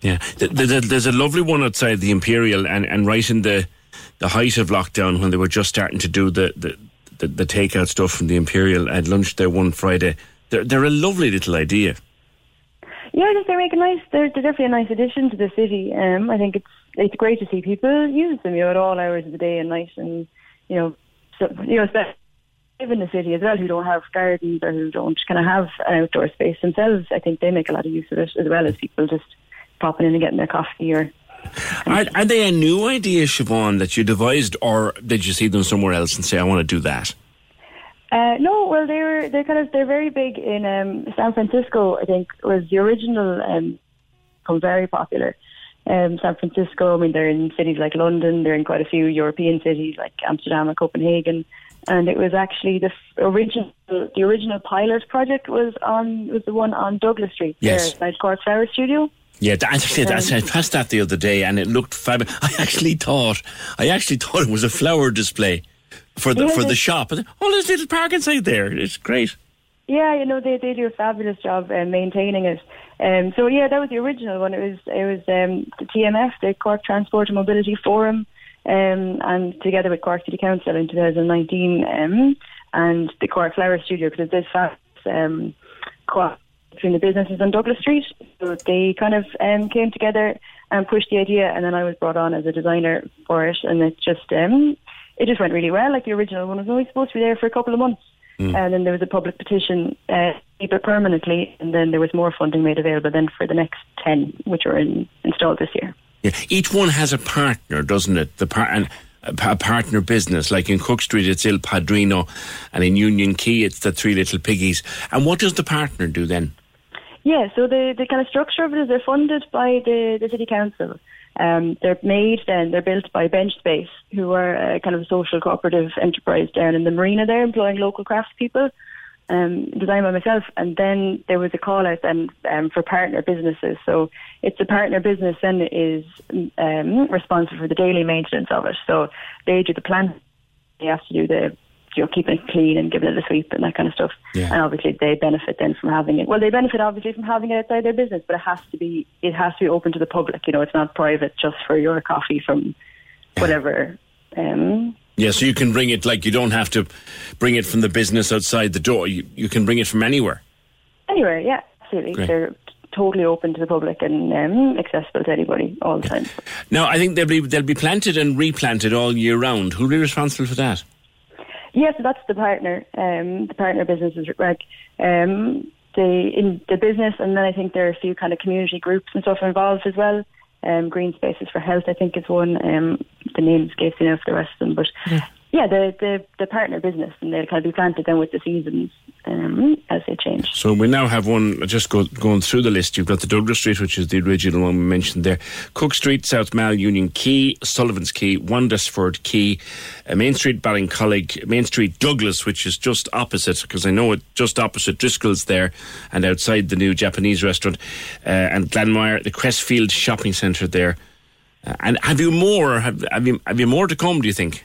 Yeah, there's a lovely one outside the Imperial, and, and right in the the height of lockdown when they were just starting to do the, the, the, the takeout stuff from the Imperial at lunch there one Friday. They're, they're a lovely little idea. Yeah, I they make a nice. They're, they're definitely a nice addition to the city. Um, I think it's it's great to see people use them, you know, at all hours of the day and night, and you know, so, you know, especially live in the city as well who don't have gardens or who don't kind of have an outdoor space themselves. I think they make a lot of use of it as well as people just popping in and getting their coffee or. Are, are they a new idea, Siobhan, that you devised, or did you see them somewhere else and say, "I want to do that"? Uh, no, well, they're they're kind of they're very big in um, San Francisco. I think was the original, um, become very popular. Um, San Francisco. I mean, they're in cities like London. They're in quite a few European cities like Amsterdam and Copenhagen. And it was actually the original the original pilot project was on was the one on Douglas Street. Yes, there, Flower Studio. Yeah, actually, that's, I passed that the other day, and it looked fabulous. I actually thought, I actually thought it was a flower display for the Yeah, for the shop. And, Oh, there's a little park inside there. It's great. Yeah, you know they they do a fabulous job uh, maintaining it. Um, so yeah, that was the original one. It was it was um, the TMF, the Cork Transport and Mobility Forum, um, and together with Cork City Council in 2019, um, and the Cork Flower Studio because it's this fast um, between the businesses on Douglas Street. So they kind of um, came together and pushed the idea, and then I was brought on as a designer for it, and it just um, it just went really well. Like the original one was only supposed to be there for a couple of months. And then there was a public petition uh, to keep it permanently, and then there was more funding made available then for the next 10, which are in, installed this year. Yeah, each one has a partner, doesn't it? The par- and a partner business. Like in Cook Street, it's Il Padrino, and in Union Quay, it's the Three Little Piggies. And what does the partner do then? Yeah, so the, the kind of structure of it is they're funded by the, the city council. Um, they're made then, they're built by Bench Space, who are a kind of a social cooperative enterprise down in the marina there, employing local craftspeople, um, designed by myself. And then there was a call out then um, for partner businesses. So it's a partner business then is um, responsible for the daily maintenance of it. So they do the plan, they have to do the you know, keeping it clean and giving it a sweep and that kind of stuff. Yeah. And obviously they benefit then from having it. Well, they benefit obviously from having it outside their business, but it has to be it has to be open to the public. You know, it's not private just for your coffee from whatever. Um, Yeah, so you can bring it like you don't have to bring it from the business outside the door. You, you can bring it from anywhere. anywhere, yeah, absolutely. Great. They're totally open to the public and um, accessible to anybody all the time. Now, I think they'll be they'll be planted and replanted all year round. Who'll be responsible for that? Yeah, so that's the partner. Um, the partner business is like um, the in the business, and then I think there are a few kind of community groups and stuff involved as well. Um, Green Spaces for Health, I think, is one. Um, the name escapes me now for the rest of them, but yeah, the, the the partner business, and they'll kind of be planted then with the seasons um, as they change. So we now have one, just go, going through the list. You've got the Douglas Street, which is the original one we mentioned there. Cook Street, South Mall, Union Quay, Sullivan's Quay, Wandesford Quay, uh, Main Street, Ballincollig, Main Street, Douglas, which is just opposite, because I know it just opposite Driscoll's there and outside the new Japanese restaurant, uh, and Glanmire, the Crestfield Shopping Centre there. Uh, and have you more? Have, have, you, have you more to come, do you think?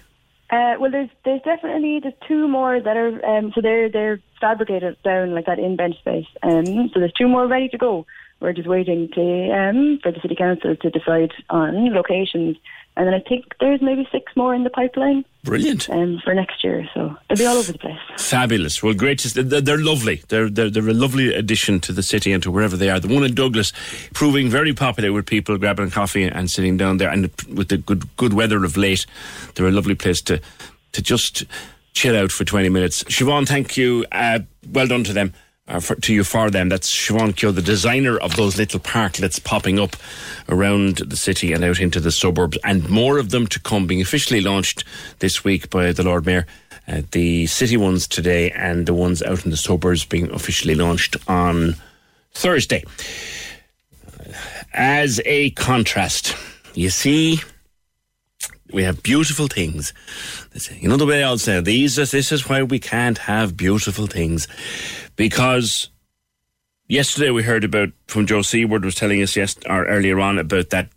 Uh, well, there's there's definitely there's two more that are um, so they're they're fabricated down like that in bench space. Um, so there's two more ready to go. We're just waiting to um, for the city council to decide on locations, and then I think there's maybe six more in the pipeline. Brilliant. Um, for next year, so they'll be all over the place. Fabulous. Well, great. To, they're, they're lovely. They're, they're they're a lovely addition to the city and to wherever they are. The one in Douglas, proving very popular with people grabbing coffee and sitting down there, and with the good good weather of late, they're a lovely place to to just chill out for twenty minutes. Siobhan, thank you. Uh, well done to them. Uh, for, to you for them. That's Siobhan Keogh, the designer of those little parklets popping up around the city and out into the suburbs, and more of them to come, being officially launched this week by the Lord Mayor. Uh, the city ones today and the ones out in the suburbs being officially launched on Thursday. As a contrast, you see, we have beautiful things. You know the way I'll say these. This is why we can't have beautiful things, because yesterday we heard about from Joe Seaward was telling us yes or earlier on about that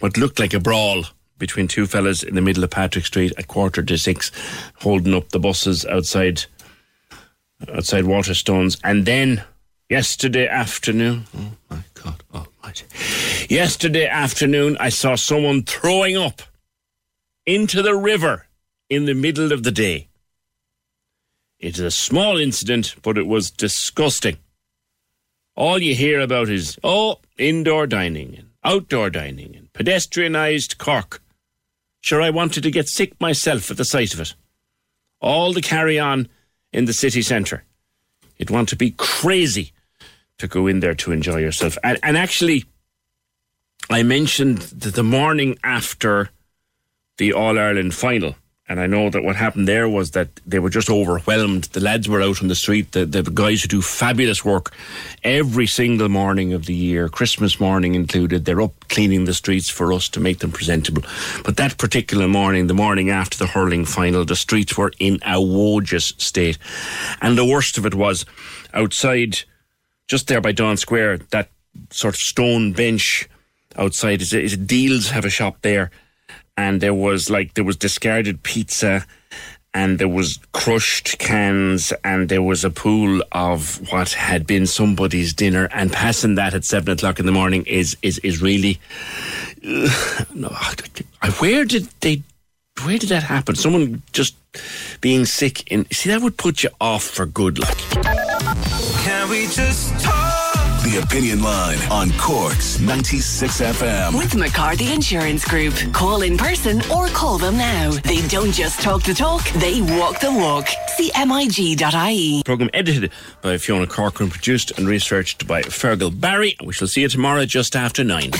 what looked like a brawl between two fellas in the middle of Patrick Street at quarter to six, holding up the buses outside outside Waterstones, and then yesterday afternoon. Oh my God Almighty! Yesterday afternoon, I saw someone throwing up into the river in the middle of the day. It is a small incident, but it was disgusting. All you hear about is, oh, indoor dining and outdoor dining and pedestrianised Cork. Sure, I wanted to get sick myself at the sight of it. All the carry on in the city centre. You'd want to be crazy to go in there to enjoy yourself. And, and actually, I mentioned that the morning after the All Ireland final. And I know that what happened there was that they were just overwhelmed. The lads were out on the street, the, the guys who do fabulous work every single morning of the year, Christmas morning included. They're up cleaning the streets for us to make them presentable. But that particular morning, the morning after the hurling final, the streets were in a wogeous state. And the worst of it was outside, just there by Daunt Square, that sort of stone bench outside, is it, is it Dealz have a shop there and there was like there was discarded pizza and there was crushed cans and there was a pool of what had been somebody's dinner and passing that at seven o'clock in the morning is is is really no, where did they where did that happen someone just being sick in see that would put you off for good luck Can we just talk? The Opinion Line on Cork's 96 FM. With McCarthy Insurance Group. Call in person or call them now. They don't just talk the talk, they walk the walk. See MIG.ie. Program edited by Fiona Corcoran, produced and researched by Fergal Barry. We shall see you tomorrow just after nine.